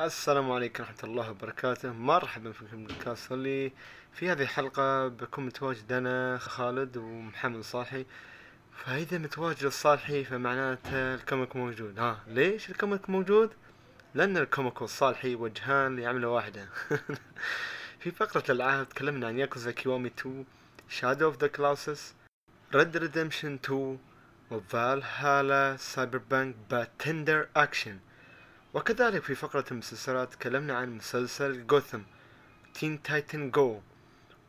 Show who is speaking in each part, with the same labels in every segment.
Speaker 1: السلام عليكم ورحمة الله وبركاته. مرحبا فيكم بالكاست اللي في هذه الحلقة بكون متواجد أنا خالد ومحمد صالحي. فإذا متواجد الصالحي فمعناته الكوميك موجود. ها ليش الكوميك موجود؟ لأن الكوميك والصالحي وجهان لعملة واحدة. في فقرة الألعاب تكلمنا عن ياكوزا كيوامي 2 شادو اوف ذا كلاسس ريد ريدمشن 2 وفالهالا سايبر بانك باتندر اكشن وكذلك في فقرة المسلسلات تكلمنا عن مسلسل Gotham Teen Titans Go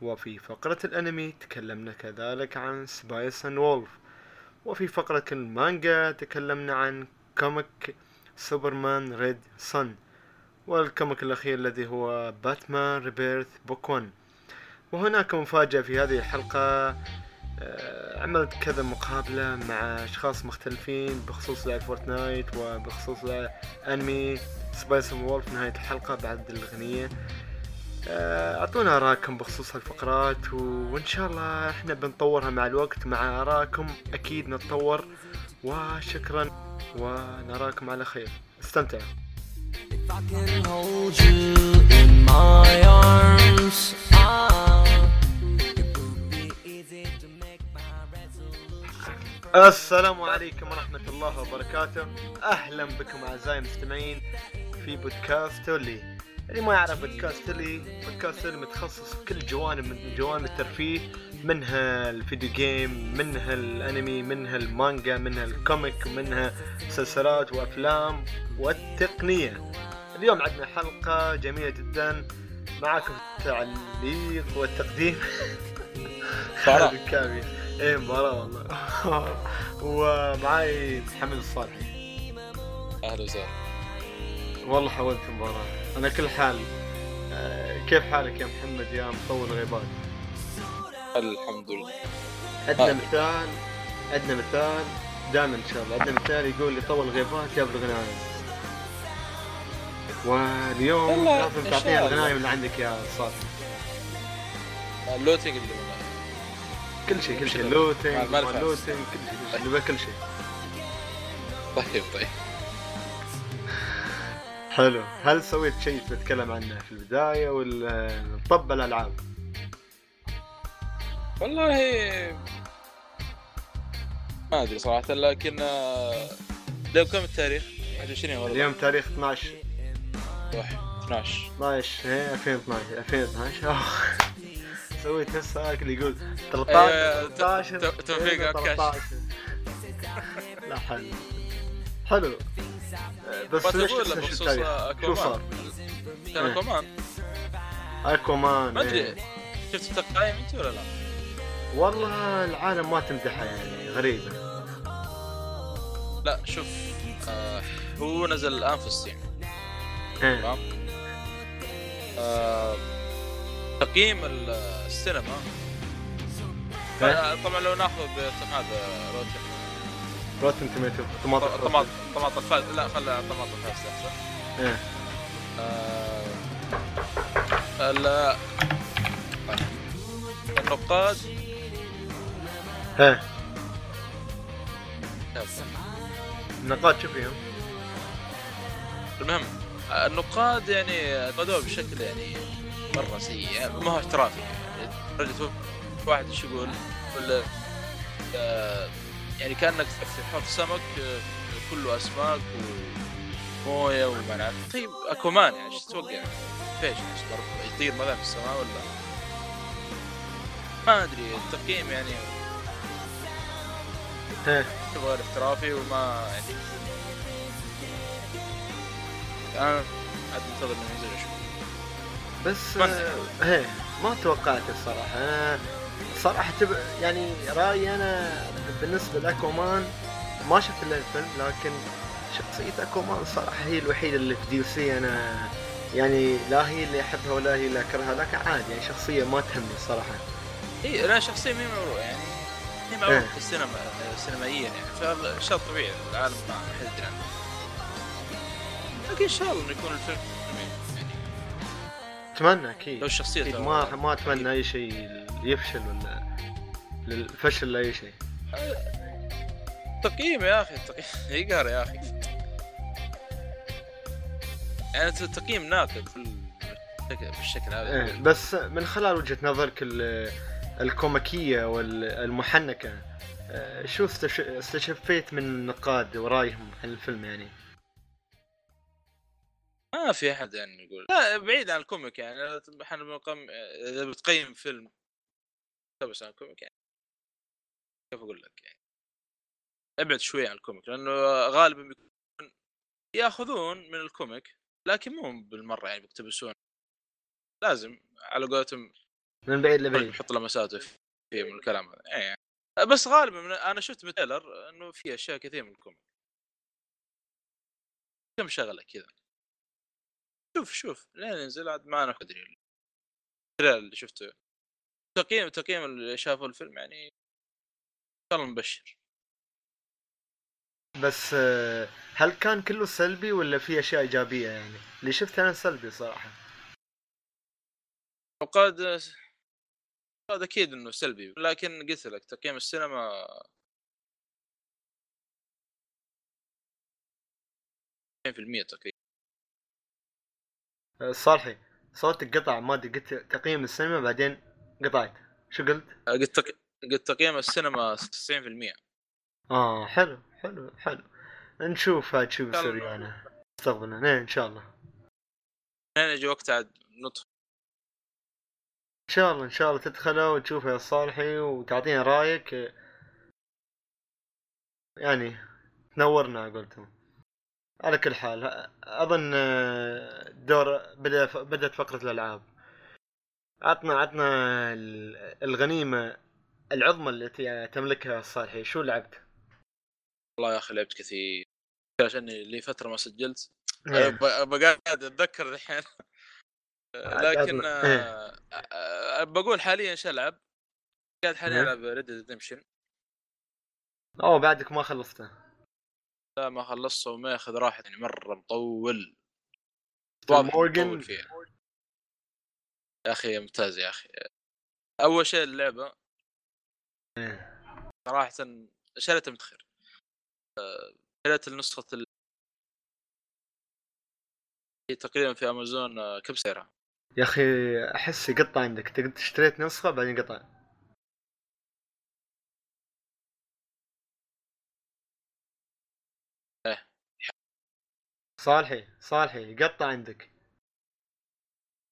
Speaker 1: وفي فقرة الأنمي تكلمنا كذلك عن Spice and Wolf وفي فقرة المانجا تكلمنا عن كوميك Superman Red Son والكوميك الأخير الذي هو Batman Rebirth Book 1 وهناك مفاجأة في هذه الحلقة. عملت كذا مقابلة مع أشخاص مختلفين بخصوص لعبة Fortnite وبخصوص أنمي سبايس وولف نهاية الحلقة بعد الأغنية. آه، أعطونا آراءكم بخصوص هالفقرات وإن شاء الله إحنا بنطورها مع الوقت. مع آراءكم أكيد نتطور. وشكرا. ونراكم على خير. استمتعوا
Speaker 2: If I can hold you in my arms, ah,
Speaker 1: السلام عليكم ورحمة الله وبركاته. أهلا بكم أعزائي المستمعين في بودكاست تولي اللي ما يعرف بودكاست تولي بودكاست تولي متخصص في كل جوانب من جوانب الترفيه منها ال video game منها الأنمي منها المانجا منها الكوميك منها مسلسلات وأفلام والتقنية. اليوم عندنا حلقة جميلة جدا. معاكم التعليق والتقديم. الكامي إيه مباراة والله. ومعاي محمد الصالحي.
Speaker 3: أهلا وسهلا.
Speaker 1: والله حاولت مباراة أنا كل حال آه، كيف حالك يا محمد يا مطول غيبات
Speaker 3: الحمد لله.
Speaker 1: عندنا
Speaker 3: آه.
Speaker 1: مثال عندنا مثال دائما إن شاء الله. عندنا مثال يقول لي طول غيبات يبلغ غنايم واليوم لازم تعطينا
Speaker 3: الله.
Speaker 1: الغنايم اللي عندك يا صالح
Speaker 3: ال loading اللي والله
Speaker 1: كل شيء كل شيء. loading كل شيء كل شيء. نبغى كل شيء.
Speaker 3: طيب طيب.
Speaker 1: حلو. هل سويت شيء تتكلم عنه في البداية ولا طب الألعاب؟
Speaker 3: والله ما أدري صراحة لكن اليوم كم التاريخ؟ 21 ولا
Speaker 1: اليوم تاريخ 12
Speaker 3: واحد 12
Speaker 1: 12 إيه 2012 2012 نفس هاك اللي يقول
Speaker 3: أيوة،
Speaker 1: 13
Speaker 3: ت-
Speaker 1: 13
Speaker 3: ت- توفيق عكاش.
Speaker 1: 13 لا حل حلو بس ليش
Speaker 3: بخصوص
Speaker 1: التاريخ؟ شو صار؟
Speaker 3: اكوامان كان
Speaker 1: إيه.
Speaker 3: أكوامان
Speaker 1: أكوامان
Speaker 3: ما أدري
Speaker 1: إيه.
Speaker 3: شفت التقايم أنت ولا لا؟
Speaker 1: والله العالم ما تمدحها يعني غريبة
Speaker 3: لا شوف آه هو نزل الآن في الصين
Speaker 1: إيه.
Speaker 3: تمام آه تقييم ال- السينما. آه، طبعا لو ناخذ بتقييم هذا Rotten.
Speaker 1: Rotten Tomato طماطم
Speaker 3: طماطم طماطم فاز لا خلى طماطم فاز احسن
Speaker 1: إيه.
Speaker 3: آه، ال- النقاد.
Speaker 1: إيه. النقاط شو فيهم؟
Speaker 3: المهم آه، النقاد يعني نقدوه بشكل يعني مرة سيء ما هو احترافي يعني. واحد إيش يقول؟ ولا آه، يعني كأنك في حوض سمك آه، كله أسماك ومويه ومنع طيب اكوامان يعني إيش تتوقع؟ فيش يطير مثلا في السماء ولا؟ ما أدري التقييم يعني
Speaker 1: إيه.
Speaker 3: غير احترافي وما يعني. أنا عاد منتظر إنه ينزل أشوف.
Speaker 1: بس إيه ما توقعت الصراحة. أنا صراحة تب... يعني رأيي أنا بالنسبة لأكومان ما شفت إلا الفيلم لكن شخصية أكومان صراحة هي الوحيدة اللي في دي سي أنا يعني لا هي اللي أحبها ولا هي اللي أكرهها لكن عادي يعني شخصية ما تهمني الصراحة
Speaker 3: إي أنا شخصيا مي معروف يعني مي معروف
Speaker 1: إيه.
Speaker 3: في السينما سينمائيا يعني فشيء طبيعي العالم ما حد يدري عنه. لكن إن شاء الله إنه يكون الفيلم
Speaker 1: أتمنى أكيد.
Speaker 3: لو ترى-
Speaker 1: ما ما أتمنى أي شيء يفشل ولا للفشل لاي شيء.
Speaker 3: تقييم يا أخي تقييم. يقهر يا أخي؟ يعني التقييم ناقد بالشكل هذا.
Speaker 1: إيه بس من خلال وجهة نظرك ال- الكوميكية والمحنكة آه، شو استش- استشفيت من النقاد ورأيهم عن الفيلم يعني؟
Speaker 3: ما في أحد يعني يقول. لا بعيد عن الكوميك يعني إحنا إذا بتقيم فيلم. بس عن الكوميك يعني. كيف أقول لك يعني؟ أبعد شوي عن الكوميك لأنه غالبا بيكون يأخذون من الكوميك لكن مو بالمرة يعني بيقتبسون. لازم على قولتهم.
Speaker 1: من بعيد لبعيد.
Speaker 3: يحط لمساته فيه من الكلام هذا. إيه يعني. بس غالبا أنا شفت من trailer إنه في أشياء كثير من الكوميك. كم شغلة كذا؟ شوف شوف لين ينزل عاد ما أنا ادري اللي شفته. تقييم تقييم اللي شافوا الفيلم يعني ان شاء الله مبشر.
Speaker 1: بس آه، هل كان كله سلبي ولا في أشياء إيجابية يعني؟ اللي شفت أنا سلبي صراحة.
Speaker 3: وقد قد أكيد إنه سلبي لكن قلت لك تقييم السينما 2% تقييم.
Speaker 1: آه، صالحي صوتك قطع ما أدري قلت تقييم السينما بعدين قطعت. شو قلت؟
Speaker 3: قلت تق... قلت تقييم السينما 90%
Speaker 1: آه حلو حلو حلو. نشوف هاد شو بيصير
Speaker 3: الله.
Speaker 1: يعني. مستقبلا إيه إن شاء الله.
Speaker 3: لين يجي وقت عاد ندخل.
Speaker 1: إن شاء الله إن شاء الله تدخله وتشوفه يا صالحي وتعطينا رأيك. يعني تنورنا قلتم على كل حال أظن آه، دور بدأ بدأت فقرة الألعاب. عطنا عطنا ال- الغنيمة العظمى التي تملكها صالحي شو لعبت؟
Speaker 3: والله يا أخي لعبت كثير. عشاني لي فترة ما سجلت.
Speaker 1: إيه.
Speaker 3: بقعد أتذكر الحين. لكن آه، آه، بقول حاليا إيش ألعب؟ قاعد حاليا
Speaker 1: إيه.
Speaker 3: ألعب Red Redemption
Speaker 1: أوه بعدك ما خلصته.
Speaker 3: لا ما خلصته وما ياخذ راحه يعني مرة مطول واضح. مطول فيها يا أخي ممتاز يا أخي أول شيء اللعبة
Speaker 1: إيه.
Speaker 3: صراحة شريتها متخر آه، شريت النسخه ال... هي تقريبا في أمازون آه، كم سعرها؟
Speaker 1: يا أخي أحس يقطع عندك تقد- اشتريت نسخة بعدين قطع صالحي صالحي يقطع عندك.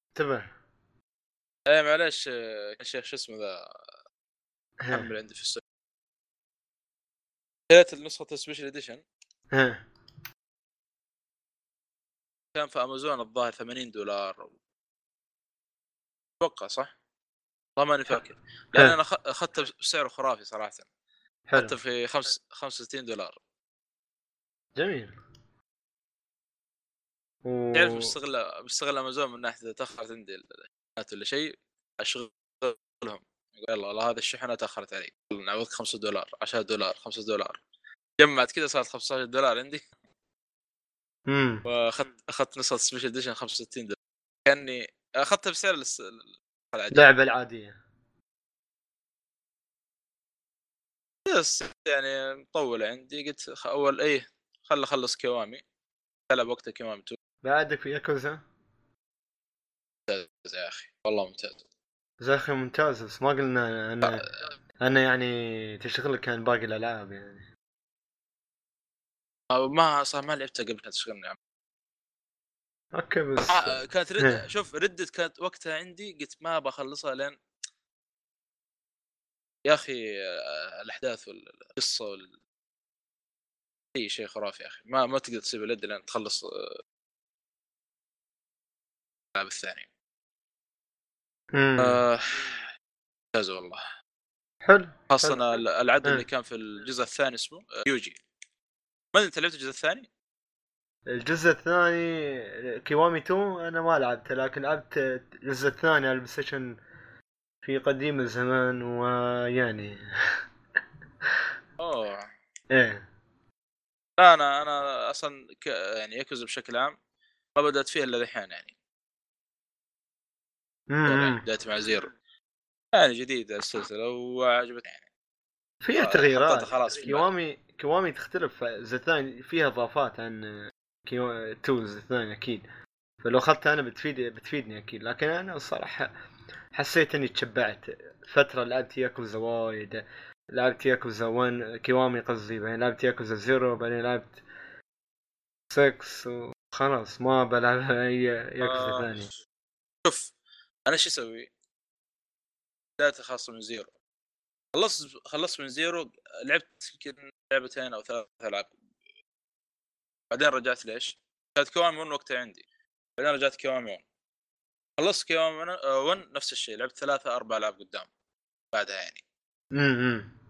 Speaker 1: انتبه.
Speaker 3: إيه معلش كان شيخ شو اسمه ذا؟ حمل عندي في السوق. شريت النسخة ال Special Edition
Speaker 1: ها.
Speaker 3: كان في أمازون الظاهر 80 دولار. أتوقع صح؟ والله ماني فاكر. لأن أنا اخذته بسعر خرافي صراحة.
Speaker 1: حلو.
Speaker 3: اخذته في خمس 65 دولار.
Speaker 1: جميل. و...
Speaker 3: تعرف بستغل بستغل أمازون من ناحية إذا تأخرت عندي الشحنات ولا شيء أشغلهم. يقول يلا والله هذه الشحنة تأخرت علي. نعوضك 5 دولار 10 دولار 5 دولار. جمعت كذا صارت 15 دولار عندي.
Speaker 1: مم.
Speaker 3: وأخذت أخذت نسخة سبيشل اديشن 65 دولار. كأني أخذتها بسعر الس- العادي.
Speaker 1: اللعبة العادية.
Speaker 3: بس يعني مطولة عندي. قلت أول إيه خل أخلص كيوامي. ألعب وقتها كيوامي 2
Speaker 1: بعدك في ياكوزا
Speaker 3: ممتاز يا أخي. والله ممتاز.
Speaker 1: يا أخي ممتاز بس ما قلنا أنا أنا يعني تشتغل كان باقي الألعاب يعني.
Speaker 3: آه، ما صار ما لعبتها قبل كانت تشغلني عم.
Speaker 1: أوكي بس
Speaker 3: آه، كانت
Speaker 1: إيه.
Speaker 3: رد شوف ردت كانت وقتها عندي قلت ما بخلصها لين يا أخي آه، الأحداث والقصة وال أي شيء خرافي يا أخي. ما ما تقدر تسيب اليد لين تخلص آه، الألعاب الثانية
Speaker 1: مم.
Speaker 3: آه، ممتاز والله
Speaker 1: حلو
Speaker 3: خاصة
Speaker 1: حلو.
Speaker 3: ال- العدو
Speaker 1: إيه.
Speaker 3: اللي كان في الجزء الثاني اسمه آه، يوجي ما أنت لعبت الجزء الثاني؟
Speaker 1: الجزء الثاني كيوامي 2 أنا ما لعبته لكن لعبت الجزء الثاني على البلاي في قديم الزمان ويعني
Speaker 3: أوه
Speaker 1: إيه
Speaker 3: لا أنا أنا أصلا ك... يعني ياكوزا بشكل عام ما بدأت فيها إلا الحين يعني بدايتي مع زيرو يعني جديده السلسلة وعجبتني. يعني
Speaker 1: فيها
Speaker 3: آه،
Speaker 1: تغييرات.
Speaker 3: خلاص في
Speaker 1: كيوامي كيوامي تختلف. الثاني فيها إضافات عن كيو 2 الجزء الثاني أكيد. فلو اخذتها أنا بتفيد بتفيدني أكيد. لكن أنا الصراحة حسيت إني تشبعت. فترة لعبت ياكوزا وايد. لعبت ياكوزا 1 كيوامي قصدي بعدين لعبت ياكوزا زيرو بعدين لعبت 6 وخلاص ما بلعب أي ياكوزا
Speaker 3: آه،
Speaker 1: ثانية.
Speaker 3: شوف أنا شو أسوي؟ بداية خاصة من زيرو. خلصت خلصت من زيرو لعبت يمكن لعبتين أو ثلاث ألعاب. بعدين رجعت ليش؟ كانت كوامي 1 وقتها عندي. بعدين رجعت كوامي 1 خلصت كوامي 1 نفس الشيء لعبت ثلاثة أربع ألعاب قدام بعدها يعني.
Speaker 1: امم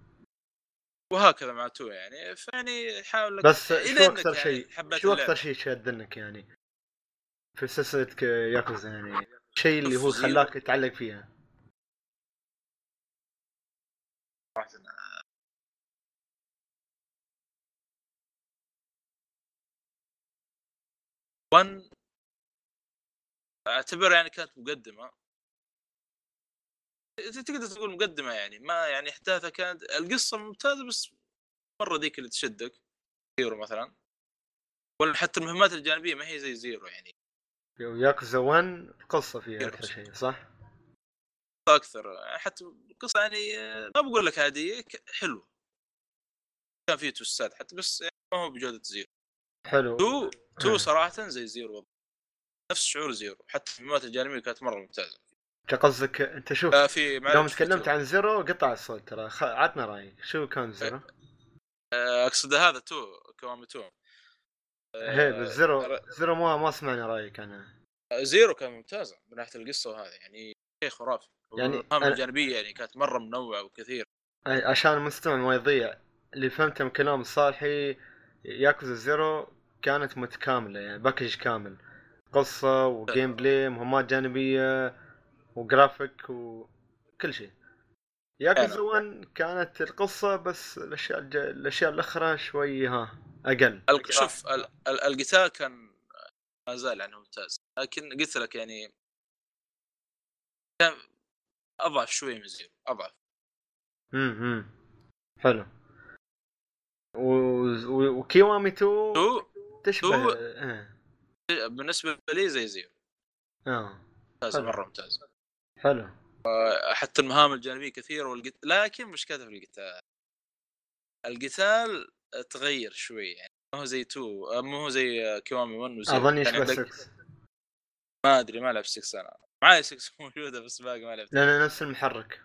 Speaker 3: وهكذا مع تو يعني. فيعني حاول
Speaker 1: بس شو أكثر
Speaker 3: يعني
Speaker 1: شيء
Speaker 3: حبيت
Speaker 1: شو. أكثر شيء شادنك يعني؟ في سلسلة ك- ياكوزا يعني. الشيء اللي هو. خلاك تتعلق فيها.
Speaker 3: ون اعتبر يعني كانت مقدمة. تقدر تقول مقدمة يعني ما يعني أحداثها كانت القصة ممتازة بس مرة ذيك اللي تشدك. زيرو مثلا. ولا حتى المهمات الجانبية ما هي زي زيرو يعني.
Speaker 1: ياكوزا 1 قصة فيها. أكثر شيء صح؟
Speaker 3: أكثر حتى القصة يعني ما بقول لك عادية حلوة كان فيه twistات حتى بس يعني ما هو بجودة زيرو
Speaker 1: حلو
Speaker 3: two two
Speaker 1: آه.
Speaker 3: صراحة زي زيرو. نفس شعور زيرو حتى المهمات الجانبيه كانت مرة ممتازة
Speaker 1: انت قصدك أنت شوف
Speaker 3: آه في
Speaker 1: يوم تكلمت. عن زيرو قطع الصوت ترى خ... عطنا رأيك شو كان زيرو؟
Speaker 3: آه، أقصد هذا two كيوامي two
Speaker 1: هي بس زيرو زيرو ما ما سمعنا رأيك أنا.
Speaker 3: زيرو كان ممتازه من ناحية القصة وهذا يعني شيء خرافي.
Speaker 1: يعني
Speaker 3: المهام
Speaker 1: أنا-
Speaker 3: الجانبية يعني كانت مرة منوعة وكثير.
Speaker 1: عشان المستمع ما يضيع اللي فهمته من كلام صالحي ياكوزا زيرو كانت متكاملة يعني package كامل. قصة و gameplay مهمات جانبية وجرافيك وكل شيء. ياكوزا
Speaker 3: فعلا.
Speaker 1: 1 كانت القصة بس الأشياء الج... الأشياء الأخرى شوي ها
Speaker 3: أقل. شوف ال- ال- القتال كان ما زال يعني ممتاز. لكن قلت لك يعني كان أضعف شوي من زيرو أضعف.
Speaker 1: امم حلو. و... و... وكيوامي 2
Speaker 3: two؟
Speaker 1: تشبه
Speaker 3: two-
Speaker 1: آه.
Speaker 3: بالنسبة لي زي زيرو.
Speaker 1: آه.
Speaker 3: ممتازه
Speaker 1: حلو.
Speaker 3: مرة ممتازه
Speaker 1: حلو.
Speaker 3: حتى المهام الجانبية كثيرة والقت... لكن مشكلتها في القتال. القتال تغير شوي يعني ما هو زي two مو هو زي كيوامي 1 وزيرو أظن
Speaker 1: يشبه
Speaker 3: عندك-
Speaker 1: 6
Speaker 3: ما أدري ما لعب 6 أنا. معي 6 موجودة بس باقي ما لعبت
Speaker 1: لأن نفس المحرك.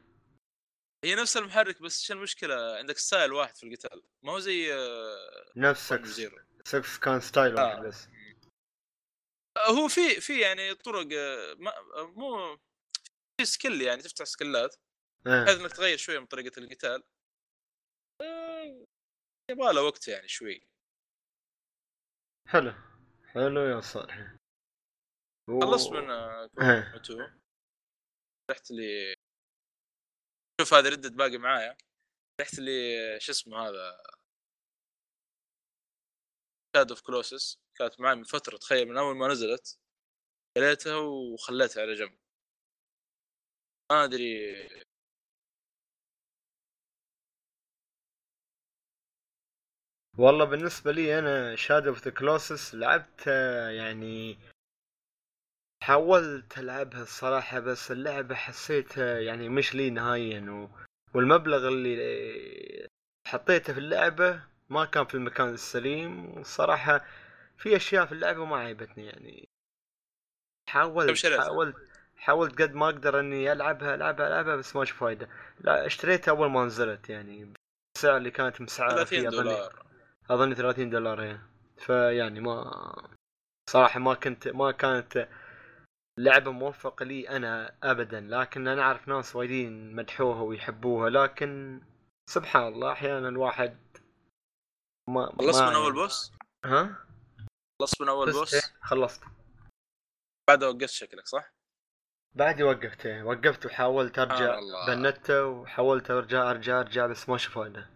Speaker 3: هي نفس المحرك بس شو المشكلة؟ عندك style واحد في القتال. ما هو زي
Speaker 1: نفس
Speaker 3: 1
Speaker 1: 6
Speaker 3: وزيرو.
Speaker 1: 6 كان style
Speaker 3: آه.
Speaker 1: واحد بس.
Speaker 3: آه، هو في في يعني طرق ما مو في skill يعني تفتح skillات بحيث
Speaker 1: آه.
Speaker 3: إنك تغير شوية من طريقة القتال. آه، يبغى له وقت يعني شوي.
Speaker 1: حلو حلو يا صالح. و-
Speaker 3: خلصت من آه. two. رحت لي شوف هذا ردت باقي معايا. رحت لي شو اسمه هذا؟ Shadow of Colossus كانت معي من فترة تخيل من أول ما نزلت. شريتها وخليتها على جنب. ما أدري
Speaker 1: والله بالنسبة لي أنا Shadow of the Colossus لعبتها يعني حاولت ألعبها الصراحة بس اللعبة حسيتها يعني مش لي نهائيا و... والمبلغ اللي حطيته في اللعبة ما كان في المكان السليم والصراحة في أشياء في اللعبة ما عجبتني يعني حاولت؟ حاولت حاولت قد ما أقدر إني ألعبها ألعبها ألعبها بس ما أشوف فايدة. لا اشتريتها أول ما نزلت يعني السعر اللي كانت مسعرة
Speaker 3: 30
Speaker 1: فيه اظن
Speaker 3: دولار.
Speaker 1: اظن 30 دولار هي فيعني ما صراحة ما كنت ما كانت لعبة موفقة لي أنا ابدا. لكن أنا أعرف ناس وايدين مدحوها ويحبوها لكن سبحان الله أحيانا الواحد ما
Speaker 3: خلصت من أول بوس؟
Speaker 1: ها؟
Speaker 3: خلصت من
Speaker 1: أول
Speaker 3: بوس؟
Speaker 1: إيه، خلصت.
Speaker 3: بعدها وقفت شكلك صح؟
Speaker 1: بعدي وقفت وقفت وحاولت أرجع
Speaker 3: آه.
Speaker 1: بنته وحاولت أرجع أرجع أرجع بس ما أشوف فايده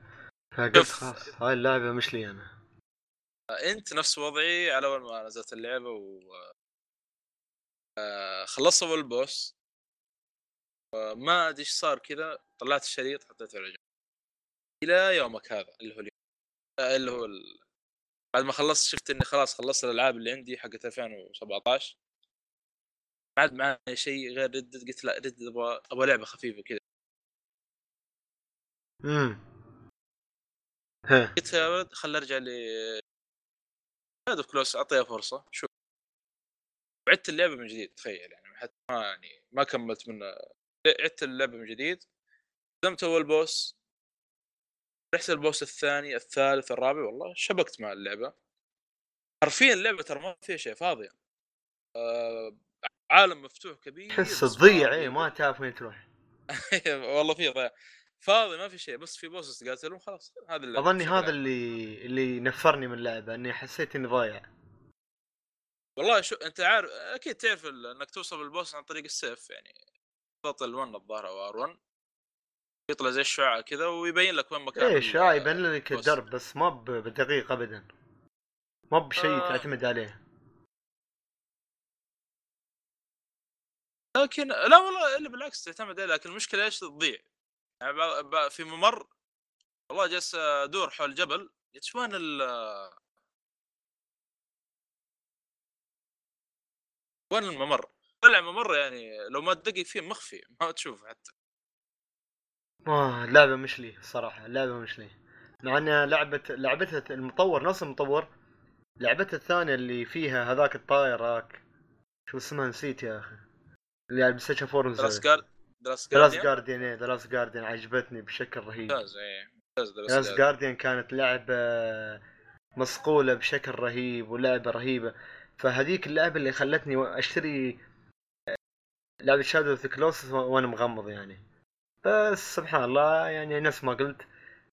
Speaker 1: فقلت. خلاص هاي اللعبة مش لي أنا.
Speaker 3: أنت نفس وضعي على أول ما نزلت اللعبة و آه، خلصت أول بوس ما أدري إيش صار كذا طلعت الشريط حطيته على جنب. إلى يومك هذا اللي هو اليوم. آه، اللي هو ال... بعد ما خلصت شفت إني خلاص خلصت الألعاب اللي عندي حقت 2017 ما عاد معي شيء غير Red قلت لا Red أبغى أبغى لعبة خفيفة كذا
Speaker 1: امم
Speaker 3: قلت يا ولد خل ارجع ل هذا Colossus أعطيها فرصة شوف عدت اللعبة من جديد تخيل يعني حتى ما يعني ما كملت منها. عدت اللعبة من جديد قدمت أول boss رحت ال boss الثاني الثالث الرابع والله شبكت مع اللعبة. حرفيا اللعبة ترى ما فيها شيء فاضيه آه عالم مفتوح كبير
Speaker 1: تحس تضيع. إيه ما تعرف وين تروح
Speaker 3: والله في ضياع فاضي ما في شيء بس في boss تقاتلهم خلاص هذا اللعبة أظني
Speaker 1: هذا. اللي اللي نفرني من اللعبة إني حسيت إني ضايع
Speaker 3: والله شو أنت عارف أكيد تعرف إنك توصل لل boss عن طريق السيف يعني تضغط L1 الظاهر أو R1 يطلع زي الشعاع كذا ويبين لك وين مكان
Speaker 1: إيه
Speaker 3: ال-
Speaker 1: شاي يبين لك. الدرب بس ما بدقيق ابدا ما بشيء
Speaker 3: آه.
Speaker 1: تعتمد عليه
Speaker 3: لكن لا والله إلا بالعكس تعتمد عليه لكن المشكلة إيش تضيع؟ يعني في ممر والله جالس أدور حول جبل قلت وين ال وين الممر؟ طلع ممر يعني لو ما تدقق فيه مخفي ما تشوف حتى.
Speaker 1: ما لعبة مش لي الصراحه لعبة مش لي. مع إنها لعبه لعبتها المطور نفس المطور لعبتها الثانية اللي فيها هذاك الطاير هاك شو اسمها نسيت يا أخي. اللي على ال PlayStation 4
Speaker 3: The
Speaker 1: Last
Speaker 3: Guard The
Speaker 1: Last
Speaker 3: The
Speaker 1: Last Guardian Guardian إيه The Last Guardian عجبتني بشكل رهيب.
Speaker 3: ممتاز إيه ممتاز The
Speaker 1: Last
Speaker 3: Guardian.
Speaker 1: Guardian كانت لعبة مصقولة بشكل رهيب ولعبة رهيبة. فهذيك اللعبة اللي خلتني أشتري لعبة شادو اوف كلوس وأنا مغمض يعني. بس سبحان الله يعني نفس ما قلت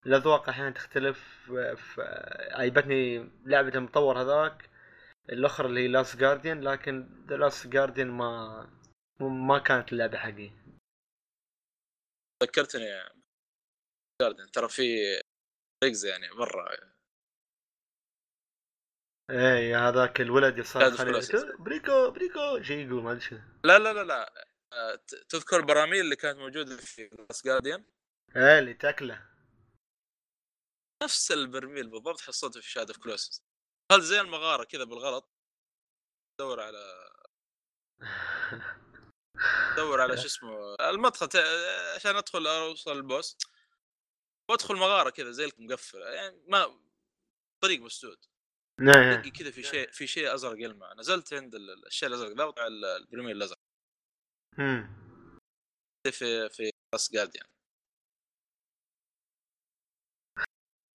Speaker 1: الأذواق أحيانا تختلف ف- عجبتني لعبة المطور هذاك. الأخرى اللي هي لاست جارديان لكن ذا لاست جارديان ما ما كانت اللعبة حقي.
Speaker 3: ذكرتني جاردن ترى في ريجز يعني مرة.
Speaker 1: إيه هذاك الولد
Speaker 3: Colossus.
Speaker 1: بريكو بريكو شيء يقول ما أدري شو
Speaker 3: لا لا لا لا. آه، تذكر البراميل اللي كانت موجودة في The Last
Speaker 1: Guardian إيه اللي تاكله.
Speaker 3: نفس البرميل بالضبط حصلته في Shadow of Colossus هل زي المغارة كذا بالغلط؟ دور على دور على شو اسمه المدخل عشان أدخل أوصل ال boss. وأدخل مغارة كذا زي المقفلة يعني ما طريق مسدود.
Speaker 1: نعم
Speaker 3: كذا في شيء في شيء أزرق يلمع. نزلت عند ال- الشيء الأزرق على ال- البرميل الأزرق.
Speaker 1: مم.
Speaker 3: في في راس جارديان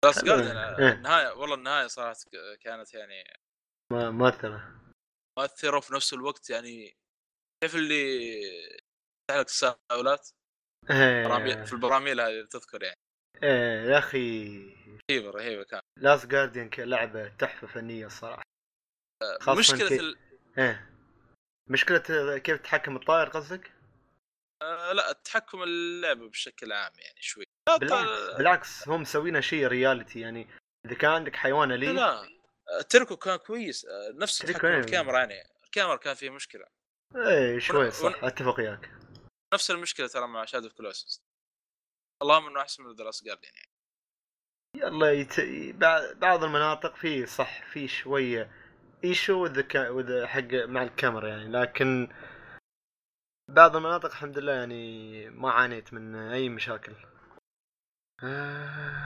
Speaker 3: راس
Speaker 1: حلو.
Speaker 3: جارديان
Speaker 1: إيه.
Speaker 3: النهاية والله النهاية صراحة كانت يعني
Speaker 1: ما مؤثرة.
Speaker 3: مؤثرة وفي نفس الوقت يعني كيف اللي يفتح لك تساؤلات
Speaker 1: إيه.
Speaker 3: في البراميل هذه تذكر يعني.
Speaker 1: إيه يا أخي.
Speaker 3: رهيبة رهيبة كان.
Speaker 1: Last Guardian لعبة تحفة فنية الصراحة. خاصة
Speaker 3: مشكلة
Speaker 1: كي-
Speaker 3: ال...
Speaker 1: إيه. مشكلة كيف تحكم الطائر قصدك؟
Speaker 3: آه لا التحكم اللعبة بشكل عام يعني شوي.
Speaker 1: بالعكس بالعكس هم مسوينا شيء reality يعني. إذا كان عندك حيوان اليف
Speaker 3: لا آه، Trico كان كويس. آه، نفس تحكم
Speaker 1: إيه.
Speaker 3: الكاميرا يعني. الكاميرا كان فيها مشكلة.
Speaker 1: إيه شوي
Speaker 3: ون-
Speaker 1: صح أتفق وياك.
Speaker 3: نفس المشكلة ترى مع Shadow Colossus اللهم إنه أحسن من The Last Guardian يعني.
Speaker 1: يلا يت... بع- بعض المناطق فيه صح فيه شوية issue with with حق مع الكاميرا يعني لكن بعض المناطق الحمد لله يعني ما عانيت من أي مشاكل. آه،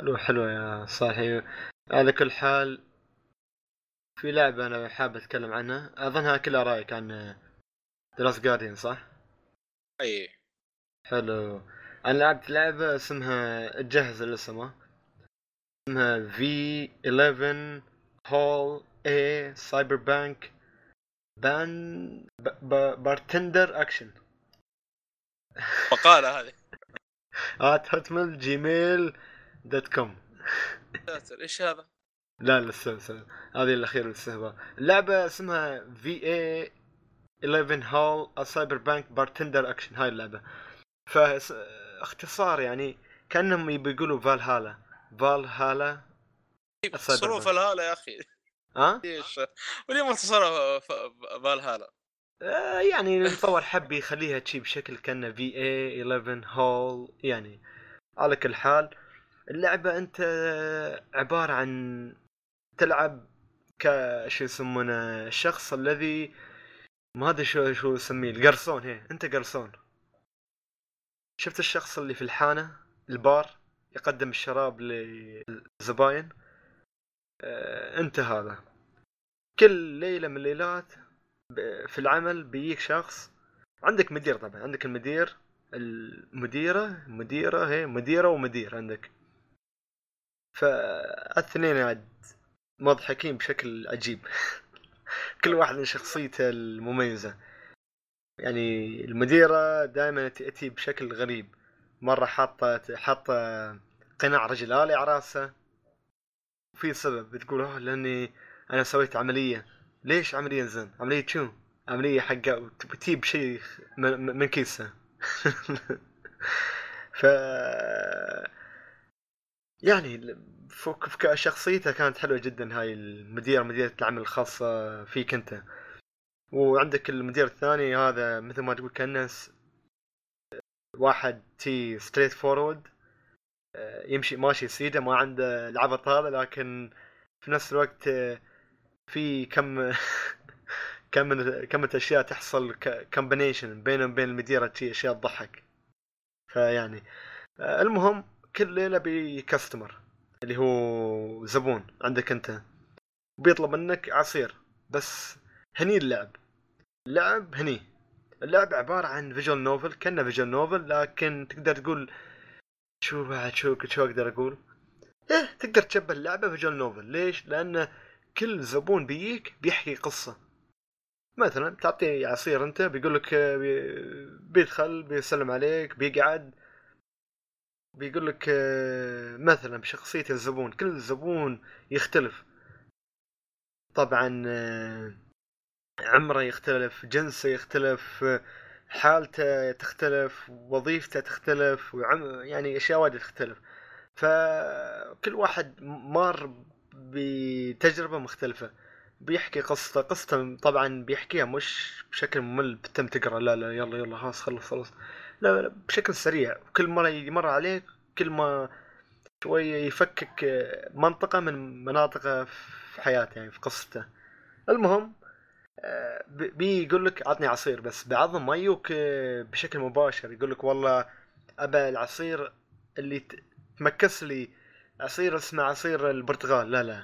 Speaker 1: حلو حلو يا صاحي. على كل حال في لعبة أنا حاب أتكلم عنها اظنها كلها رأيك عن The Last Guardian صح؟
Speaker 3: أي
Speaker 1: حلو أنا لعبت لعبة اسمها تجهز الاسم اسمها VA-11 Hall-A Cyberpunk Bar. Bartender Action
Speaker 3: مقالة هذه
Speaker 1: at Hotmail Gmail dot
Speaker 3: com إيش هذا؟
Speaker 1: لا لا استنى استنى. هذه الاخير الاستهبال اللعبة اسمها VA-11 Hall Cyberpunk Bartender Action هاي اللعبة. فاختصار يعني كأنهم يبي يقولوا Valhalla
Speaker 3: Valhalla
Speaker 1: punk.
Speaker 3: Valhalla يا أخي.
Speaker 1: ها؟
Speaker 3: إيش؟ وليه ما اختصرها فالهالا
Speaker 1: آه يعني المطور حب يخليها تشي بشكل كأنه VA-11 Hall يعني على كل حال. اللعبة أنت عبارة عن تلعب ك شو يسمونه الشخص الذي ما أدري شو شو أسميه القرصون هي أنت قرصون. شفت الشخص اللي في الحانة البار يقدم الشراب للزباين؟ آه، أنت هذا. كل ليلة من الليلات في العمل بيجيك شخص. عندك مدير طبعا عندك المدير المديرة مديرة هي مديرة ومدير عندك. فالاثنين عاد. مضحكين بشكل عجيب. كل واحد من شخصيته المميزة. يعني المديرة دائما تأتي بشكل غريب. مرة حاطة حاطة قناع رجل آلي على راسها في سبب بتقول آه لأني أنا سويت عملية. ليش عملية زين؟ عملية شو؟ عملية حق بتجيب شيء من, من كيسها ف يعني شخصيته كانت حلوة جدا هاي المدير مديرة العمل الخاصة فيك أنت. وعندك المدير الثاني هذا مثل ما تقول كأنه واحد تي straightforward يمشي ماشي سيده ما عنده العبط هذا لكن في نفس الوقت آه، في كم كم من كم أشياء تحصل combination بينه وبين المديرة شي أشياء تضحك. فيعني آه، المهم كل ليلة ب customer اللي هو زبون عندك انت. بيطلب منك عصير بس هني اللعب. اللعب هني. اللعب عبارة عن visual novel كأنه visual novel لكن تقدر تقول شو بعد شو شو أقدر أقول؟ إيه تقدر تشبه اللعبة فيجوال نوفل ليش؟ لأن كل زبون بيجيك بيحكي قصة. مثلا تعطيه عصير أنت بيقول لك بي- بيدخل بيسلم عليك بيقعد. بيقول لك آه، مثلا بشخصية الزبون كل زبون يختلف. طبعا آه، عمره يختلف جنسه يختلف حالته تختلف وظيفته تختلف وعم يعني أشياء وايد تختلف. فكل واحد مار بتجربة مختلفة. بيحكي قصته قصته طبعا بيحكيها مش بشكل ممل بتم تقرأ لا لا يلا يلا خلاص خلص خلص لا بشكل سريع. كل مرة يمر عليك كل ما شوية يفكك آه، منطقة من مناطقه في حياته يعني في قصته. المهم آه، بي- بيقول لك عطني عصير بس بعضهم ما يجوك آه، بشكل مباشر. يقول لك والله أبى العصير اللي تمكس لي عصير اسمه عصير البرتغال لا لا.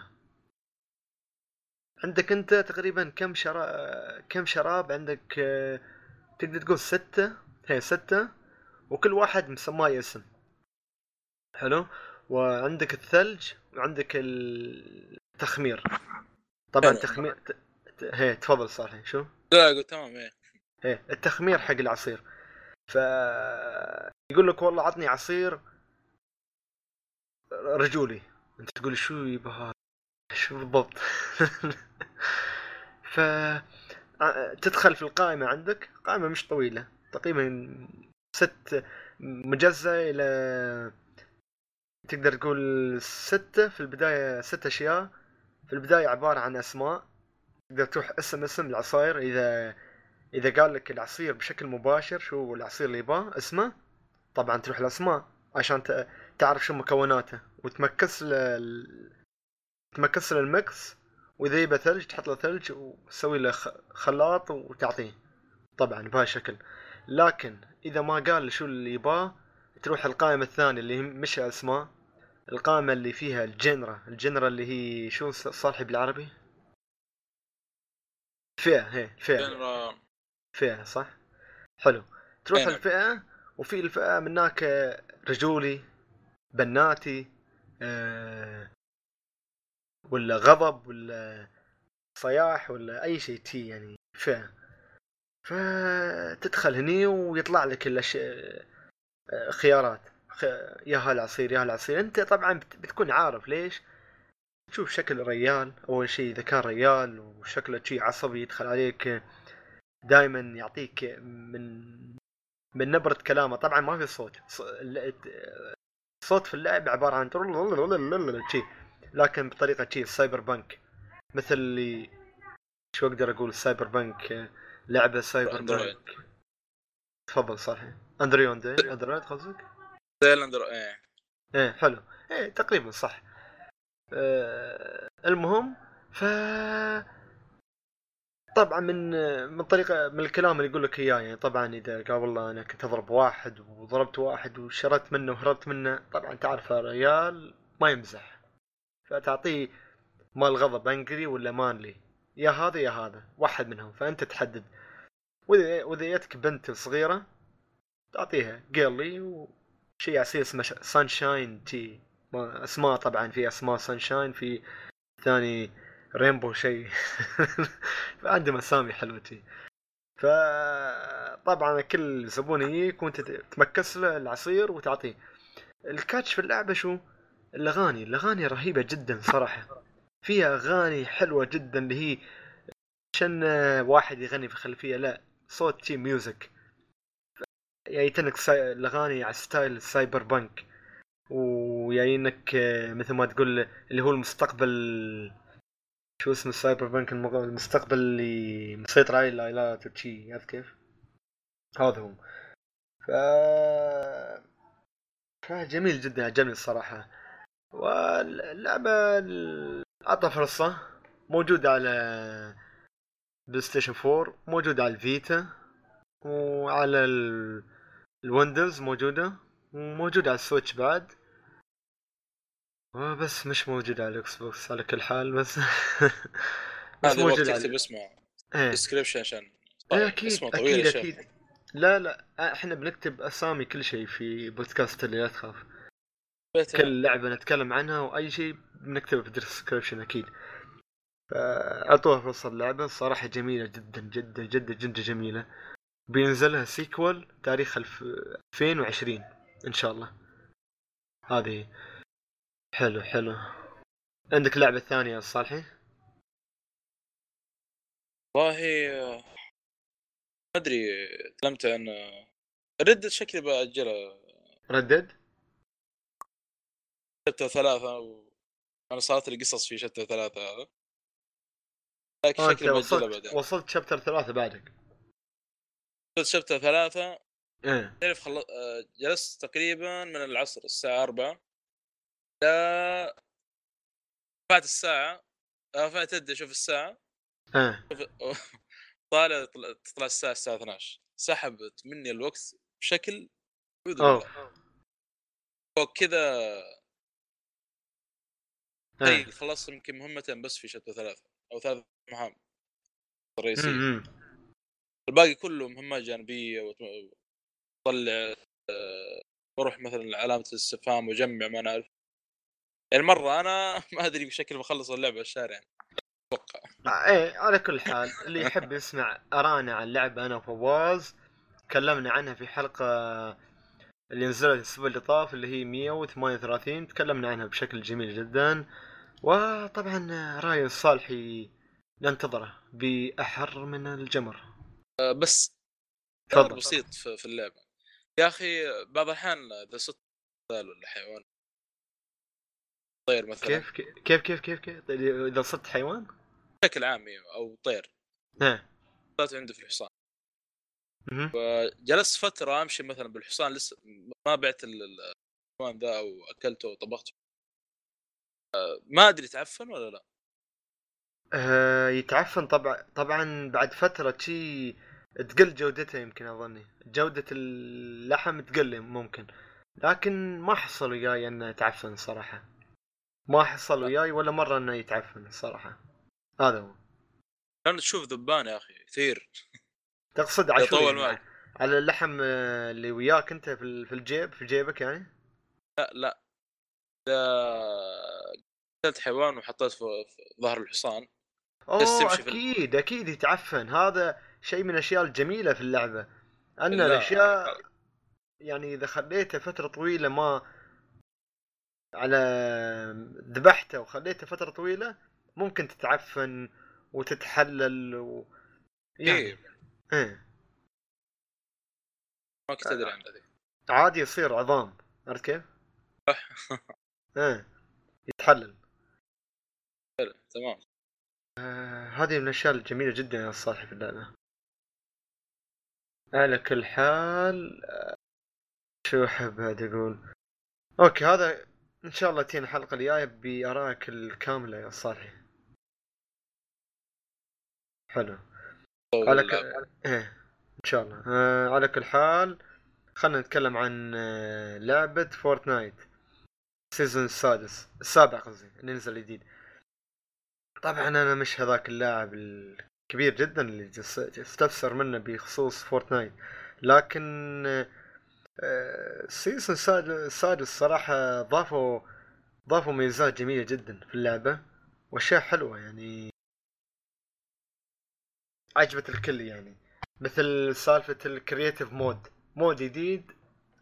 Speaker 1: عندك أنت تقريبا كم شراب كم شراب؟ عندك آه، تقدر تقول ستة؟ هي ستة وكل واحد مسماه اسم. حلو؟ وعندك الثلج وعندك التخمير. طبعا
Speaker 3: حلو.
Speaker 1: تخمير ت- ت- هي تفضل صالح شو؟
Speaker 3: لا قلت تمام إيه.
Speaker 1: إيه التخمير حق العصير. ف يقول لك والله عطني عصير رجولي. أنت تقول شو يبا هذا شو بالضبط؟ ف تدخل في القائمة عندك؟ قائمة مش طويلة. تقريبا ست مجزأة إلى تقدر تقول ستة. في البداية ست أشياء. في البداية عبارة عن أسماء. تقدر تروح اسم اسم العصاير إذا إذا قال لك العصير بشكل مباشر شو العصير اللي يباه اسمه. طبعا تروح الاسماء عشان تعرف شو مكوناته. وتمكس له ال- تمكس له ال mix. وإذا يبى ثلج تحط له ثلج وتسوي له خلاط وتعطيه. طبعا بهالشكل لكن إذا ما قال شو اللي يباه تروح القائمة الثانية اللي مش الاسماء. القائمة اللي فيها الجنرا. الجنرا اللي هي شو صالحي بالعربي؟ فئة هي فئة. فئة صح؟ حلو. تروح. الفئة وفي الفئة من هناك رجولي بناتي آه، ولا غضب ولا صياح ولا أي شيء تي يعني فئة. فتدخل هني ويطلع لك الاشياء آه، خيارات. يا هالعصير يا هالعصير أنت طبعا بت- بتكون عارف ليش. تشوف شكل الريال. أول شيء إذا كان ريال وشكله شي عصبي يدخل عليك دائما يعطيك من من نبرة كلامه. طبعا ما في صوت. الصوت في اللعب عبارة عن شي لكن بطريقة شي سايبر بنك مثل اللي شو أقدر أقول؟ cyberpunk لعبة
Speaker 3: cyber.
Speaker 1: punk تفضل صح android android قصدك؟
Speaker 3: زي ال andro
Speaker 1: إيه. إيه حلو. إيه تقريبا صح. آه المهم ف طبعا من من طريقة من الكلام اللي يقول لك إياه يعني طبعا إذا قال والله أنا كنت أضرب واحد وضربت واحد وشردت منه وهربت منه طبعا تعرف الرجال ما يمزح. فتعطيه مال غضب angry ولا manly يا هذا يا هذا واحد منهم فأنت تحدد. وإذا وإذا جتك بنت صغيرة تعطيها girly وشيء عصير اسمه Sunshine تي ما أسماء طبعا في أسماء Sunshine في ثاني Rainbow شيء. فعندهم اسامي حلوة تي فطبعا كل زبون يجيك وأنت تمكس له العصير وتعطيه. ال catch في اللعبة شو؟ الأغاني الأغاني رهيبة جدا صراحة. فيها أغاني حلوة جدا اللي هي عشان واحد يغني في الخلفية لا صوت تي music جايتنك ساي... الأغاني على ستايل cyberpunk وجايينك آه، مثل ما تقول اللي هو المستقبل شو اسمه ال cyberpunk المستقبل اللي مسيطر عليه الآلات وشي عرفت كيف؟ هذا هو ف فجميل جدا عجبني الصراحة. واللعبة أعطى فرصة موجودة على PlayStation 4 موجودة على ال Vita وعلى ال- ال Windows موجودة وموجودة على ال Switch بعد. بس مش موجودة على ال Xbox على كل حال بس بس موجودة
Speaker 3: تكتب اسمه description عشان
Speaker 1: إيه أكيد
Speaker 3: اسمه طويل أكيد
Speaker 1: أكيد. لا لا إحنا بنكتب أسامي كل شيء في بودكاست اللي لا تخاف. كل لعبة نتكلم عنها وأي شيء بنكتبه في ال description أكيد. فأعطوها فرصة اللعبة الصراحة جميلة جدا جدا جدا جدا جميلة. بينزل لها sequel تاريخ الف... 2020 إن شاء الله. هذه. حلو حلو. عندك لعبة ثانية يا صالحي؟
Speaker 3: والله ما أدري تكلمت عن ردت شكلي باجلها
Speaker 1: ردد
Speaker 3: شابتر ثلاثة و... أنا صارت لي قصص في شابتر ثلاثة هذا لكن شكلي
Speaker 1: وصلت
Speaker 3: بعدين.
Speaker 1: وصلت شابتر ثلاثة بعدك.
Speaker 3: وصلت شابتر ثلاثة.
Speaker 1: إيه.
Speaker 3: تعرف خل... آه، جلست تقريبا من العصر الساعة أربعة لا فات الساعة آه، فات يدي أشوف الساعة.
Speaker 1: إيه.
Speaker 3: شوف- طالع طلع تطلع الساعة الساعة 12 سحبت مني الوقت بشكل. فوق كذا تخيل خلصت يمكن مهمتين بس في شابتر ثلاثة أو ثلاث مهام رئيسية.
Speaker 1: أمم.
Speaker 3: الباقي كله مهمات جانبية وت- وتطلع آه، بروح مثلا علامة الاستفهام وجمع ما نعرف. يعني مرة أنا ما أدري بشكل بخلص اللعبة الشارع. أتوقع.
Speaker 1: آه، إيه على كل حال اللي يحب يسمع أرانا عن اللعبة أنا وفواز تكلمنا عنها في حلقة اللي نزلت الأسبوع اللي طاف اللي هي 138 تكلمنا عنها بشكل جميل جدا. وطبعا رأي الصالحي ننتظره بأحر من الجمر.
Speaker 3: آه، بس
Speaker 1: تفضل.
Speaker 3: بسيط في, اللعبة. يا أخي بعض الأحيان إذا مثال ولا حيوان. طير مثلا.
Speaker 1: كيف كيف كيف كيف كيف؟ إذا صرت حيوان؟
Speaker 3: بشكل عام أيوة، أو طير.
Speaker 1: إيه
Speaker 3: صارت عندي في الحصان.
Speaker 1: مهم.
Speaker 3: جلست فترة أمشي مثلا بالحصان لسه ما بعت ال- ال- الحيوان ذا أو أكلته وطبخته ما أدري تعفن ولا لا.
Speaker 1: آه يتعفن طبعا طبعا بعد فترة شي تقل جودته يمكن أظني. جودة اللحم تقل ممكن. لكن ما حصل وياي إنه يتعفن صراحة. ما حصل وياي ولا مرة إنه يتعفن الصراحة هذا هو.
Speaker 3: كان تشوف ذبان يا أخي كثير.
Speaker 1: تقصد
Speaker 3: يطول
Speaker 1: يعني؟
Speaker 3: معك.
Speaker 1: على اللحم آه، اللي وياك انت في ال- في الجيب في جيبك يعني
Speaker 3: لا لا إذا قتلت حيوان وحطيت في ظهر الحصان أوه
Speaker 1: أكيد أكيد يتعفن هذا شيء من الأشياء الجميلة في اللعبة أن
Speaker 3: لا.
Speaker 1: الأشياء يعني إذا خليته فترة طويلة ما على ذبحته وخليته فترة طويلة ممكن تتعفن وتتحلل و... يعني
Speaker 3: إيه.
Speaker 1: إيه.
Speaker 3: ما كنت أدري عن ذي
Speaker 1: عادي يصير عظام. عرفت كيف؟ إيه. يتحلل.
Speaker 3: حلو، تمام.
Speaker 1: آه هذه من الأشياء الجميلة جدا يا صالح في اللعبة على كل حال آه، شو أحب بعد أقول أوكي هذا إن شاء الله تين الحلقة الجاية بآرائك الكاملة يا صالح حلو. على ك... إيه إن شاء الله. آه على كل حال خلينا نتكلم عن آه لعبة Fortnite. ال season السادس السابع قصدي اللي نزل جديد. طبعا أنا مش هذاك اللاعب الكبير جدا اللي جس- استفسر منه بخصوص Fortnite. لكن آه، ال season الساد- السادس صراحة ضافوا ضافوا ميزات جميلة جدا في اللعبة وأشياء حلوة يعني. عجبت الكل يعني. مثل سالفة ال creative mode mode جديد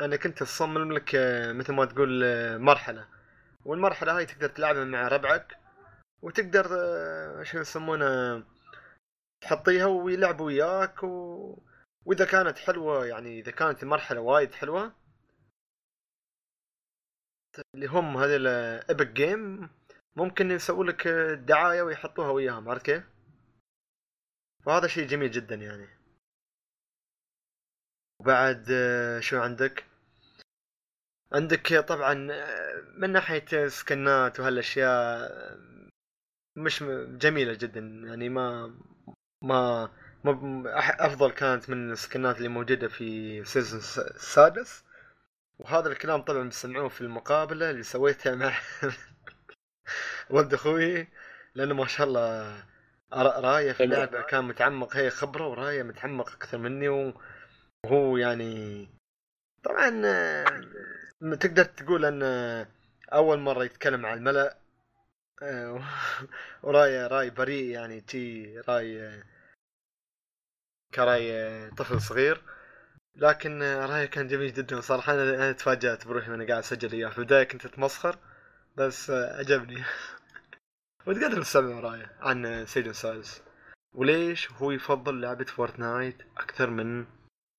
Speaker 1: أنا كنت أصمم لك آه، مثل ما تقول آه، مرحلة. والمرحلة هاي تقدر تلعبها مع ربعك وتقدر آه، شو يسمونه تحطيها ويلعبوا وياك و... وإذا كانت حلوة يعني إذا كانت المرحلة وايد حلوة اللي هم هذول Epic Game ممكن يسووا لك دعاية ويحطوها وياهم. عرفت كيف؟ وهذا شيء جميل جدا يعني. وبعد آه، شو عندك؟ عندك طبعا آه، من ناحية سكنات وهالأشياء آه، مش جميلة جدا يعني ما ما أفضل كانت من السكنات اللي موجودة في season الس- السادس وهذا الكلام طبعا بسمعوه في المقابلة اللي سويتها مع ولد أخوي لأنه ما شاء الله را- راية في اللعبة كان متعمق هي خبرة وراية متعمق أكثر مني وهو يعني طبعا آه، تقدر تقول إن أول مرة يتكلم على الملأ آه، وراي راي بريء يعني تي راي آه، كراي طفل صغير. لكن رايه كان جميل جدا صراحة. أنا أنا تفاجأت بروحي وأنا قاعد أسجل إياه. في البداية كنت أتمسخر بس عجبني وتقدر تسمع رايه عن season six وليش هو يفضل لعبة Fortnite أكثر من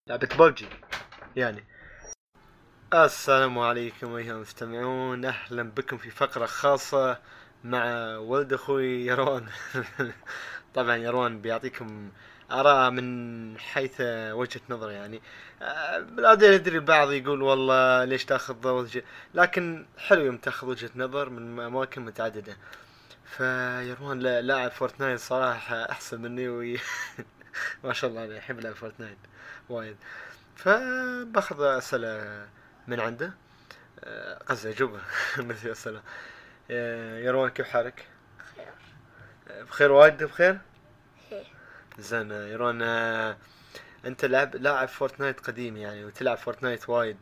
Speaker 1: لعبة ببجي؟ يعني السلام عليكم أيها المستمعون. أهلا بكم في فقرة خاصة مع ولد أخوي يروان. طبعا يروان بيعطيكم آراء من حيث وجهة نظر يعني. آه، لا أدري البعض يقول والله ليش تأخذ لكن حلو يوم تأخذ وجهة نظر من أماكن متعددة. فيروان لا- لاعب Fortnite صراحة أحسن مني وي... ما شاء الله عليه يحب لعب Fortnite وايد. فباخذ أسئلة من عنده. آه، قصدي أجوبة مثل أسئلة. آه، يروان كيف حالك؟ آه، بخير وايد بخير؟ زين يروان آه، أنت لاعب Fortnite قديم يعني وتلعب Fortnite وايد.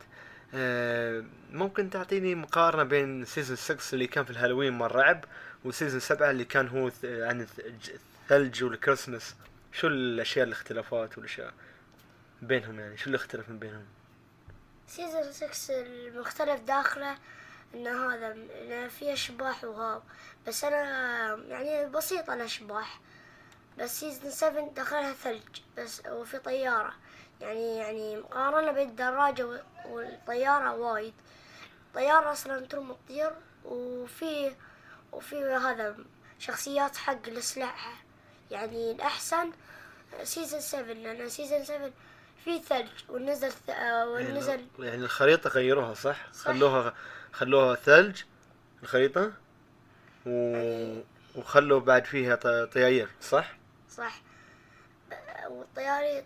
Speaker 1: ممكن تعطيني مقارنة بين season 6 اللي كان في الهالوين مال رعب و season 7 اللي كان هو عن الث- الثلج والكريسماس. شو الأشياء الاختلافات والأشياء بينهم يعني؟ شو اللي اختلف من بينهم؟
Speaker 4: سيزون 6 المختلف داخله إن هذا فيه اشباح وهاب بس أنا يعني بسيطة الاشباح بس سيزون 7 دخلها ثلج بس وفي طيارة. يعني يعني مقارنة بين الدراجة و- والطيارة وايد. الطيارة أصلا ترمي تطير وفي وفي هذا شخصيات حق الاسلحة يعني الأحسن season 7 لأن season 7 في ثلج ونزل ث... آه، ونزل
Speaker 1: يعني الخريطة غيروها صح؟
Speaker 4: صح.
Speaker 1: خلوها خلوها ثلج الخريطة و... وخلوا بعد فيها ط- طياير صح؟
Speaker 4: صح والطيارة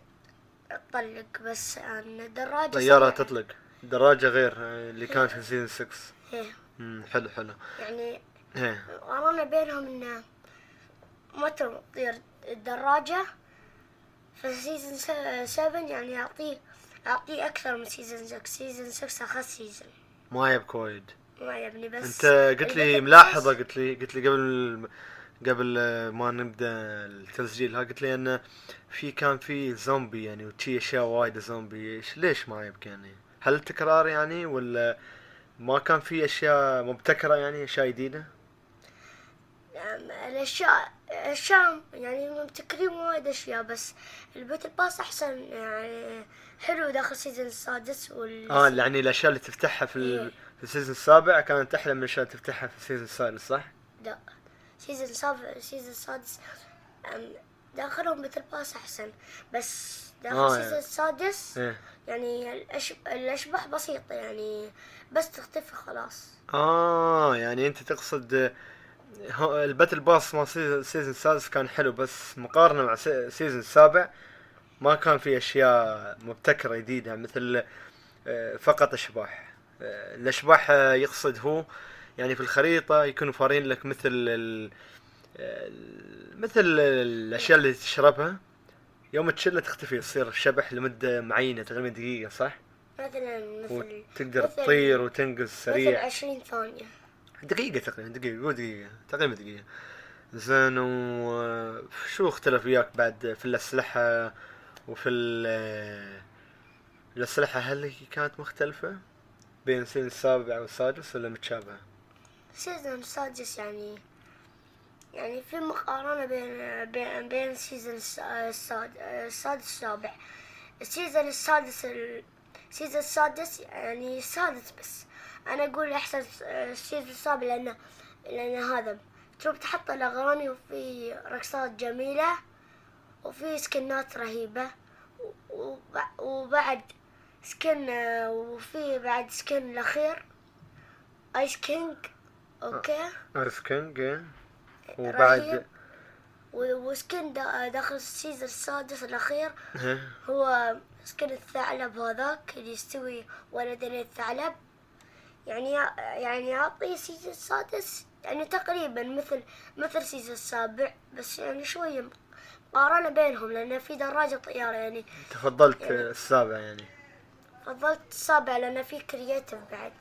Speaker 4: تطلق بس الدراجة
Speaker 1: طيارة. تطلق دراجة غير آه، اللي كانت في season 6
Speaker 4: إيه
Speaker 1: امم حلو حلو
Speaker 4: يعني قارنا بينهم انه ما تطير الدراجة في سيزون 7 يعني يعطيه يعطيه أكثر من سيزون 6 سيزون 6 أخس سيزون
Speaker 1: ما يبك وايد
Speaker 4: ما يبني بس
Speaker 1: أنت قلت لي
Speaker 4: ملاحظة
Speaker 1: قلت لي قلت لي قبل قبل ما نبدأ التسجيل ها قلت لي انه في كان في زومبي يعني وشي أشياء وايد زومبي ليش ما يبكي يعني؟ هل تكرار يعني ولا ما كان في أشياء مبتكرة يعني أشياء
Speaker 4: جديدة؟ الأشياء الأشياء يعني مبتكرين وايد أشياء بس الباتل باس أحسن يعني حلو داخل ال season السادس وال
Speaker 1: آه يعني الأشياء اللي تفتحها في ال-
Speaker 4: إيه.
Speaker 1: في ال season السابع كانت أحلى من الأشياء اللي تفتحها في ال season السادس صح؟
Speaker 4: لا season السابع ال season السادس داخلهم مثل pass أحسن بس داخل
Speaker 1: آه،
Speaker 4: ال season
Speaker 1: يعني.
Speaker 4: السادس
Speaker 1: إيه
Speaker 4: يعني الأش... الأشباح بسيطة يعني بس تختفي خلاص
Speaker 1: آه يعني أنت تقصد ال battle pass مال season ال season السادس كان حلو بس مقارنة مع سي- ال season السابع ما كان في أشياء مبتكرة جديدة مثل آه، فقط أشباح. آه، الأشباح آه، يقصد هو يعني في الخريطة يكونوا فارين لك مثل ال مثل الأشياء اللي تشربها. يوم تشلها تختفي تصير شبح لمدة معينة تقريبا دقيقة صح؟
Speaker 4: مثلا مثل
Speaker 1: وتقدر
Speaker 4: مثل-
Speaker 1: تطير وتنقز
Speaker 4: مثل
Speaker 1: سريع
Speaker 4: 20 ثانية.
Speaker 1: دقيقة تقريبا دقيقة قول دقيقة تقريبا دقيقة. زين وشو اختلف وياك بعد في الأسلحة وفي ال الأسلحة هل هي كانت مختلفة بين السنة السابع والسادس ولا متشابهة؟
Speaker 4: السيزون السادس يعني يعني في مقارنة بين بين بين ال season الس- الساد- السادس والسابع ال season السادس ال- ال season السادس يعني السادس بس. أنا أقول أحسن ال season السابع لأنه لأن هذا. تروح تحط الأغاني وفي رقصات جميلة وفي سكنات رهيبة وب- وبعد skin وفي بعد skin الأخير. Ice
Speaker 1: King okay. Ice
Speaker 4: King.
Speaker 1: وبعد
Speaker 4: و skin دا- داخل ال season السادس الأخير.
Speaker 1: إيه.
Speaker 4: هو skin الثعلب هذاك اللي يستوي ولدين الثعلب. يعني يعني يعطي ال season السادس يعني تقريبا مثل مثل ال season السابع بس يعني شوية مقارنة بينهم لأن في دراجة طيارة يعني
Speaker 1: تفضلت السابع يعني
Speaker 4: فضلت السابع لأن في creative بعد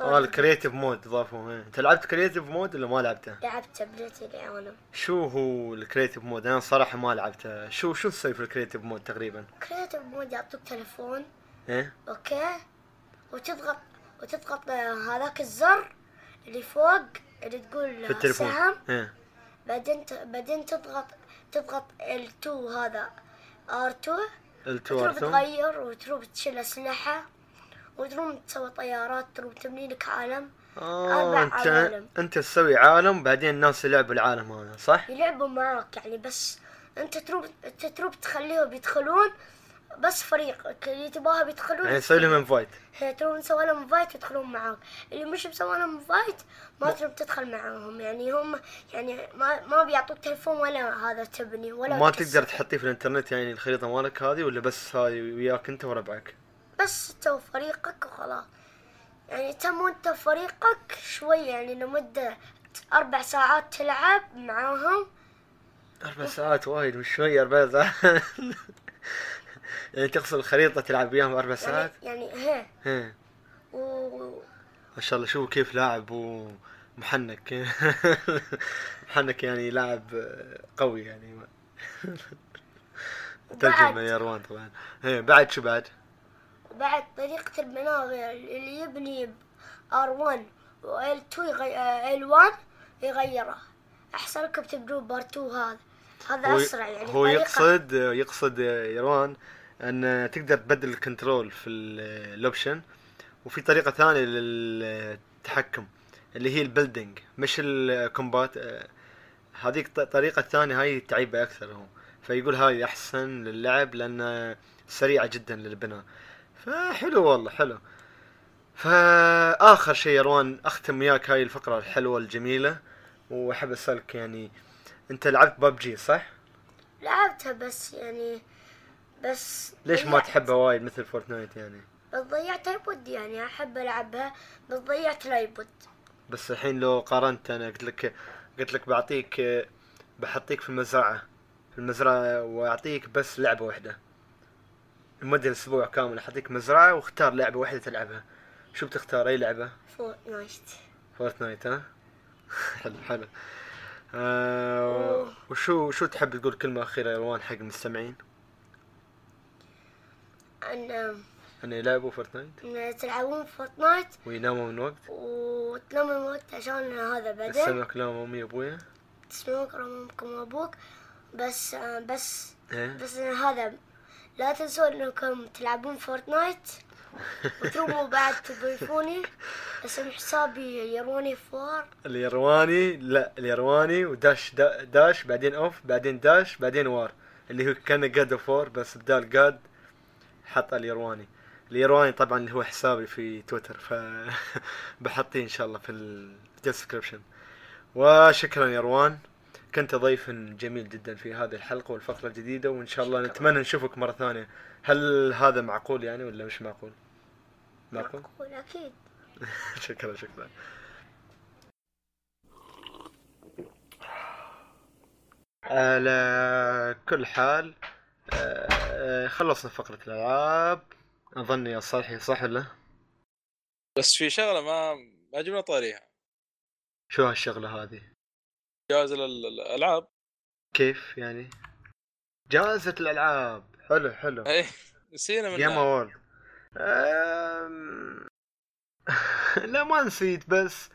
Speaker 1: آه الكرييتيف مود ضافوه إيه. أنت لعبت creative mode ولا ما لعبته؟
Speaker 4: لعبت بديت العالم
Speaker 1: شو هو ال creative mode؟ أنا صراحة ما لعبته، شو شو تسوي في ال creative mode تقريبا؟
Speaker 4: creative mode يعطوك تلفون
Speaker 1: إيه؟
Speaker 4: okay وتضغط وتضغط هذاك الزر اللي فوق اللي تقول
Speaker 1: في التليفون.
Speaker 4: سهم.
Speaker 1: إيه.
Speaker 4: بعدين بعدين تضغط تضغط L2 هذا. R2
Speaker 1: L2
Speaker 4: وتروح
Speaker 1: R
Speaker 4: تغير وتروح تشيل أسلحة وتروح تسوي طيارات تروح تبني لك عالم. آه
Speaker 1: انت
Speaker 4: عوالم.
Speaker 1: أنت تسوي عالم بعدين الناس يلعبوا العالم هذا صح؟
Speaker 4: يلعبوا معاك يعني بس أنت تروح أنت تروح تخليهم يدخلون بس فريقك اللي تباها بيدخلون
Speaker 1: يعني تسوي لهم invite
Speaker 4: هي تروح مسوي لهم invite يدخلون معاك اللي مش مسوي لهم invite ما تروح تدخل معاهم. يعني هم يعني ما ما بيعطوك تلفون ولا هذا تبني ولا
Speaker 1: ما
Speaker 4: تكسر.
Speaker 1: تقدر تحطيه في الانترنت يعني الخريطة مالك هذه ولا بس هذه وياك انت وربعك؟
Speaker 4: بس انت وفريقك وخلاص. يعني تم وانت وفريقك شوية يعني لمدة أربع ساعات تلعب معاهم.
Speaker 1: أربع ساعات وايد مش شوي أربع ساعات. يعني تقصد الخريطة تلعب وياهم أربع
Speaker 4: يعني
Speaker 1: ساعات؟
Speaker 4: يعني هي
Speaker 1: إيه
Speaker 4: و
Speaker 1: ما شاء الله شو كيف لاعب ومحنك. محنك يعني لاعب قوي يعني. ترجمة يا روان طبعا. إيه بعد شو بعد؟
Speaker 4: بعد طريقة البناء اللي يبني R1 و L2 يغي... آه، L1 يغيره. أحسن لكم تبدون ب R2 هذا. هذا
Speaker 1: هو
Speaker 4: أسرع يعني
Speaker 1: هو
Speaker 4: طريقة-
Speaker 1: يقصد يقصد يا روان أن تقدر تبدل ال control في ال- option وفي طريقة ثانية للتحكم اللي هي ال building مش ال combat آه، هذيك الطريقة الثانية هاي تعيبة أكثر هو. فيقول هاي أحسن للعب لأن سريعة جدا للبناء. فحلو والله حلو. فآخر شيء يا روان أختم وياك هاي الفقرة الحلوة الجميلة وأحب أسألك يعني أنت لعبت ببجي صح؟
Speaker 4: لعبتها بس يعني بس
Speaker 1: ليش ما. تحبها وايد مثل Fortnite يعني؟
Speaker 4: بس ضيعت iPod يعني أحب ألعبها بس ضيعت ال iPod
Speaker 1: بس الحين لو قارنت أنا قلت لك قلت لك بعطيك بحطيك في المزرعة في المزرعة وأعطيك بس لعبة واحدة لمدة أسبوع كامل اعطيك مزرعة واختار لعبة واحدة تلعبها شو بتختار أي لعبة؟
Speaker 4: Fortnite
Speaker 1: Fortnite ها؟ حلو حلو آه وشو شو تحب تقول كلمة أخيرة يا روان حق المستمعين؟
Speaker 4: أن
Speaker 1: أن يلعبوا فورتنايت؟
Speaker 4: أن تلعبون فورتنايت
Speaker 1: ويناموا من وقت؟
Speaker 4: وتناموا الوقت عشان هذا بعدين
Speaker 1: السمع كلام أمي وأبويا؟
Speaker 4: تسمعون كلام أمكم وأبوك. بس بس
Speaker 1: إيه؟
Speaker 4: بس هذا لا تنسوا إنكم تلعبون فورتنايت. وتروحوا بعد تضيفوني. اسم حسابي يروني فور.
Speaker 1: اليرواني؟ لا اليرواني وداش دا داش بعدين أوف بعدين داش بعدين وار. اللي هو كان God four بس بدال God حط اليرواني اليرواني طبعا اللي هو حسابي في تويتر ف بحطيه إن شاء الله في ال description وشكرا يا روان. كنت ضيف جميل جدا في هذه الحلقة والفقرة الجديدة وإن شاء الله نتمنى نشوفك مرة ثانية. هل هذا معقول يعني ولا مش معقول؟ معقول؟
Speaker 4: معقول أكيد.
Speaker 1: شكرا شكرا. على كل حال خلصنا فقرة الألعاب. أظن يا صالحي صح ولا؟
Speaker 3: بس في شغلة ما ما جبنا طاريها.
Speaker 1: شو هالشغلة هذه؟
Speaker 3: جائزه الالعاب
Speaker 1: كيف يعني؟ جائزة الألعاب. حلو حلو.
Speaker 3: إيه نسينا
Speaker 1: جيم
Speaker 3: منها
Speaker 1: اوورد لا ما نسيت بس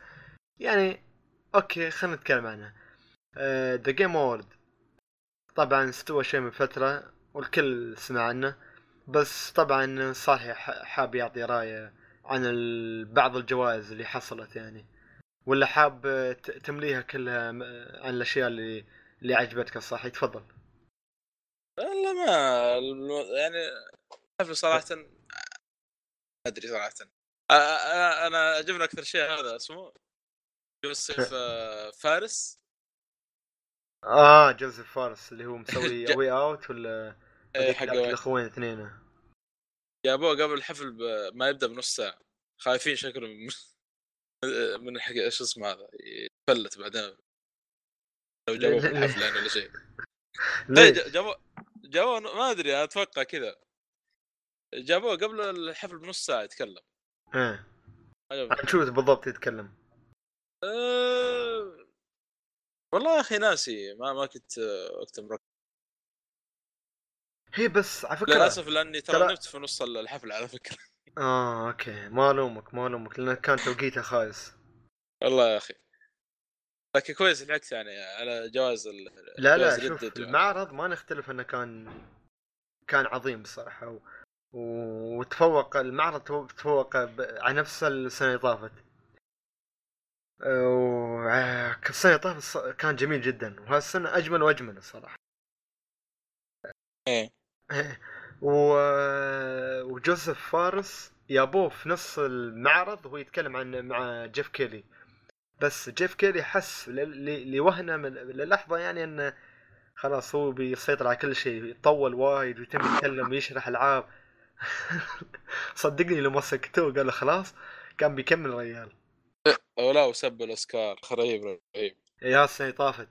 Speaker 1: يعني okay خلينا نتكلم عنها. The Game Award طبعا استوى شيء من فترة. والكل سمع عنه. بس طبعا صالح حاب يعطي رأيه عن بعض الجوائز اللي حصلت يعني. ولا حاب تمليها كلها عن الأشياء اللي اللي عجبتك؟ صالح تفضل.
Speaker 3: والله ما يعني حفل صراحة. ما أدري صراحة. أ- أنا عجبني أكثر شيء هذا اسمه يوسف فارس.
Speaker 1: آه جوزيف فارس اللي هو مسوي اوي اوت ولا
Speaker 3: إيه،
Speaker 1: هذيك
Speaker 3: حق
Speaker 1: الأخوين اثنين.
Speaker 3: جابوه قبل الحفل ب- ما يبدأ بنص ساعة. خايفين شكلهم من من حق إيش اسمه هذا يفلت بعدين. لو جابوه في الحفل يعني ولا شيء؟ ج- جابوه جابوه ما أدري أتوقع كذا. جابوه قبل الحفل بنص ساعة يتكلم.
Speaker 1: إيه. شو بالضبط يتكلم؟
Speaker 3: أه... والله يا أخي ناسي. ما ما كنت وقت مركز.
Speaker 1: هي بس على فكرة
Speaker 3: للأسف لأني ترى نمت في نص الحفل على فكرة.
Speaker 1: آه أوكي. ما ألومك ما ألومك لأن كان توقيته خايس.
Speaker 3: والله يا أخي. لكن كويس لحقت يعني على جواز ال...
Speaker 1: لا لا شوف
Speaker 3: يعني.
Speaker 1: المعرض ما نختلف إنه كان كان عظيم بصراحة. و... وتفوق المعرض تفوق ب... على نفس السنة اللي طافت. و... السنة اللي طافت كان جميل جدا. وهالسنة أجمل وأجمل الصراحه
Speaker 3: إيه.
Speaker 1: و... وجوزيف فارس يابوه في نص المعرض وهو يتكلم عن مع جيف كيلي. بس جيف كيلي حس ل... ل... لوهنة من... للحظة يعني انه خلاص هو بيسيطر على كل شيء يطول وايد ويتم يتكلم ويشرح ألعاب. صدقني لما سكتوه قال له خلاص كان بيكمل الرجال
Speaker 3: أو لا وسب الأوسكار رهيب رهيب.
Speaker 1: يا السنة طافت.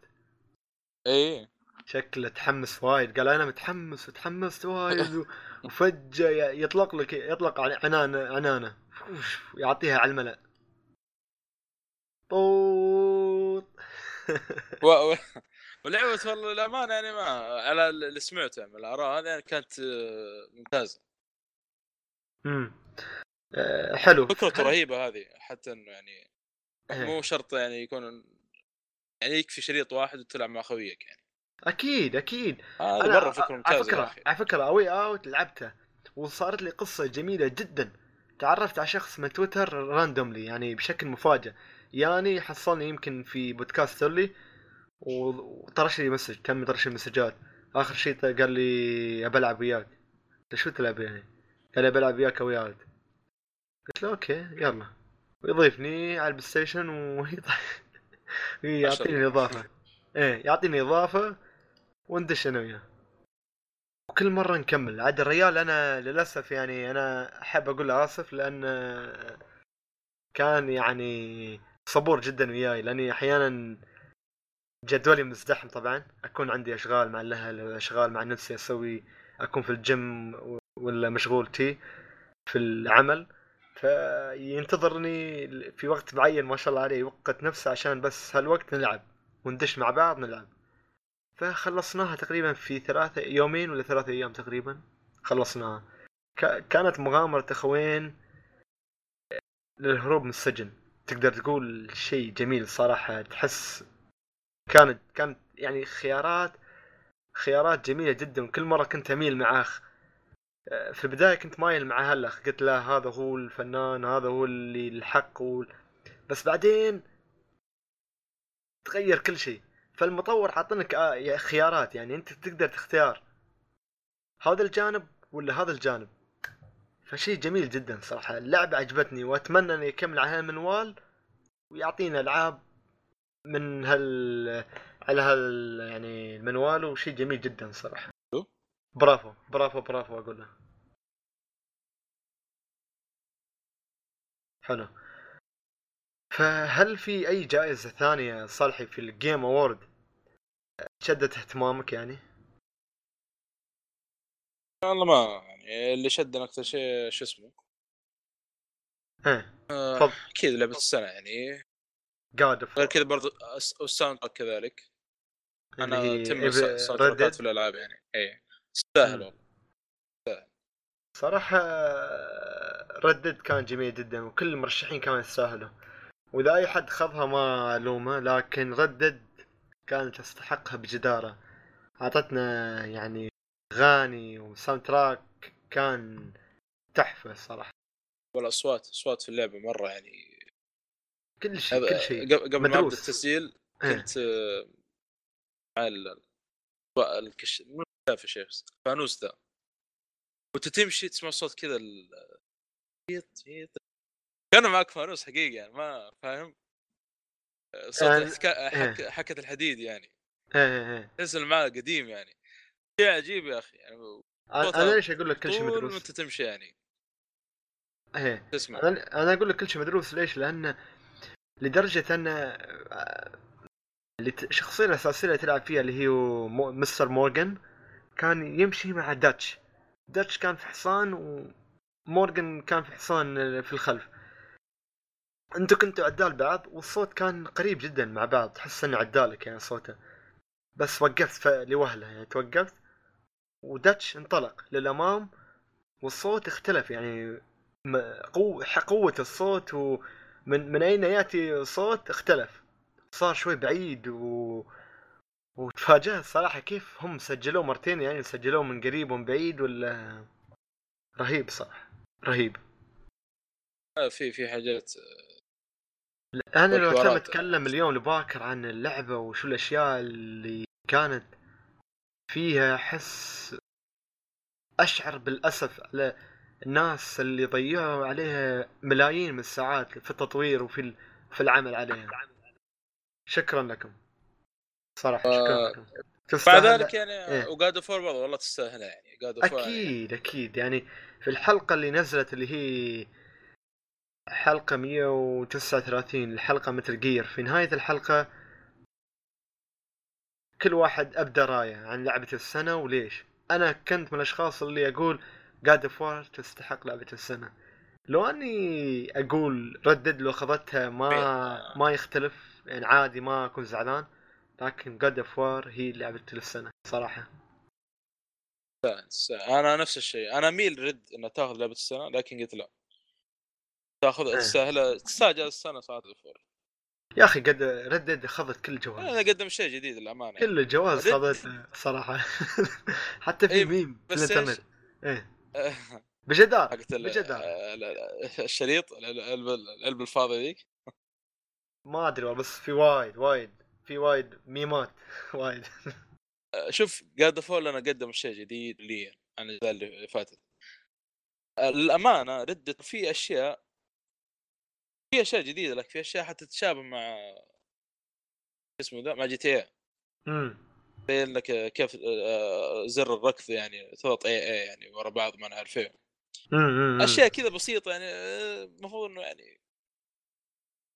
Speaker 3: إيه.
Speaker 1: شكله تحمس وايد. قال أنا متحمس وتحمست وايد وفجأة يطلق لك يطلق عن- عنانة عنانة. يعطيها على الملأ. طوط.
Speaker 3: و... و... ولعبة والله الأمانة يعني ما على اللي سمعته من الآراء هذه يعني كانت آه، ممتازة.
Speaker 1: أمم. آه، حلو.
Speaker 3: فكرته رهيبة هذه حتى إنه يعني
Speaker 1: إيه.
Speaker 3: مو شرط يعني يكون يعني يكفي شريط واحد وتلعب مع خويك يعني.
Speaker 1: أكيد أكيد.
Speaker 3: هذا
Speaker 1: أنا
Speaker 3: مرة فكرة
Speaker 1: على
Speaker 3: ممتازة يا فكرة
Speaker 1: على فكرة أوي اوت لعبته. وصارت لي قصة جميلة جدا. تعرفت على شخص من تويتر randomly يعني بشكل مفاجئ. يعني حصلني يمكن في بودكاست لي و- وطرش لي message تم طرش المسجات آخر شيء قال لي أبى ألعب وياك. قلت شو تلعب يعني؟ قال لي بلعب وياك A Way Out قلت له okay يلا. ويضيفني على البلاي ستيشن ويعطيني
Speaker 3: الله.
Speaker 1: إضافة. إيه يعطيني إضافة. وندش أنا وياه وكل مرة نكمل. عاد الريال أنا للأسف يعني أنا أحب أقول له اسف لأن كان يعني صبور جدا وياي لأني أحيانا جدولي مزدحم طبعا. أكون عندي أشغال مع الأهل أشغال مع نفسي أسوي أكون في الجيم ولا مشغول تي في العمل. فينتظرني في وقت معين ما شاء الله عليه يوقت نفسه عشان بس هالوقت نلعب وندش مع بعض نلعب. فخلصناها تقريبا في ثلاثة يومين ولا ثلاثة أيام تقريبا. خلصناها. كانت مغامرة أخوين للهروب من السجن. تقدر تقول شيء جميل صراحة. تحس كانت كانت يعني خيارات خيارات جميلة جدا وكل مرة كنت أميل مع أخ في البداية كنت مايل مع هالأخ. قلت له هذا هو الفنان هذا هو اللي الحق هو بس بعدين تغير كل شيء. فالمطور حاطنك آه، خيارات يعني أنت تقدر تختار هذا الجانب ولا هذا الجانب. فشيء جميل جدا صراحة. اللعبة عجبتني وأتمنى انه يكمل على هالمنوال ويعطينا ألعاب من هال على هال يعني المنوال وشيء جميل جدا صراحة.
Speaker 3: شو؟
Speaker 1: برافو برافو برافو أقول له حلو. فهل في أي جائزة ثانية صالحي في ال Game Awards شدت اهتمامك يعني؟
Speaker 3: والله ما يعني اللي شدنا أكثر شيء شو اسمه؟
Speaker 1: إيه
Speaker 3: آه، أكيد لعبة السنة يعني.
Speaker 1: God of
Speaker 3: غير كذا برضو الس- وال soundtrack كذلك. أنا تم الس- ال
Speaker 1: soundtrack
Speaker 3: ات في الألعاب يعني. اي تستاهل. والله.
Speaker 1: صراحة ردد كان جميل جدا وكل المرشحين كانوا يستاهلوا وإذا أي حد خذها ما الومه لكن ردد كانت تستحقها بجدارة. أعطتنا يعني أغاني وساوند تراك كان تحفة صراحة.
Speaker 3: والاصوات أصوات في اللعبة مرة يعني.
Speaker 1: كل شيء كل شيء.
Speaker 3: قبل ما
Speaker 1: أبدأ.
Speaker 3: التسجيل
Speaker 1: إيه.
Speaker 3: كنت آه، مع ال- الكش مو شاف يا شيخ الفانوس ذا. وأنت تمشي تسمع صوت كذا ال... كان معك فانوس حقيقي يعني ما فاهم؟ صوت
Speaker 1: يعني-
Speaker 3: الحكا... حك...
Speaker 1: إيه.
Speaker 3: حكة الحديد يعني.
Speaker 1: إيه إيه إيه.
Speaker 3: تحس المعنى قديم يعني. شيء عجيب يا أخي يعني أنا
Speaker 1: أنا ليش أقول لك كل شيء مدروس؟
Speaker 3: أنت تمشي يعني.
Speaker 1: إيه.
Speaker 3: تسمع.
Speaker 1: أنا أنا أقول لك كل شيء مدروس ليش؟ لأن لدرجة أن آه، الشخصيه الأساسية اللي تلعب فيها اللي هي مستر مورغان كان يمشي مع داتش. داتش كان في حصان ومورغان كان في حصان في الخلف. أنتوا كنتوا عدال بعض والصوت كان قريب جدا مع بعض تحس انه عدالك يعني صوته. بس وقفت لوهلة يعني توقفت وداتش انطلق للأمام والصوت اختلف يعني قوة قوة الصوت ومن من أين يأتي الصوت اختلف. صار شوي بعيد و... وتفاجأت صراحة كيف هم سجلوه مرتين يعني سجلوه من قريب ومن بعيد ولا رهيب صراحة رهيب.
Speaker 3: آه، في في حاجات
Speaker 1: أنا لو تم. أتكلم اليوم لباكر عن اللعبة وشو الأشياء اللي كانت فيها أحس أشعر بالأسف على الناس اللي ضيعوا عليها ملايين من الساعات في التطوير وفي ال- في العمل عليها. شكرا لكم. صراحة شكرا
Speaker 3: آه،
Speaker 1: لكم.
Speaker 3: مع
Speaker 1: تستاهل
Speaker 3: ذلك يعني
Speaker 1: إيه.
Speaker 3: و God of War برضه والله تستاهلها يعني. God of
Speaker 1: War أكيد أكيد. يعني في الحلقة اللي نزلت اللي هي حلقة 139 الحلقة Metal Gear في نهاية الحلقة كل واحد ابدى رأيه عن لعبة السنة وليش. أنا كنت من الأشخاص اللي أقول God of War تستحق لعبة السنة. لو أني أقول Red Dead لو أخذتها ما ما يختلف يعني عادي ما أكون زعلان لكن God of War هي لعبة السنة صراحة.
Speaker 3: أنا نفس الشيء. أنا اميل Red إنها تاخذ لعبة السنة لكن قلت لا. تاخذ
Speaker 1: إيه.
Speaker 3: تستاهل جائزة السنة God of War
Speaker 1: يا أخي قد Red Dead اخذت كل الجوائز
Speaker 3: أنا قدم شيء جديد للأمانة.
Speaker 1: كل الجوائز اخذت صراحة. حتى في
Speaker 3: إيه،
Speaker 1: ميم في
Speaker 3: الإنترنت؟
Speaker 1: إيه. بجدار بجدار.
Speaker 3: ال- ال- الشريط ال- العلبه العلبه الفاضيه ذيك.
Speaker 1: ما أدري والله بس في وايد وايد في وايد ميمات. وايد.
Speaker 3: شوف جاد فول أنا قدم شيء جديد لي عن الاجزاء اللي فاتت. للأمانة ردت في أشياء في أشياء جديدة لك في أشياء حتى تتشابه مع اسمه ذا مع جي تي اي
Speaker 1: إمم.
Speaker 3: زي انك كيف آه، زر الركض يعني تضغط اي اي يعني ورا بعض ما نعرف
Speaker 1: إيه
Speaker 3: أشياء كذا بسيطة يعني آه، المفروض إنه يعني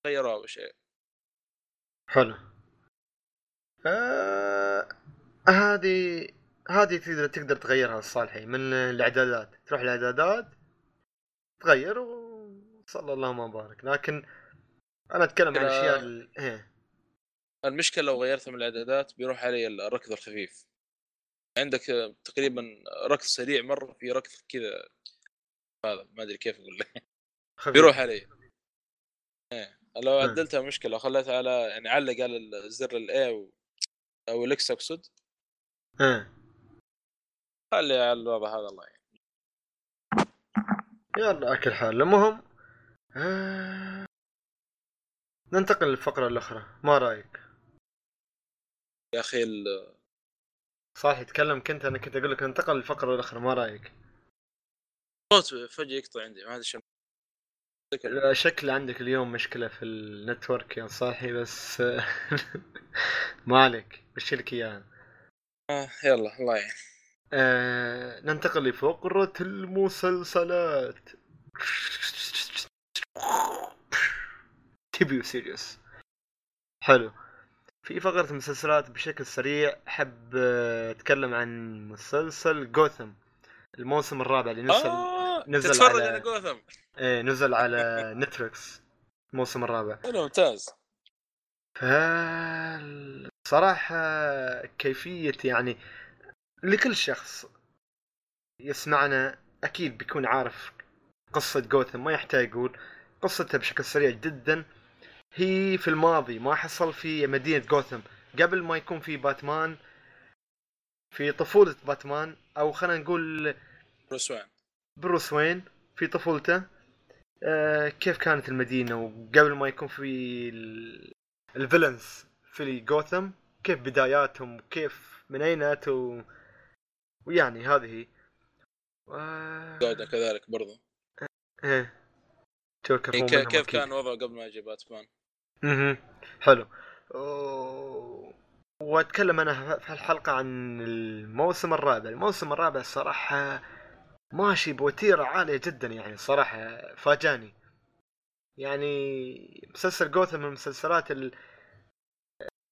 Speaker 3: غيروها أو شيء.
Speaker 1: حلو. آه هذه هذه تقدر تقدر تغيرها الصالحي من الإعدادات تروح الإعدادات تغير وصلى الله ما بارك. لكن أنا أتكلم عن
Speaker 3: كده-
Speaker 1: الأشياء ال- إيه.
Speaker 3: المشكلة لو غيرتها من الإعدادات بيروح علي الركض الخفيف. عندك تقريبا ركض سريع مرة في ركض كذا. هذا ما أدري كيف أقول. لك. بيروح علي. إيه. لو
Speaker 1: مم.
Speaker 3: عدلتها مشكلة خليتها على يعني علق على الزر الاي أو أو الاكس أقصد.
Speaker 1: إيه.
Speaker 3: خلي على الوضع هذا الله يعني.
Speaker 1: يلا اكل حال. المهم آه... ننتقل للفقرة الأخرى. ما رأيك؟
Speaker 3: يا أخي ال-
Speaker 1: صح يتكلم كنت أنا كنت أقول لك ننتقل للفقرة الأخرى. ما رأيك؟
Speaker 3: الصوت فجأة يقطع عندي ما شو
Speaker 1: لا، شكل عندك اليوم مشكلة في النتورك يا صاحي بس ما عليك. بشيلك اياها
Speaker 3: آه يلا الله يعين.
Speaker 1: آه ننتقل لفقرة المسلسلات. تبيو سيريوس حلو. في فقرة المسلسلات بشكل سريع حب آه، أتكلم عن مسلسل جوثم الموسم الرابع اللي نزل
Speaker 3: آه
Speaker 1: نزل
Speaker 3: تتفرج
Speaker 1: على-
Speaker 3: جوثم.
Speaker 1: إيه نزل على نتفلكس الموسم الرابع.
Speaker 3: حلو ممتاز.
Speaker 1: صراحة كيفية يعني لكل شخص يسمعنا أكيد بيكون عارف قصة جوثم ما يحتاج يقول قصتها بشكل سريع جدا. هي في الماضي ما حصل في مدينة جوثم. قبل ما يكون في باتمان في طفولة باتمان أو خلينا نقول
Speaker 3: بروس وين.
Speaker 1: بروس وين في طفولته. آه كيف كانت المدينة؟ وقبل ما يكون في ال- الفيلنز في جوثم كيف بداياتهم وكيف من أين أتوا؟ ويعني هذه. هي.
Speaker 3: جودة كذلك برضو.
Speaker 1: إيه. جوكر
Speaker 3: إيه، كيف
Speaker 1: أكيد.
Speaker 3: كان وضعه قبل ما يجي باتمان
Speaker 1: أها حلو. أوه. وأتكلم أنا في الحلقة عن الموسم الرابع. الموسم الرابع الصراحه ماشي بوتيرة عالية جدا يعني صراحة فاجأني. يعني مسلسل جوثم من المسلسلات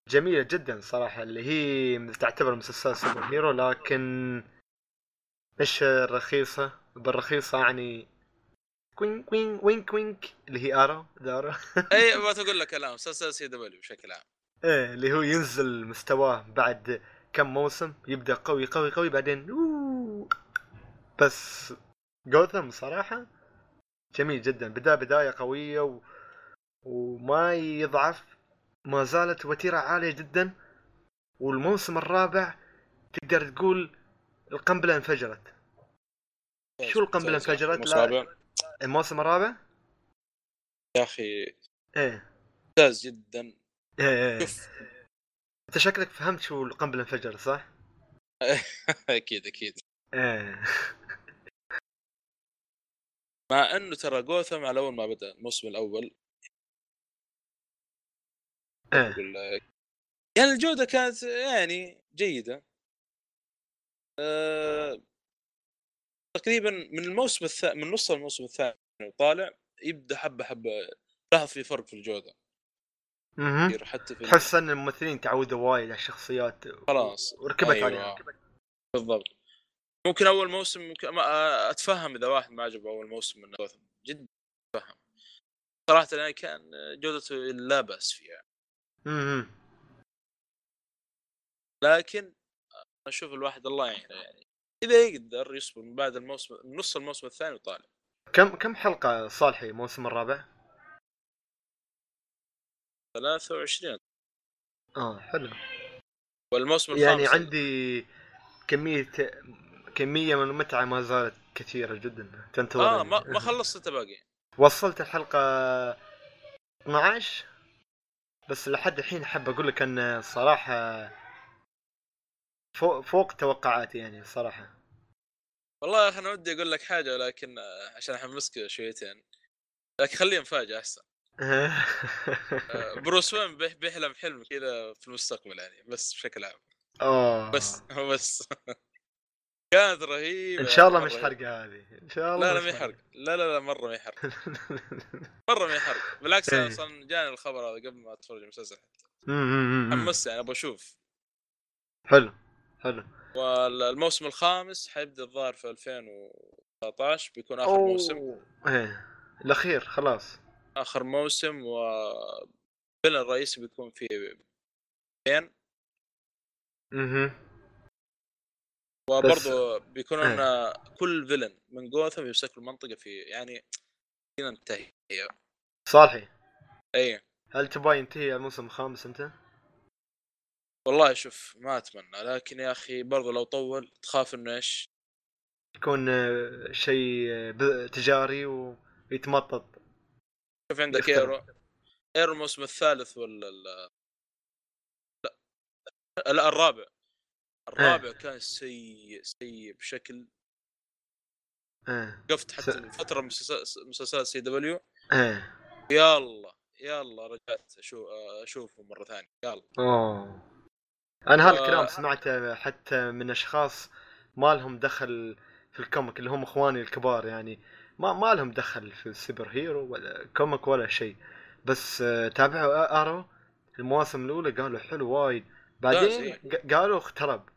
Speaker 1: الجميله جدا صراحة اللي هي تعتبر مسلسل superhero لكن مش رخيصة. بالرخيصة يعني كوينك وينك وينك وينك اللي هي Arrow دارو
Speaker 3: أي ما تقول لك كلام مسلسل CW بشكل عام
Speaker 1: إيه اللي هو ينزل مستواه بعد كم موسم يبدأ قوي قوي قوي بعدين أوه. بس جوثم صراحة جميل جدا بدا بداية قوية و... وما يضعف ما زالت وتيرة عالية جدا والموسم الرابع تقدر تقول القنبلة انفجرت شو القنبلة
Speaker 3: ممتاز.
Speaker 1: انفجرت؟ لا. الموسم الرابع؟
Speaker 3: يا أخي
Speaker 1: إيه.
Speaker 3: ممتاز جدا.
Speaker 1: إيه, إيه.
Speaker 3: شوف.
Speaker 1: أنت شكلك فهمت شو القنبلة انفجرت صح؟
Speaker 3: أكيد أكيد.
Speaker 1: إيه.
Speaker 3: مع أنه ترى جوثم على أول ما بدأ الموسم الأول.
Speaker 1: إيه.
Speaker 3: أقول لك يعني الجودة كانت يعني جيدة. أه... تقريبا من الموسم الثاني من نص الموسم الثاني وطالع يبدأ حبة حبة لاحظ في فرق في
Speaker 1: الجودة.
Speaker 3: كثير حتى في
Speaker 1: تحس إن الممثلين تعودوا وايد على الشخصيات
Speaker 3: خلاص.
Speaker 1: وركبت
Speaker 3: أيوة.
Speaker 1: عليها
Speaker 3: بالضبط. ممكن أول موسم ممكن ما أتفهم إذا واحد ما عجبه أول موسم من جوثم جدا أتفهم. صراحة يعني كان جودته لا بأس فيها.
Speaker 1: مهم.
Speaker 3: لكن أشوف الواحد الله يعينه يعني. إذا يقدر يصبر من بعد الموسم من نص الموسم الثاني وطالع.
Speaker 1: كم كم حلقة صالحي الموسم الرابع؟
Speaker 3: 23
Speaker 1: آه حلو.
Speaker 3: والموسم الخامس
Speaker 1: يعني عندي كمية كمية من المتعة ما زالت كثيرة جدا. تنتظر
Speaker 3: آه ما, ما خلصت انت باقي.
Speaker 1: وصلت الحلقة 12 بس لحد الحين حاب أقول لك أن صراحة فوق فوق توقعاتي يعني صراحة
Speaker 3: والله يا أخي أنا ودي أقول لك حاجة ولكن آه، عشان أحمسك شويتين. لكن خليها مفاجاه أحسن. آه، بروس وين بيح- بيحلم حلم كذا في المستقبل يعني بس بشكل عام.
Speaker 1: آه.
Speaker 3: بس بس. كانت رهيبة
Speaker 1: إن شاء الله مش. حرقة هذه. إن شاء الله
Speaker 3: لا لا ما يحرق لا لا لا مرة ما يحرق مرة ما يحرق بالعكس
Speaker 1: إيه.
Speaker 3: أنا أصلا جاني الخبر هذا قبل ما أتفرج المسلسل
Speaker 1: أمم.
Speaker 3: حمست يعني أبغى أشوف.
Speaker 1: حلو. حلو.
Speaker 3: والموسم الخامس حيبدأ الظاهر في 2019 بيكون آخر موسم.
Speaker 1: إيه الأخير خلاص.
Speaker 3: آخر موسم و الفيلن الرئيسي بيكون في بين.
Speaker 1: أها
Speaker 3: وبرضه بيكونون
Speaker 1: إيه.
Speaker 3: كل فيلن من جوثم يمسك المنطقة في يعني ينتهي
Speaker 1: صالحي.
Speaker 3: اي
Speaker 1: هل تبغى ينتهي الموسم الخامس أنت؟
Speaker 3: والله شوف ما أتمنى لكن يا أخي برضه لو طول تخاف إنه إيش؟
Speaker 1: يكون آه، شيء آه، تجاري ويتمطط.
Speaker 3: شوف عندك
Speaker 1: يختلف.
Speaker 3: ايرو ايرو الموسم الثالث ولا ال... لا لا الرابع. الرابع كان سيء سيء بشكل
Speaker 1: إيه.
Speaker 3: وقفت حتى
Speaker 1: س-
Speaker 3: فتره مسلسل- مسلسلات CW
Speaker 1: إيه.
Speaker 3: يلا يلا رجعت أشوف أشوفه مرة ثانية يلا
Speaker 1: أوه. أنا هذا
Speaker 3: آه.
Speaker 1: الكلام سمعته حتى من أشخاص ما لهم دخل في ال comic اللي هم إخواني الكبار يعني. ما ما لهم دخل في ال superhero ولا comic ولا شيء. بس آه، تابعوا Arrow. المواسم الأولى قالوا حلو وايد. بعدين قالوا اخترب.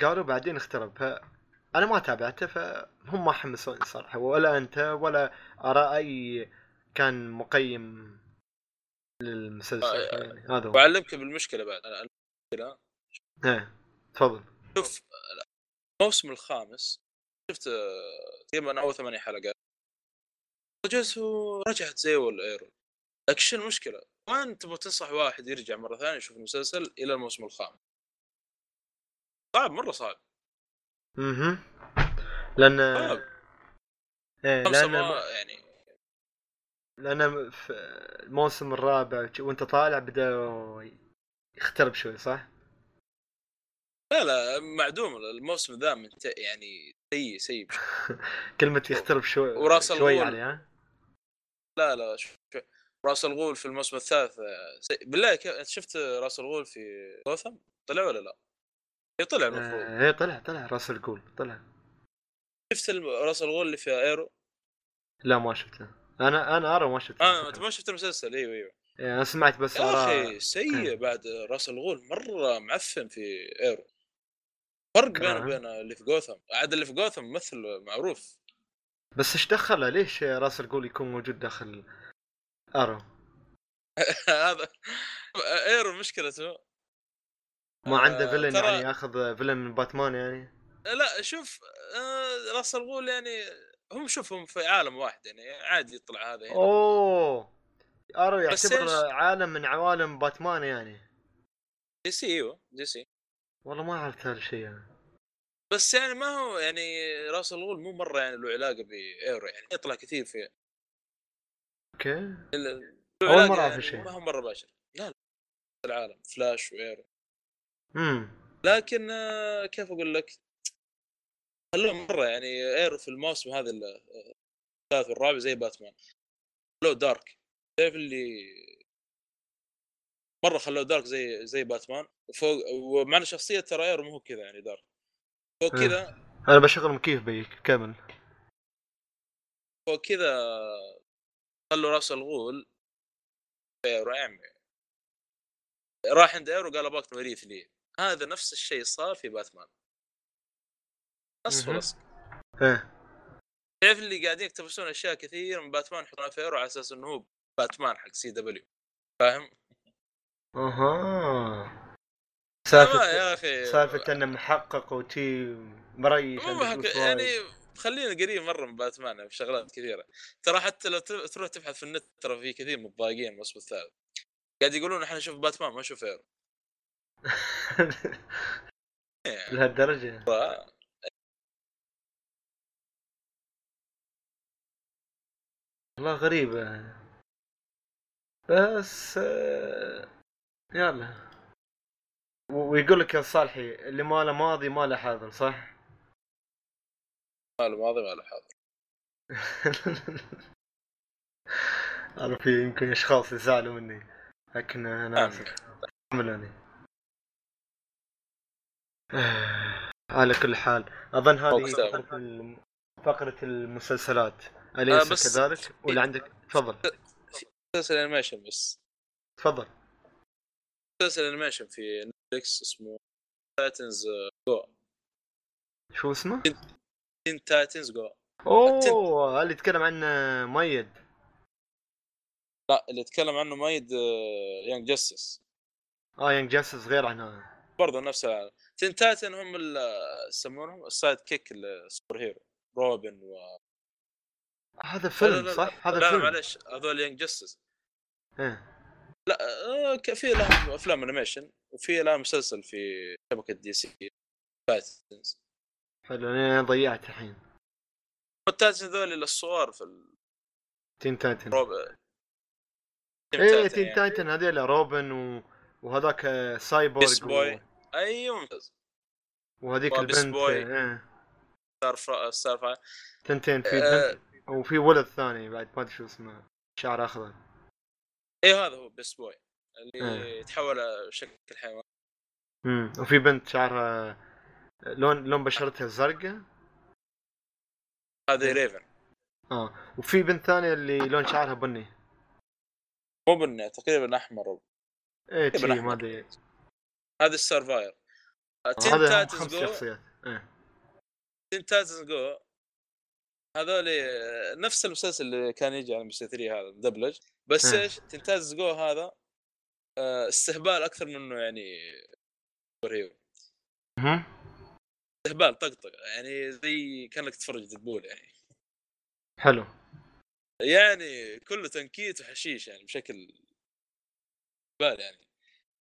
Speaker 1: قالوا بعدين اخترب. أنا ما تابعته فهم ما حمسوني صراحة. ولا أنت ولا Arrow أي كان مقيم للمسلسل
Speaker 3: آه،
Speaker 1: يعني. هذا هو.
Speaker 3: وأعلمك بالمشكلة بعد. المشكلة
Speaker 1: إيه تفضل.
Speaker 3: شوف الموسم الخامس شفت آه، تقريبا أول ثمانية حلقات. رجعت رجعت زي والايرو لكن شو المشكلة؟ وين تبغى تنصح واحد يرجع مرة ثانية يشوف المسلسل إلى الموسم الخامس؟ صعب مرة صعب.
Speaker 1: أها. لأن
Speaker 3: صعب. إيه
Speaker 1: لأن
Speaker 3: ما يعني.
Speaker 1: لأن في الموسم الرابع وأنت طالع بدا يخترب شوي صح؟
Speaker 3: لا لا معدوم الموسم ذا من يعني سيء سيء.
Speaker 1: كلمة يخترب شوي
Speaker 3: وراس
Speaker 1: شوي
Speaker 3: الغول.
Speaker 1: يعني ها؟
Speaker 3: لا لا شوف. راس الغول في الموسم الثالث آه، سيء. بالله أنت شفت راس الغول في غوثم؟ طلع ولا لا؟ اي طلع المفروض
Speaker 1: آه، إيه طلع طلع راس الغول طلع
Speaker 3: شفت راس الغول اللي في Arrow؟
Speaker 1: لا ما شفته أنا أنا Arrow ما شفته
Speaker 3: آه أنت ما شفت المسلسل إيوه إيوه
Speaker 1: إيه، أنا سمعت بس
Speaker 3: يا أخي سيء. بعد راس الغول مرة معفن في Arrow. فرق بينه. وبين اللي في جوثم عاد اللي في جوثم ممثل معروف.
Speaker 1: بس إيش دخله؟ ليش راس الغول يكون موجود داخل Arrow
Speaker 3: هذا Arrow مشكلته
Speaker 1: ما عنده
Speaker 3: آه،
Speaker 1: villain
Speaker 3: ترى-
Speaker 1: يعني ياخذ villain من باتمان يعني؟
Speaker 3: لا شوف آه، راس الغول يعني هم شوفهم في عالم واحد يعني عادي يطلع هذا هنا.
Speaker 1: أوه!
Speaker 3: Arrow
Speaker 1: يعتبر؟ عالم من عوالم باتمان يعني.
Speaker 3: DC إيوه DC.
Speaker 1: والله ما عرفت هذا الشيء يعني.
Speaker 3: بس يعني ما هو يعني راس الغول مو مرة يعني له علاقة ب Arrow يعني يطلع كثير في
Speaker 1: okay.
Speaker 3: علاقة
Speaker 1: مرة أعرف
Speaker 3: يعني
Speaker 1: الشيء.
Speaker 3: ما هو مرة باشر لا لا. العالم Flash و Arrow.
Speaker 1: امم
Speaker 3: لكن آه، كيف أقول لك؟ خلوه مرة يعني Arrow في الموسم هذا ال- الثالث والرابع زي باتمان. خلوه dark. تعرف اللي مرة خلوه dark زي زي باتمان وفوق ومع ان شخصية ترى Arrow مو هو كذا يعني dark. فوق
Speaker 1: إيه.
Speaker 3: كذا
Speaker 1: أنا بشغل مكيف بيك كمل.
Speaker 3: فوق كذا خلوا راس الغول Arrow يا عمي راح عند Arrow قال ابغاك توريث لي. هذا نفس الشيء صار في باتمان. نص. ولصق
Speaker 1: إيه.
Speaker 3: تعرف اللي قاعدين يقتبسون أشياء كثير من باتمان يحطونها في Arrow على أساس إنه هو باتمان حق CW. فاهم؟ أها.
Speaker 1: سالفة
Speaker 3: يا أخي.
Speaker 1: سالفة إنه محقق وتي مريش
Speaker 3: يعني. خلينا قريب مرة من باتمان في شغلات كثيرة. ترى حتى لو تروح تبحث في النت ترى في كثير متضايقين الموسم الثالث. قاعد يقولون إحنا نشوف باتمان ما نشوف ايرو
Speaker 1: لهالدرجة.
Speaker 3: ف-
Speaker 1: والله غريبة. بس آه، يلا. ويقول لك يا صالحي اللي ما له ماضي ما له حاضر صح؟
Speaker 3: ما له ماضي ما له حاضر
Speaker 1: أنا في يمكن أشخاص يزعلوا مني لكن أنا آسف. حملوني على كل حال أظن هذه الم- فقرة المسلسلات. أليس
Speaker 3: آه،
Speaker 1: كذلك؟ ولا عندك؟ تفضل.
Speaker 3: مسلسل animation بس.
Speaker 1: تفضل.
Speaker 3: مسلسل animation في نتفلكس اسمه Titans جو
Speaker 1: شو اسمه؟
Speaker 3: Teen Titans Go
Speaker 1: أوه اللي يتكلم عنه ميد.
Speaker 3: لا اللي يتكلم عنه مايد Young Justice
Speaker 1: آه Young Justice غير عن هذا
Speaker 3: برضه نفس العالم. Teen Titan هم يسمونهم ال sidekick ال superhero. روبن و
Speaker 1: هذا
Speaker 3: لا
Speaker 1: فيلم
Speaker 3: لا لا
Speaker 1: صح؟ هذا
Speaker 3: لا لا
Speaker 1: فيلم.
Speaker 3: معلش هذول Young Justice
Speaker 1: إيه.
Speaker 3: لا في لهم أفلام animation وفي لهم مسلسل في شبكة DC Titans
Speaker 1: حلو أنا ضيعت الحين.
Speaker 3: ال Titans ذول الصغار في
Speaker 1: Teen Titan
Speaker 3: الروب
Speaker 1: إيه Teen Titan هذيل روبن و... وهذاك Cyborg
Speaker 3: Beast Boy. أيوه ممتاز.
Speaker 1: وهذيك البنت
Speaker 3: Boy. إيه. Starfi... Starfi...
Speaker 1: تنتين في
Speaker 3: آه.
Speaker 1: بنت وفي ولد ثاني بعد ما أدري شو اسمه شعر أخضر.
Speaker 3: اي هذا هو Beast Boy. اللي
Speaker 1: إيه.
Speaker 3: يتحول شكل حيوان.
Speaker 1: امم وفي بنت شعرها لون لون بشرتها زرقاء.
Speaker 3: هذا
Speaker 1: إيه.
Speaker 3: Raven.
Speaker 1: آه. وفي بنت ثانية اللي لون شعرها بني.
Speaker 3: مو بني تقريبا أحمر.
Speaker 1: إيه
Speaker 3: تقريباً
Speaker 1: ما. أدري.
Speaker 3: هذا ال
Speaker 1: Starfire.
Speaker 3: Titans
Speaker 1: خمس
Speaker 3: Go.
Speaker 1: شخصيات. إيه.
Speaker 3: Teen Titans Go هذول نفس المسلسل اللي كان يجي على MBC 3 هذا مدبلج بس. إيش؟ Teen Titans Go هذا آه، استهبال أكثر منه يعني superhero
Speaker 1: مهم.
Speaker 3: استهبال طقطقه يعني زي كأنك تتفرج Deadpool يعني.
Speaker 1: حلو.
Speaker 3: يعني كله تنكيت وحشيش يعني بشكل بال يعني.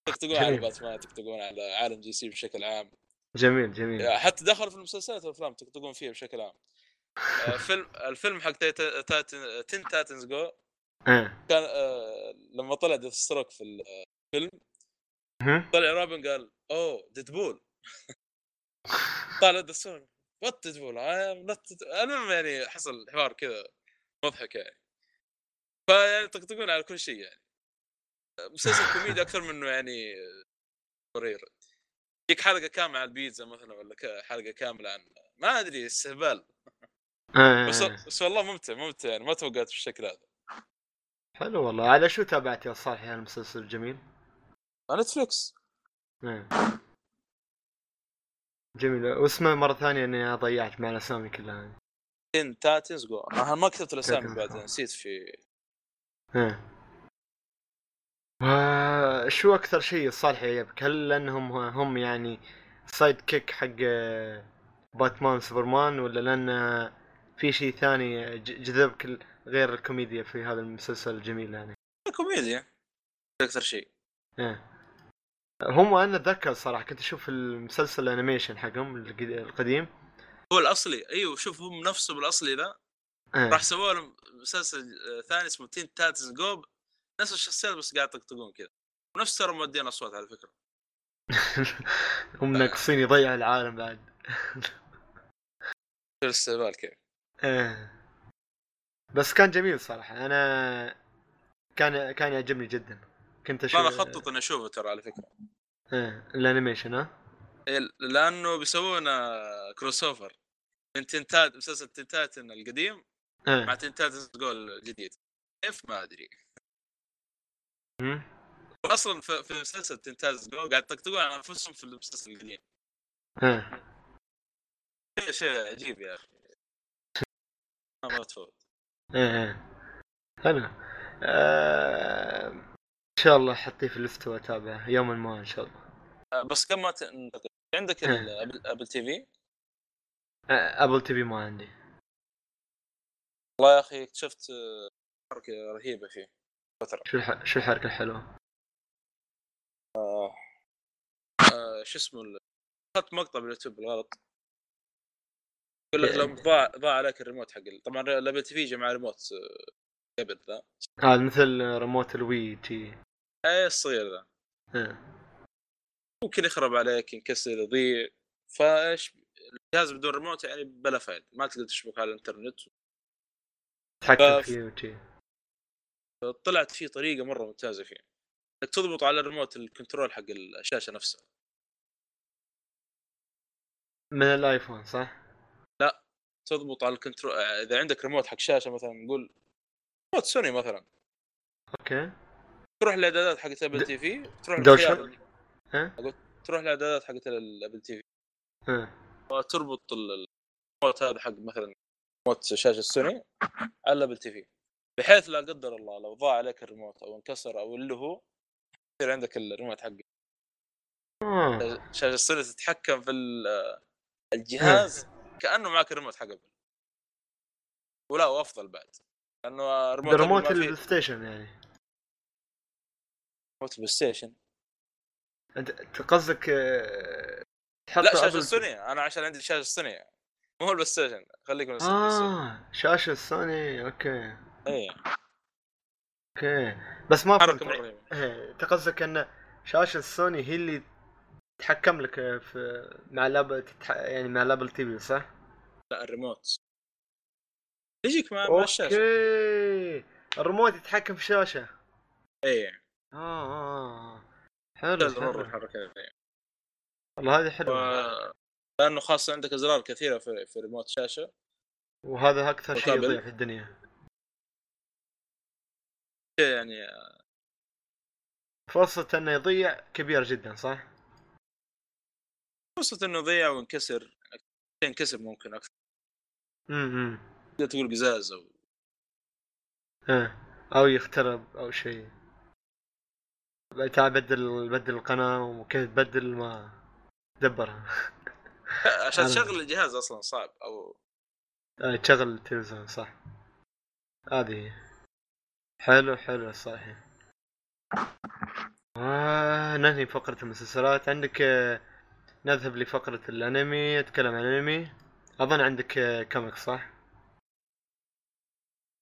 Speaker 3: يطقطقون على. باتمان يطقطقون على عالم DC بشكل عام.
Speaker 1: جميل جميل.
Speaker 3: حتى دخلوا في المسلسلات والأفلام يطقطقون فيها بشكل عام. آه، فيلم الفيلم حق Teen Titans Go
Speaker 1: إيه
Speaker 3: كان آه، لما طلع Deathstroke في الفيلم. طلع روبن قال أوه Deadpool. طالع Deathstroke what Deadpool؟ المهم يعني حصل حوار كذا مضحك يعني. فيعني يطقطقون على كل شيء يعني. مسلسل كوميدي أكثر منه يعني مرير. يجيك حلقة كاملة عن البيتزا مثلا ولا حلقة كاملة عن ما أدري استهبال. بس
Speaker 1: إيه.
Speaker 3: بس والله ممتع ممتع يعني ما توقعت بالشكل هذا.
Speaker 1: حلو والله. على شو تابعت يا صالح المسلسل الجميل؟
Speaker 3: نتفلكس
Speaker 1: إيه. جميل. واسمه مرة ثانية إني ضيعت مع الأسامي كلها.
Speaker 3: Titans Go. أنا ما كتبت
Speaker 1: الأسامي
Speaker 3: بعد. نسيت في
Speaker 1: إيه. وشو أكثر شيء صالح يعجبك؟ هل لأنهم هم يعني sidekick حق آه، باتمان سوبرمان ولا لأن آه، في شيء ثاني جذبك غير الكوميديا في هذا المسلسل الجميل يعني؟
Speaker 3: كوميديا. أكثر شيء
Speaker 1: إيه. هم أنا أتذكر صراحة كنت أشوف المسلسل ال animation حقهم القد- القديم.
Speaker 3: هو الأصلي. أيوه شوف هم نفسه بالاصلي ذا.
Speaker 1: إيه.
Speaker 3: راح سووا لهم مسلسل آه، ثاني اسمه تين تاتنز جو نفس الشخصيات بس قاعد يطقطقون كذا. ونفس ترى مودين أصوات على فكرة.
Speaker 1: هم ناقصين يضيع العالم بعد.
Speaker 3: في الاستهبال
Speaker 1: إيه. بس كان جميل صراحة. أنا كان كان يعجبني جدا. كنت أشوف
Speaker 3: أنا اخطط إني أشوفه ترى على فكرة.
Speaker 1: إيه ال animation ها؟
Speaker 3: إيه، لأنه بيسوون آه، crossover من Teen Tita مسلسل Teen Titans القديم مع
Speaker 1: إيه
Speaker 3: Teen Titans Go الجديد كيف؟ ما
Speaker 1: أدري.
Speaker 3: أصلا في مسلسل Teen Titans Go قاعد يطقطقون على أنفسهم في المسلسل القديم.
Speaker 1: إيه.
Speaker 3: شيء شيء عجيب يا أخي. ما تفوت
Speaker 1: إيه إيه. حلو آه... إن شاء الله حطيه في ال list وأتابعه. يوما ما إن شاء الله.
Speaker 3: آه، بس قبل ما تنتقل عندك
Speaker 1: إيه.
Speaker 3: ال Apple Apple TV؟
Speaker 1: آه... Apple TV ما عندي.
Speaker 3: والله يا أخي اكتشفت آه، حركة رهيبة فيه. فترة.
Speaker 1: شو الح... شو الحركة الحلوة؟
Speaker 3: آه، شو اسمه اخذت مقطع باليوتيوب بالغلط. يقول لك لو ضاع ضاع عليك الريموت حق طبعا ال Apple TV جاء مع ريموت آه، قبل ذا.
Speaker 1: هذا مثل remote ال Wii تي
Speaker 3: اي الصغير ذا.
Speaker 1: إيه.
Speaker 3: ممكن يخرب عليك ينكسر يضيع. فايش الجهاز بدون ريموت يعني بلا فائده ما تقدر تشبك على الإنترنت.
Speaker 1: تحكم
Speaker 3: ف-
Speaker 1: فيه وتي
Speaker 3: طلعت فيه طريقة مرة ممتازة فيه. إنك تضبط على ال remote ال control حق الشاشة نفسها.
Speaker 1: من الآيفون صح؟
Speaker 3: تضبط على ال control إذا عندك ريموت حق شاشة مثلا نقول ريموت سوني مثلا.
Speaker 1: okay.
Speaker 3: تروح الاعدادات حقت ال
Speaker 1: Apple
Speaker 3: د- TV تروح
Speaker 1: شوك؟ ها؟
Speaker 3: تروح الاعدادات حقت ال Apple TV.
Speaker 1: إيه
Speaker 3: وتربط ال- الريموت هذا حق مثلا ريموت شاشة سوني على ال Apple TV. بحيث لا قدر الله لو ضاع عليك الريموت أو انكسر أو اللي هو يصير عندك الريموت حق
Speaker 1: آه.
Speaker 3: شاشة السوني تتحكم في ال- الجهاز كأنه معك الريموت حق Apple ولا وافضل بعد لأنه
Speaker 1: remote
Speaker 3: remote ال
Speaker 1: Play Station يعني.
Speaker 3: remote ال
Speaker 1: PlayStation أنت قصدك آه، تحط
Speaker 3: لا
Speaker 1: شاشة
Speaker 3: سوني أنا عشان عندي شاشة سوني مو هو ال PlayStation خليك من
Speaker 1: آه شاشة سوني okay.
Speaker 3: اي
Speaker 1: okay. بس ما
Speaker 3: حركه
Speaker 1: فهمت إيه أنت قصدك إن شاشة سوني هي اللي تتحكم لك في مع ال Apple تتح... يعني مع ال Apple TV صح؟
Speaker 3: لا الريموت يجيك مع, مع الشاشة
Speaker 1: أوكي الريموت يتحكم في الشاشة
Speaker 3: اي
Speaker 1: آه آه آه. حلو حلو. والله هذه حلوة
Speaker 3: و- لأنه خاصة عندك أزرار كثيرة في, في ريموت شاشة
Speaker 1: وهذا أكثر شيء. يضيع في الدنيا
Speaker 3: يعني
Speaker 1: فرصة إنه يضيع كبيرة جدا صح؟
Speaker 3: فرصة إنه يضيع وينكسر ينكسر ممكن أكثر.
Speaker 1: إمم
Speaker 3: تقدر تقول قزاز أو
Speaker 1: إيه أو يخترب أو شيء. تعال بدل بدل القناة وكيف تبدل ما دبرها.
Speaker 3: عشان تشغل الجهاز أصلا صعب أو
Speaker 1: آه، تشغل التلفزيون صح. هذه. حلو حلو صحيح. آه ننهي فقرة المسلسلات. عندك آه، نذهب لفقرة الأنمي أتكلم عن الأنمي. أظن عندك آه، comic صح؟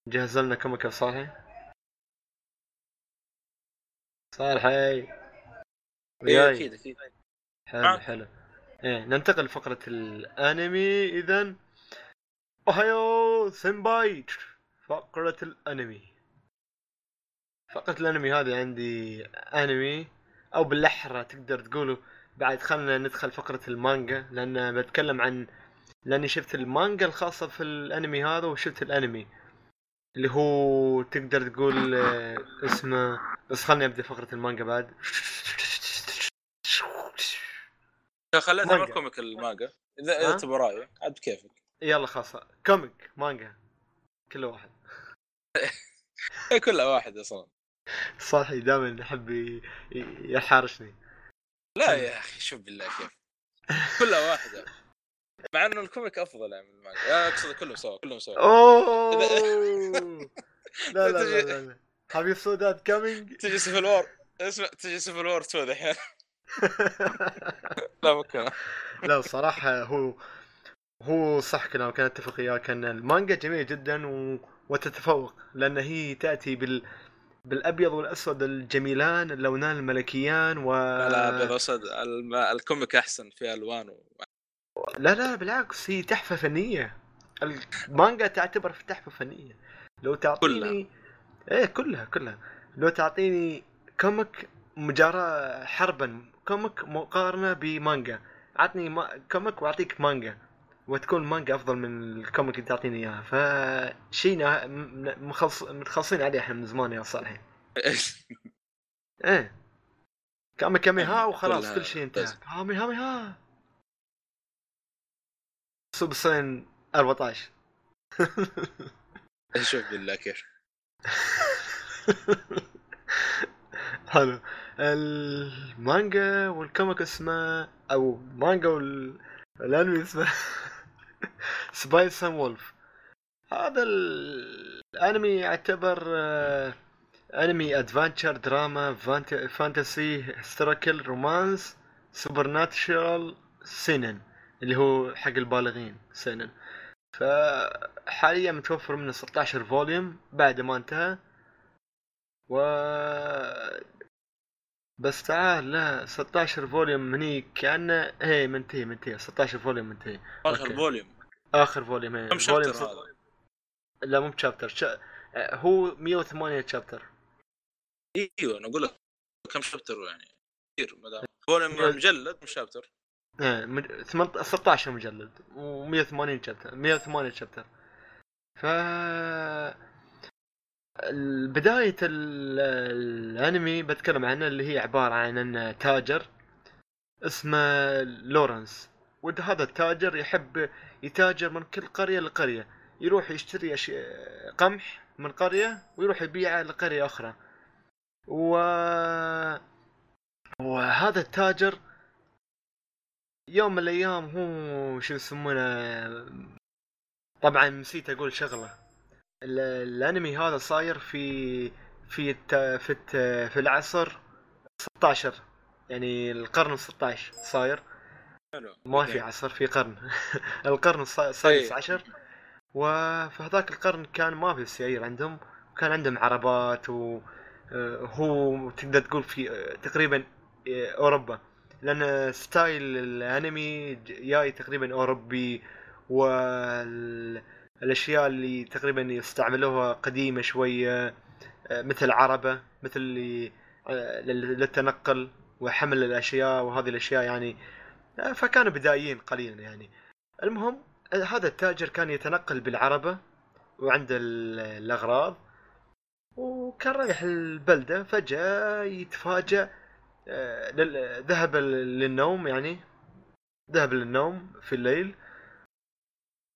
Speaker 1: جهز لنا comic يا صالح صالح هاي
Speaker 3: إيه،
Speaker 1: وياي.
Speaker 3: أكيد أكيد.
Speaker 1: حلو
Speaker 3: معك.
Speaker 1: حلو. إيه ننتقل لفقرة الأنمي. اذا おはよう先輩 فقرة الأنمي. فقرة الأنمي هذه عندي أنمي أو بالاحرى تقدر تقولوا بعد خلنا ندخل فقرة المانجا لأن بتكلم عن لأني شفت المانجا الخاصة في الأنمي هذا وشفت الأنمي. اللي هو تقدر تقول آه، اسمه بس خلني أبدأ فقرة المانجا بعد.
Speaker 3: خليتها. من كوميك المانجا. إذا
Speaker 1: ها؟
Speaker 3: تبغى رايي عاد بكيفك
Speaker 1: يلا خلاص. كوميك مانجا. كل واحد.
Speaker 3: كلها واحد أصلا.
Speaker 1: صاحي دائما يحب يحارشني.
Speaker 3: لا يا أخي شوف بالله كيف. كلها واحدة. مع إنه الكوميك أفضل يعني من المانجا. لا أقصد كلهم سوا كلهم سوا. أوه!
Speaker 1: لا لا لا لا, لا. حبيب سوداد كامينج
Speaker 3: تجي Civil War اسمع تجي Civil War 2 دحين. لا ممكن
Speaker 1: لا الصراحة هو هو صح كلامك أنا اتفق وياك إن المانجا جميلة جدا و... وتتفوق لأن هي تأتي بال بالأبيض والأسود الجميلان اللونان الملكيان و
Speaker 3: لا أبيض اسود الم- ال comic أحسن فيه الوان و...
Speaker 1: لا لا بالعكس هي تحفة فنية. المانجا تعتبر في تحفة فنية. لو تعطيني إيه كلها كلها. لو تعطيني كوميك مجاراة حربا كوميك مقارنة بمانجا. عطني ما... كوميك وأعطيك مانجا. وتكون مانجا أفضل من الكوميك اللي تعطيني إياها. فشيء مخلص... متخلصين عليه إحنا من زمان يا صالحي إيه. كامي كامي ها وخلاص كل شيء انتهى. كامي هامي ها. Super Saiyan 14
Speaker 3: شوف بالله كيف.
Speaker 1: حلو. المانجا وال comic اسمه أو مانجا والأنمي اسمه Spice Wolf. هذا ال- الأنمي يعتبر آه، أنمي adventure drama fant- fantasy historical romance supernatural 青年 اللي هو حق البالغين سينن فحاليا متوفر منه 16 volume بعد ما انتهى. و بس تعال لا 16 volume هني كأنه هي منتهي منتهي 16 volume منتهي.
Speaker 3: 12
Speaker 1: أوكي. volume. آخر volume
Speaker 3: كم
Speaker 1: chapter
Speaker 3: هذا؟
Speaker 1: لا مو ب chapter cha... هو 108 chapter
Speaker 3: إيوه أنا أقول لك كم chapter يعني. كثير ما دام.
Speaker 1: volume.
Speaker 3: مجلد مش chapter
Speaker 1: إيه مج... 18 16 مجلد و180 chapter 108 chapter ف بداية ال- الأنمي بتكلم عنه اللي هي عبارة عن إن تاجر اسمه لورنس. وهذا التاجر يحب يتاجر من كل قرية لقرية. يروح يشتري. قمح من قرية ويروح يبيعه لقرية أخرى. و... وهذا التاجر يوم من الأيام هو شو يسمونه طبعا نسيت أقول شغلة. ال- الأنمي هذا صاير في في الت... في الت... في العصر 16 يعني القرن 16 صاير.
Speaker 3: حلو.
Speaker 1: ما في
Speaker 3: okay.
Speaker 1: عصر في قرن. القرن السادس
Speaker 3: إيه.
Speaker 1: عشر. وفي هذاك القرن كان ما في سيايير عندهم. وكان عندهم عربات وهو تقدر تقول في آه، تقريبا آه، أوروبا. لأن ستايل الأنمي جاي تقريبا أوروبي. وال الاشياء اللي تقريبا يستعملوها قديمة شوية آه، مثل عربة مثل اللي آه، لل- للتنقل وحمل الأشياء. وهذه الأشياء يعني آه، فكانوا بدائيين قليلا يعني. المهم هذا التاجر كان يتنقل بالعربة وعنده ال- الأغراض وكان رايح البلدة فجأة يتفاجأ آه، ذهب للنوم يعني ذهب للنوم في الليل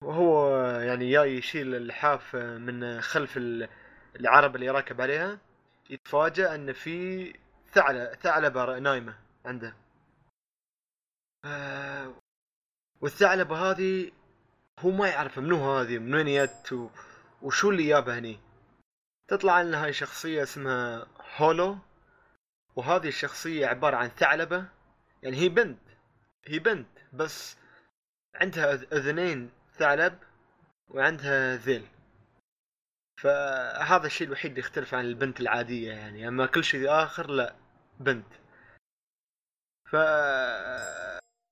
Speaker 1: وهو يعني جاي يشيل اللحاف من خلف ال- العربة اللي راكب عليها. يتفاجأ أن في ثعلب ثعلبة نايمة عنده. آه، والثعلبة هذه هو ما يعرف منو هذه من وين جت وشو اللي جابها هني. تطلع ان هاي شخصية اسمها هولو وهذه الشخصية عبارة عن ثعلبة يعني هي بنت هي بنت بس عندها أذنين ثعلب وعندها ذيل. فهذا الشيء الوحيد اللي يختلف عن البنت العادية يعني أما كل شيء آخر لا بنت. ف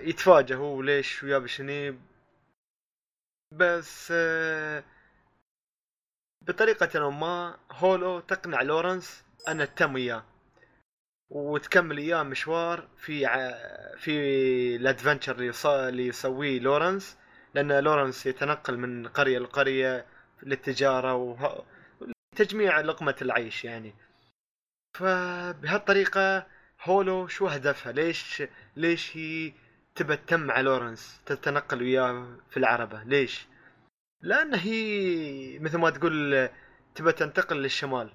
Speaker 1: يتفاجئ هو ليش ويا بشني بس آه، بطريقة ما هولو تقنع لورنس أن تتم إياه. وتكمل إياه مشوار في ع... في ال adventure اللي يص... اللي يسويه لورنس. لأن لورنس يتنقل من قرية لقرية للتجارة وه... تجميع لقمة العيش يعني. فبهالطريقة هولو شو هدفها ليش ليش هي تبى تتم مع لورنس تتنقل وياه في العربة. ليش؟ لأن هي مثل ما تقول تبى تنتقل للشمال.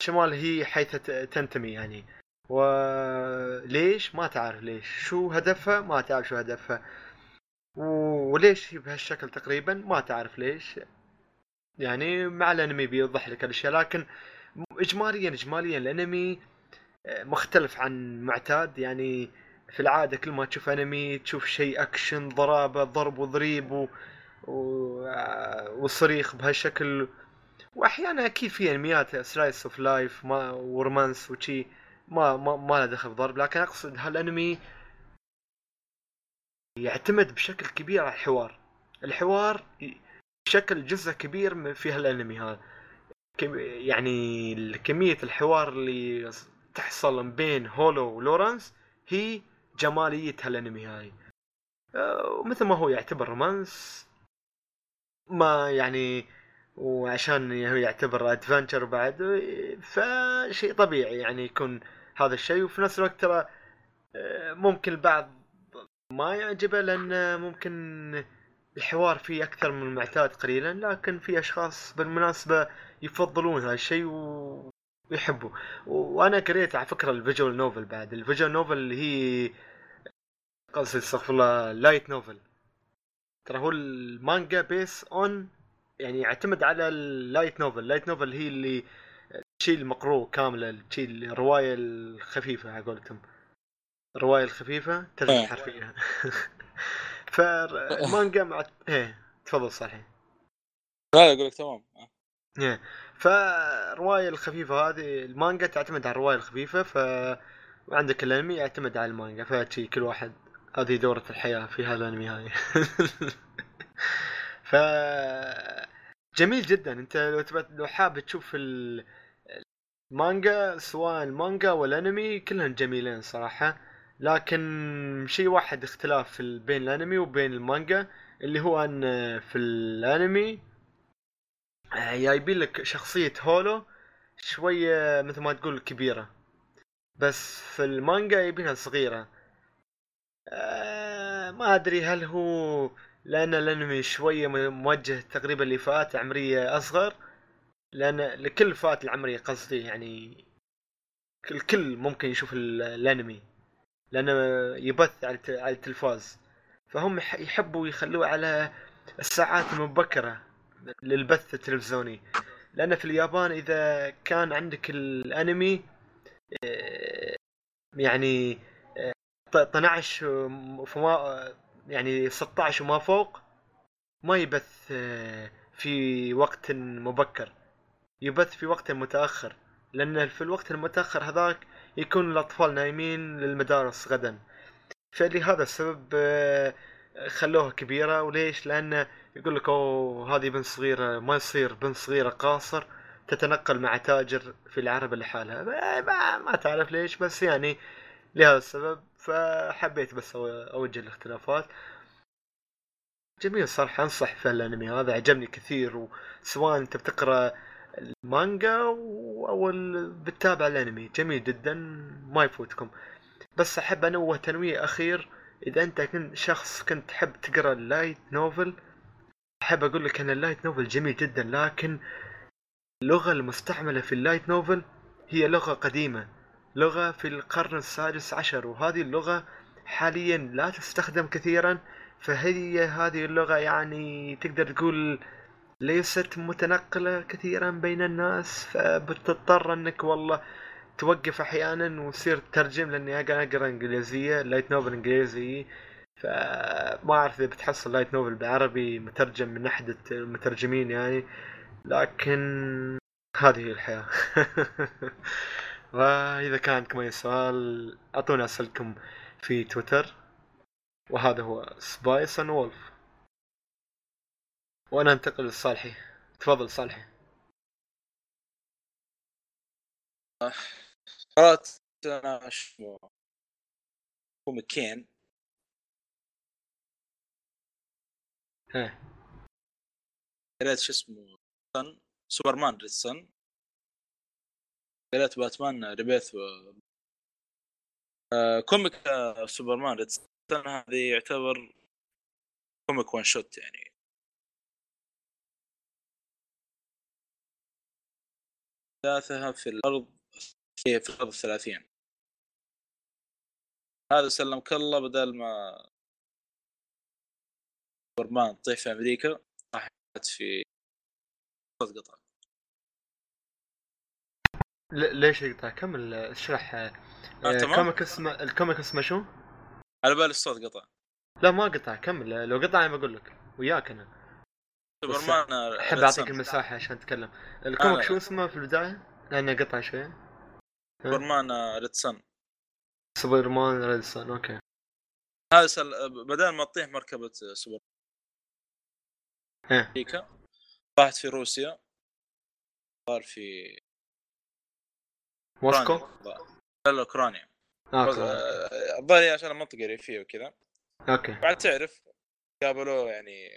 Speaker 1: الشمال هي حيث تنتمي يعني. وليش ما تعرف ليش. شو هدفها؟ ما تعرف شو هدفها. وليش هي بهالشكل تقريبا؟ ما تعرف ليش. يعني مع الأنمي بيوضح لك الاشياء لكن اجماليا اجماليا الأنمي مختلف عن معتاد. يعني في العادة كل ما تشوف أنمي تشوف شيء أكشن ضرابة ضرب وضريب و... و... وصريخ بهالشكل. وأحيانا أكيد في أنميات slice of life ما و romance وشي ما ما ما له دخل ضرب. لكن أقصد هالأنمي يعتمد بشكل كبير على الحوار. الحوار بشكل جزء كبير في هالأنمي هذا. يعني كمية الحوار اللي تحصل بين هولو ولورنس هي جمالية هالانمي هاي ومثل ما هو يعتبر romance ما يعني وعشان هو يعتبر adventure بعد فشيء طبيعي يعني يكون هذا الشيء. وفي نفس الوقت ترى أه، ممكن البعض ما يعجبه لأن ممكن الحوار فيه أكثر من المعتاد قليلا لكن في أشخاص بالمناسبة يفضلون هذا الشيء و... ويحبوا وأنا قريت على فكرة ال visual novel بعد. ال visual novel اللي هي قصدي استغفر الله light novel ترى هو المانجا based on يعني يعتمد على ال light novel ال light novel هي اللي الشيء المقروء كاملة الشيء الرواية الخفيفة على قولتهم. الرواية الخفيفة ترجمه
Speaker 3: إيه.
Speaker 1: حرفيه فالمانجا مع إيه تفضل صحيح.
Speaker 3: لا أقول لك تمام.
Speaker 1: إيه. فالرواية الخفيفة هذه المانجا تعتمد على الرواية الخفيفة ف وعندك الأنمي يعتمد على المانجا فشي كل واحد هذه دورة الحياة في هذا الأنمي هاي ف جميل جدا. أنت لو تبى لو حاب تشوف ال- المانجا سواء المانجا والأنمي كلهم جميلين صراحة. لكن شيء واحد اختلاف بين الأنمي وبين المانجا اللي هو أن في الأنمي جايبين لك شخصية هولو شوية مثل ما تقول كبيرة. بس في المانجا جايبينها صغيرة. آه، ما أدري هل هو لأن الأنمي شوية موجه تقريبا لفئات عمرية أصغر. لأن لكل الفئات العمرية قصدي يعني الكل ممكن يشوف ال- الأنمي. لأنه يبث على الت- على التلفاز. فهم يح- يحبوا يخلوه على الساعات المبكرة. للبث التلفزيوني. لأن في اليابان إذا كان عندك الأنمي آه، يعني آه، ط- 12 فما يعني 16 وما فوق ما يبث آه، في وقت مبكر. يبث في وقت متأخر. لأن في الوقت المتأخر هذاك يكون الأطفال نايمين للمدارس غدا. فلهذا السبب آه، خلوها كبيرة. وليش؟ لأن يقول لك أوه هذه بنت صغيرة ما يصير بنت صغيرة قاصر تتنقل مع تاجر في العربة لحالها ما, ما, تعرف ليش بس يعني لهذا السبب فحبيت بس أوجه الاختلافات. جميل صراحة أنصح في الأنمي هذا عجبني كثير. وسواء أنت بتقرأ المانجا أو بتتابع الانمي جميل جدا ما يفوتكم. بس أحب أنوه تنويه أخير إذا أنت كنت شخص كنت تحب تقرأ ال light novel أحب أقول لك أن ال light novel جميل جدا لكن اللغة المستعملة في ال light novel هي لغة قديمة لغة في القرن السادس عشر وهذه اللغة حاليا لا تستخدم كثيرا فهي هذه اللغة يعني تقدر تقول ليست متنقلة كثيرا بين الناس فبتضطر أنك والله توقف أحيانا وتصير تترجم لأني أقرأ إنجليزية light novel إنجليزي. فما أعرف إذا بتحصل light novel بعربي مترجم من أحد المترجمين يعني لكن هذه هي الحياة. وإذا كان عندكم أي سؤال أعطونا أسئلتكم في تويتر. وهذا هو Spice and Wolf وأنا أنتقل لصالحي. تفضل صالحي.
Speaker 3: قرأت أنا شو؟
Speaker 1: comic
Speaker 3: قريت شو اسمه سن Superman Red Son. قريت Batman Rebirth و... آه comic آه Superman Red Son. هذه يعتبر كوميك وان شوت يعني. ثلاثها في الأرض في الأرض الثلاثين. هذا سلمك الله بدل ما سوبرمان تطيح في أمريكا راحت في صوت قطع
Speaker 1: ليش يقطع كمل اشرح آه،
Speaker 3: آه،.
Speaker 1: الكوميك اسمه الكوميك اسمه شو؟
Speaker 3: على بالي الصوت قطع
Speaker 1: لا ما قطع كمل لو قطع أنا بقول لك وياك أنا
Speaker 3: سوبرمان آه،
Speaker 1: أحب
Speaker 3: ريد
Speaker 1: أعطيك
Speaker 3: سن.
Speaker 1: المساحة عشان أتكلم الكوميك. شو اسمه في البداية؟ لأنه قطع شوي
Speaker 3: سوبرمان ريد سن
Speaker 1: سوبرمان ريدسون أوكي
Speaker 3: هذا سل... بدل ما تطيح مركبة سوبر أمريكا. طاحت في روسيا. صار في
Speaker 1: موسكو.
Speaker 3: لا لا أوكرانيا.
Speaker 1: okay
Speaker 3: آه، الظاهر عشان المنطقة ريفية وكذا.
Speaker 1: okay.
Speaker 3: بعد تعرف قابلوه يعني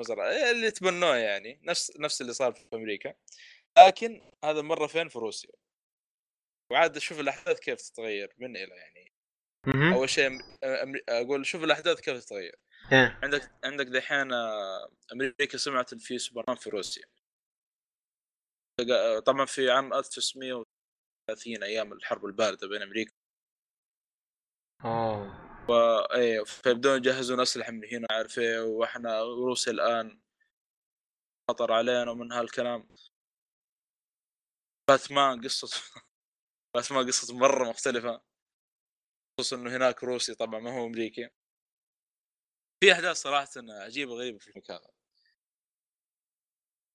Speaker 3: وزراء اللي تبنوه يعني نفس نفس اللي صار في أمريكا. لكن هذا مرة فين؟ في روسيا. وعاد شوف الأحداث كيف تتغير من إلى يعني. أول شيء أم- أمري- أقول شوف الأحداث كيف تتغير. عندك عندك دحين آه، أمريكا سمعت إن في سوبرمان في روسيا. تلقى- طبعا في عام 1930 أيام الحرب الباردة بين أمريكا
Speaker 1: أوه.
Speaker 3: إيه فيبدون يجهزون أسلحة من هنا عارف إيه وإحنا روسيا الآن خطر علينا من هالكلام. باتمان قصة باتمان قصة مرة مختلفة خصوصا إنه هناك روسي طبعا ما هو أمريكي. في أحداث صراحة عجيبة غريبة في المكان.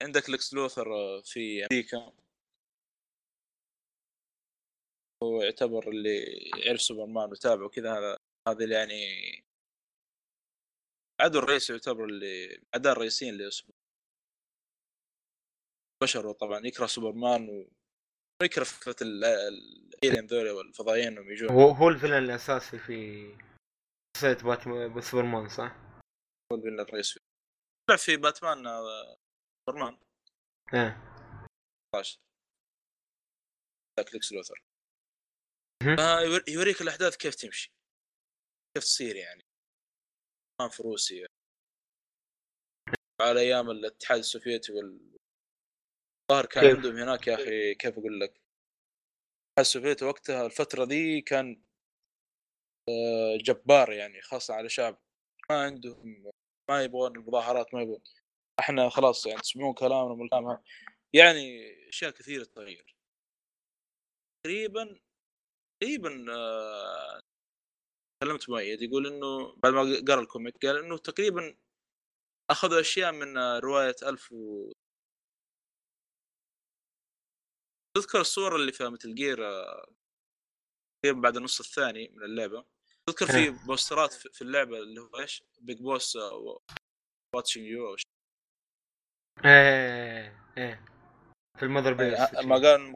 Speaker 3: عندك لكس لوثر في أمريكا. هو يعتبر اللي يعرف سوبرمان وتابعه وكذا هذا هذا اللي يعني عدو الرئيسي يعتبر اللي اعداء الرئيسيين لسوبرمان بشر طبعا يكره سوبرمان و ويكره فكرة ال- ال alien ذولي والفضائيين انهم يجون.
Speaker 1: هو هو ال villain الأساسي في شخصية باتمان سوبرمان صح؟
Speaker 3: ال villain الرئيسي طلع في باتمان آه، سوبرمان.
Speaker 1: ها
Speaker 3: 16 ذاك ليكس لوثر. آه، يور- يوريك الأحداث كيف تمشي. كيف تصير يعني. كان في روسيا على أيام الاتحاد السوفيتي وال الظاهر كان؟ عندهم هناك يا أخي كيف أقول لك؟ الاتحاد السوفيتي وقتها الفترة ذي كان جبار يعني خاصة على شعب ما عندهم ما يبغون المظاهرات ما يبغون. إحنا خلاص يعني تسمعون كلامنا من. يعني أشياء كثيرة تغير تقريبا تقريبا آه، كلمت مؤيد يقول إنه بعد ما قرأ الكوميك قال إنه تقريبا أخذوا أشياء من آه، رواية ألف و تذكر الصورة اللي في مثل جير تقريبا بعد النص الثاني من اللعبة. تذكر في posterات في اللعبة اللي هو إيش؟ Big Boss watching you أو شيء
Speaker 1: إيه إيه في ال Mother Base
Speaker 3: إيه، ما قال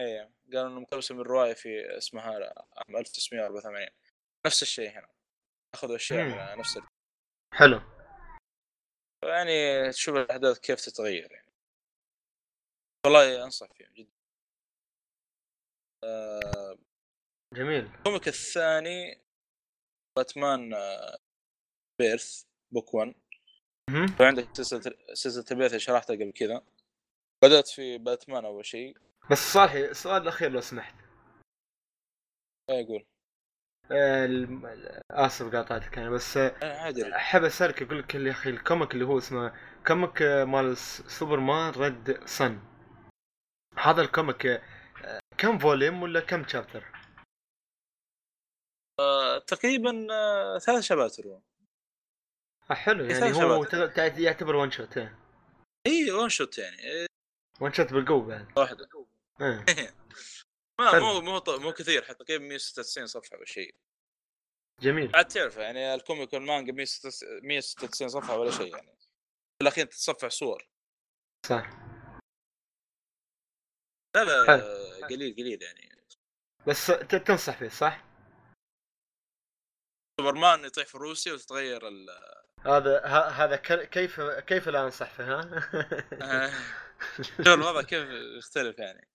Speaker 3: إيه قالوا إنه مقتبسه من رواية في اسمها عام 1984 نفس الشيء هنا. أخذوا
Speaker 1: أشياء.
Speaker 3: من نفس ال-
Speaker 1: حلو.
Speaker 3: يعني تشوف الأحداث كيف تتغير يعني. والله أنصح فيهم جدا. آه،
Speaker 1: جميل.
Speaker 3: ال comic الثاني باتمان آه، Rebirth Book 1
Speaker 1: مهم.
Speaker 3: وعندك سلسلة سلسلة ال Rebirth اللي شرحتها قبل كذا. بدأت في باتمان أول شيء.
Speaker 1: بس صالحي السؤال الأخير لو سمحت.
Speaker 3: إيه يقول
Speaker 1: آه، آسف قاطعتك أنا بس آه،
Speaker 3: رجل.
Speaker 1: أحب أسألك أقول لك يا أخي ال comic اللي هو اسمه comic مال سوبرمان ريد صن هذا ال comic كم volume ولا كم chapter؟
Speaker 3: آه، تقريبا آه، ثلاث chapters هو
Speaker 1: آه، حلو
Speaker 3: إيه،
Speaker 1: يعني
Speaker 3: ثلاث
Speaker 1: هو
Speaker 3: chapters.
Speaker 1: ت- ت- يعتبر one shot إيه.
Speaker 3: اي one shot يعني إيه،
Speaker 1: one shot بالقوة بعد
Speaker 3: واحدة
Speaker 1: إيه.
Speaker 3: ما
Speaker 1: حلو.
Speaker 3: مو مو مو كثير حتى تقريبا 196 صفحة أو شيء
Speaker 1: جميل
Speaker 3: عاد تعرف يعني ال comic والمانجا 196 صفحة ولا شيء يعني في الأخير تتصفح صور
Speaker 1: صح
Speaker 3: لا لا
Speaker 1: حلو.
Speaker 3: آه، قليل قليل يعني
Speaker 1: بس تنصح فيه صح؟
Speaker 3: سوبرمان يطيح في روسيا وتتغير ال
Speaker 1: هذا ه- هذا ك- كيف كيف لا انصح فيه ها؟
Speaker 3: شوف الوضع كيف يختلف يعني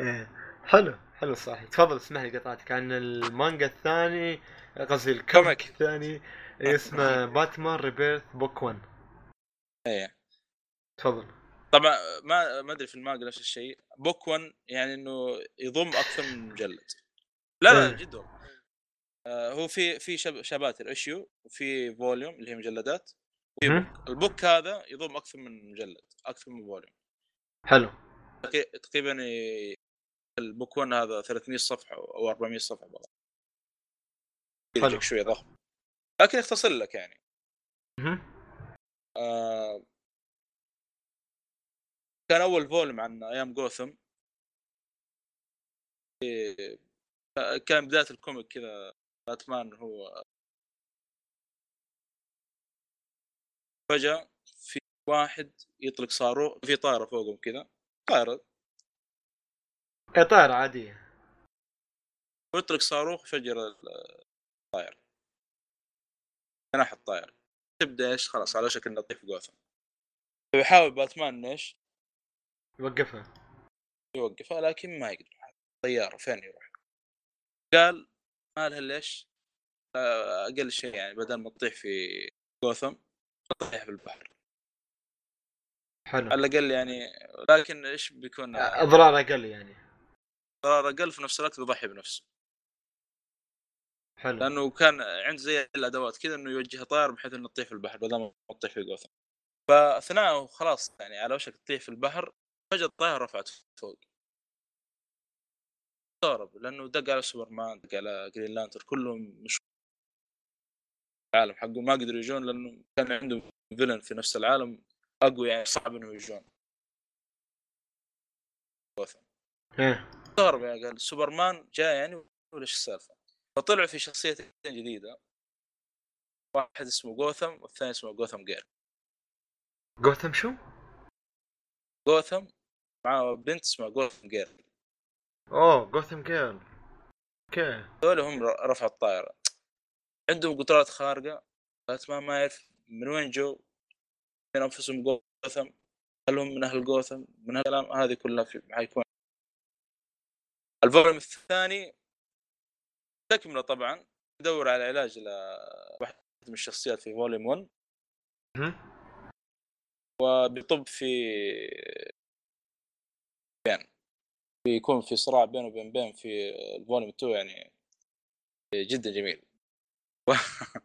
Speaker 1: إيه. حلو حلو صح تفضل اسمح لي قطعتك عن المانجا الثاني قصدي ال
Speaker 3: comic comic.
Speaker 1: الثاني اسمه باتمان ريبيرث book 1
Speaker 3: إيه
Speaker 1: تفضل
Speaker 3: طبعا ما ما أدري في المانجا نفس الشيء book 1 يعني إنه يضم أكثر من مجلد لا لا
Speaker 1: إيه.
Speaker 3: جد والله. آه هو في في chap chapters issue وفي volume اللي هي مجلدات وفي
Speaker 1: مهم.
Speaker 3: book ال book هذا يضم أكثر من مجلد أكثر من volume
Speaker 1: حلو.
Speaker 3: تقريبا ال book 1 هذا 300 صفحة أو 400 صفحة والله
Speaker 1: حلو.
Speaker 3: شوية ضخم. لكن يختصر لك يعني. آه. كان أول volume عن أيام جوثم. إيه، كان بداية ال comic كذا. باتمان هو فجأة في واحد يطلق صاروخ في طائرة فوقهم كذا طائرة.
Speaker 1: إيه، طائرة عادية.
Speaker 3: ويطلق صاروخ يفجر الطائره جناح الطائره تبدأ إيش؟ خلاص على شكل لطيف جوثم. فيحاول باتمان إيش؟
Speaker 1: وقفها
Speaker 3: يوقفها لكن ما يقدر. طيارة فين يروح؟ قال ما لها ليش آه، أقل شيء يعني بدل ما تطيح في جوثم تطيح في البحر.
Speaker 1: حلو.
Speaker 3: على الأقل يعني لكن إيش بيكون؟
Speaker 1: أضرار أقل يعني.
Speaker 3: أضرار أقل في نفس الوقت بيضحي بنفسه.
Speaker 1: حلو.
Speaker 3: لأنه كان عنده زي الأدوات كذا إنه يوجه طائرة بحيث إنه تطيح في البحر بدل ما تطيح في جوثم. فأثناء خلاص يعني على وشك تطيح في البحر فجأة الطائره رفعت فوق. استغرب لأنه دق على سوبرمان دق على جرين لانتر كلهم مش العالم حقه ما قدروا يجون لأنه كان عندهم villain في نفس العالم أقوى يعني صعب انه يجون
Speaker 1: إيه
Speaker 3: استغرب يعني قال سوبرمان جاء يعني ولا إيش السالفة؟ فطلعوا في شخصيتين جديدة واحد اسمه جوثم والثاني اسمه جوثم جيرل
Speaker 1: جوثم شو؟
Speaker 3: جوثم معاه بنت اسمها جوثم جيرل
Speaker 1: أوه جوثم جيرل okay
Speaker 3: هذول هم ر- رفعوا الطائرة. عندهم قدرات خارقة. باتمان ما يعرف من وين جو. من أنفسهم جوثم. هل هم من أهل جوثم. من هالكلام هذه كلها في حيكون. ال volume الثاني تكملة طبعا. يدور على علاج لواحد من الشخصيات في volume 1
Speaker 1: مهم.
Speaker 3: وبيطب في بين بيكون في صراع بينه وبين بين في الفوليوم 2 يعني جدا جميل.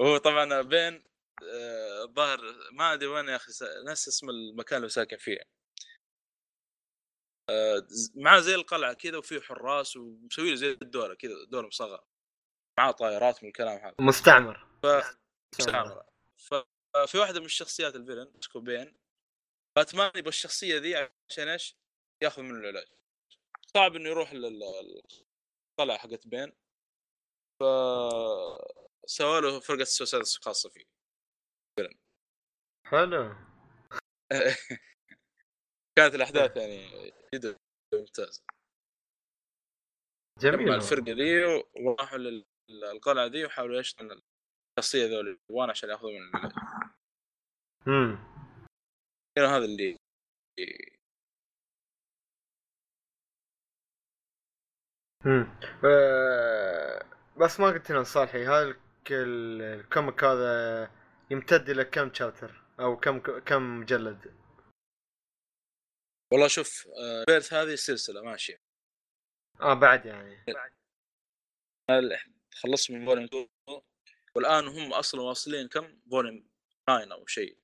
Speaker 3: وهو طبعا بين آه، الظاهر ما أدري وين يا أخي ناس اسم المكان اللي ساكن فيه. آه، معاه زي القلعة كذا وفيه حراس ومسوي له زي الدولة كذا دوله مصغرة. معاه طائرات من الكلام هذا.
Speaker 1: مستعمر
Speaker 3: ف... مستعمرة. ففي واحدة من الشخصيات الفيلن اسمه بين باتمان يبغى الشخصية ذي عشان إيش؟ يأخذ منه العلاج. صعب إنه يروح لل- القلعة حقت بين ف سووا له فرقة سوسايد خاصه فيه.
Speaker 1: حلو.
Speaker 3: كانت الأحداث يعني جدا ممتازة.
Speaker 1: جميل
Speaker 3: الفرقة ذي وراحوا للقلعة ذي وحاولوا يشتغلوا الشخصية ذول الوان عشان يأخذوا من
Speaker 1: امم
Speaker 3: هذا اللي
Speaker 1: امم بس ما قلت لنا صالحي ال- الكوميك هذا يمتد إلى كم شابتر أو كم كم مجلد؟
Speaker 3: والله شوف آه، بيرث هذه سلسله ماشيه
Speaker 1: آه بعد يعني.
Speaker 3: خلصت من volume 2 والآن هم أصلا واصلين كم؟ volume 9 أو شيء.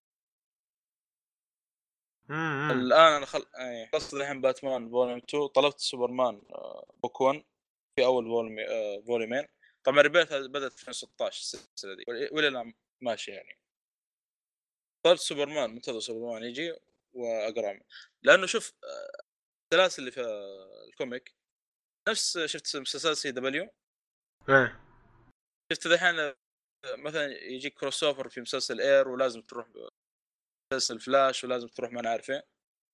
Speaker 3: الآن أنا خل... آه، خلصت الحين باتمان volume 2 طلبت سوبرمان آه، book 1 في أول volume آه، فوليومين. طبعا ريبيرث بدأت في 2016 السلسلة دي. وال- وإلى الآن ماشي يعني. طلبت سوبرمان منتظر سوبرمان يجي وأقرأ لأنه شوف آه، السلاسل اللي في ال comic نفس شفت مسلسل سي دبليو؟
Speaker 1: إيه.
Speaker 3: شفت الحين مثلا يجيك crossover في مسلسل ايرو ولازم تروح مسلسل فلاش ولازم تروح ما نعرف إيه.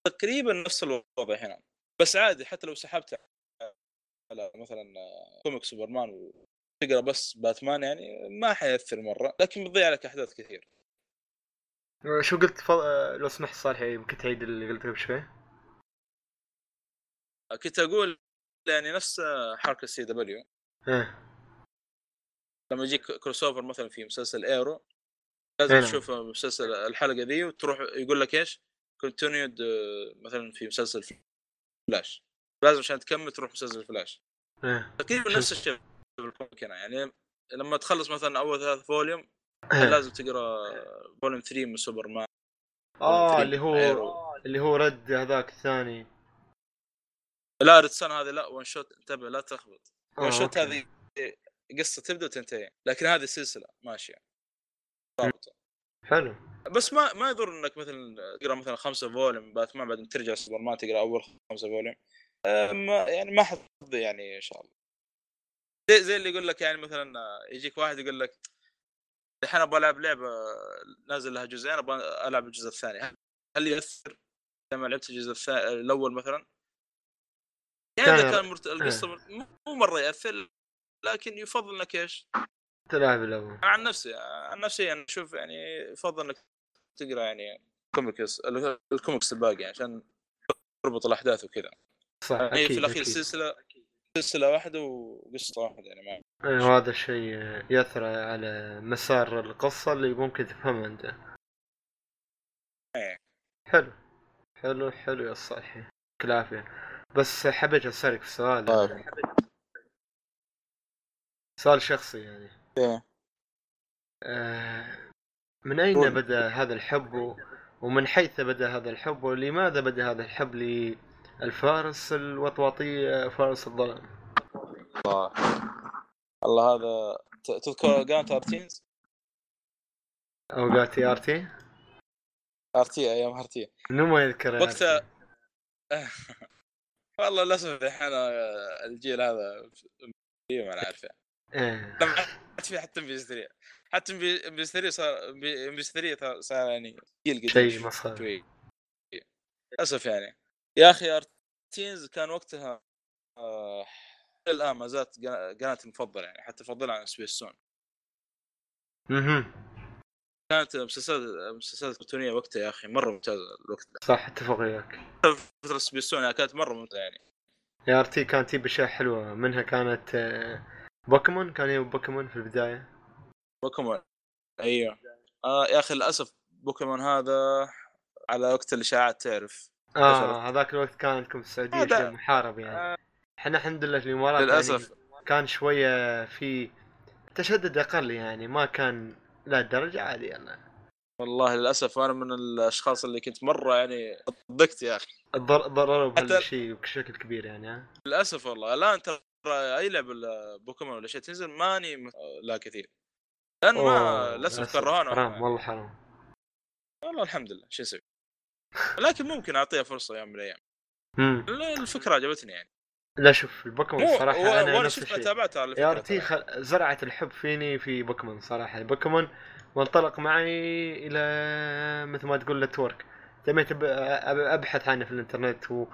Speaker 3: تقريبا نفس الوضع هنا. بس عادي حتى لو سحبت على مثلا comic سوبرمان وتقرأ بس باتمان يعني ما حيأثر مرة لكن بتضيع لك أحداث كثير.
Speaker 1: شو قلت ف... آه، لو سمحت صالحي يمكن تعيد اللي قلته قبل شوي؟
Speaker 3: كنت أقول يعني نفس حركة سي دبليو
Speaker 1: إيه.
Speaker 3: لما يجيك crossover مثلا في مسلسل ايرو لازم
Speaker 1: إيه نعم.
Speaker 3: تشوف مسلسل الحلقة ذي وتروح يقول لك إيش؟ continued مثلا في مسلسل فلاش لازم عشان تكمل تروح مسلسل فلاش
Speaker 1: إيه
Speaker 3: تقريبا نفس الشيء في ال comic هنا يعني لما تخلص مثلا أول ثلاث volume
Speaker 1: إيه.
Speaker 3: لازم تقرأ volume 3 من سوبرمان
Speaker 1: آه
Speaker 3: Three
Speaker 1: اللي هو
Speaker 3: إيرو.
Speaker 1: اللي هو رد هذاك الثاني
Speaker 3: لا ريتسان هذه لا ون شوت انتبه لا تلخبط
Speaker 1: آه،
Speaker 3: ون شوت. هذه قصة تبدأ وتنتهي لكن هذه سلسلة ماشية رابطه
Speaker 1: حلو.
Speaker 3: بس ما ما يضر إنك مثلا تقرأ مثلا خمسة فوليوم باتمان بعدين ترجع سوبرمان تقرأ أول خمسة فوليوم ما يعني ما حتض يعني إن شاء الله. زي زي اللي يقول لك يعني مثلا يجيك واحد يقول لك الحين أبغى ألعب لعبة نازل لها جزئين أبغى ألعب الجزء الثاني. هل- يأثر لما لعبت الجزء الثاني الأول مثلا؟ يعني إذا
Speaker 1: كان-
Speaker 3: مرت... القصة مو- مو مرة يأثر لكن يفضل إنك إيش؟
Speaker 1: تلعب الأول.
Speaker 3: أنا عن نفسي عن نفسي أنا أشوف يعني يفضل إنك تقرأ يعني comics ال comics الباقي عشان تربط الأحداث وكذا.
Speaker 1: صح
Speaker 3: يعني
Speaker 1: أكيد
Speaker 3: في الأخير
Speaker 1: أكيد.
Speaker 3: سلسلة سلسلة واحدة وقصة واحدة يعني ما
Speaker 1: إيه، وهذا الشيء يأثر على مسار القصة اللي ممكن تفهمها أنت.
Speaker 3: إيه.
Speaker 1: حلو حلو حلو يا صالحي يعطيك العافية. بس حبيت أسألك سؤال.
Speaker 3: طيب.
Speaker 1: سؤال شخصي يعني.
Speaker 3: إيه.
Speaker 1: آه، من
Speaker 3: أين.
Speaker 1: بدأ هذا الحب؟ ومن حيث بدأ هذا الحب؟ ولماذا بدأ هذا الحب للفارس الوطواطية فارس الظلام؟
Speaker 3: الله. الله هذا تذكر قناة ART
Speaker 1: Teenz؟ اوقات ART
Speaker 3: ART أيام ART.
Speaker 1: منو ما يذكر
Speaker 3: وقتها والله للأسف الحين الجيل هذا ما أنا عارفه. لما عاد في حتى MBC 3 حتى MBC 3 صار MBC 3 صار يعني جيل
Speaker 1: شيء
Speaker 3: شوي. للأسف يعني. يا أخي ART Teenz كان وقتها آه الآن ما زالت قنا- قناتي المفضلة يعني حتى أفضلها عن سبيس سون.
Speaker 1: أها
Speaker 3: كانت مسلسلات مسلسلات كرتونية وقتها يا أخي مرة ممتازة الوقت ده.
Speaker 1: صح أتفق وياك
Speaker 3: فترة سبيس سون يعني كانت مرة ممتازة يعني.
Speaker 1: ART كانت تجيب أشياء حلوة. منها كانت آه، بوكيمون كان يجيب بوكيمون في البداية؟
Speaker 3: بوكيمون. أيوه. آه يا أخي للأسف بوكيمون هذا على وقت الاشاعات تعرف.
Speaker 1: آه هذاك الوقت كان عندكم السعوديه شيء محارب يعني.
Speaker 3: آه.
Speaker 1: إحنا الحمد لله في الإمارات
Speaker 3: للأسف.
Speaker 1: يعني كان شوية في تشدد أقل يعني ما كان لا الدرجه عادي يعني.
Speaker 3: والله للأسف أنا من الأشخاص اللي كنت مرة يعني ضقت يا
Speaker 1: أخي. ضرروا بهالشيء بشكل كبير يعني ها؟
Speaker 3: للأسف والله. الان ترى أي لعبه بوكيمون ولا شيء تنزل ماني م- لا كثير. لأن ما للأسف كرهونا
Speaker 1: حرام والله حرام.
Speaker 3: والله الحمد لله شو نسوي؟ لكن ممكن أعطيها فرصة يوم من
Speaker 1: الأيام.
Speaker 3: لا، الفكرة عجبتني يعني.
Speaker 1: لا شوف البوكيمون
Speaker 3: مو
Speaker 1: صراحة
Speaker 3: و- أنا
Speaker 1: وأنا
Speaker 3: شفت
Speaker 1: الشيء.
Speaker 3: تابعته على ART.
Speaker 1: خل... زرعت الحب فيني في بوكيمون صراحة. بوكيمون وانطلق معي إلى مثل ما تقول network تميت أبحث عنه في الإنترنت و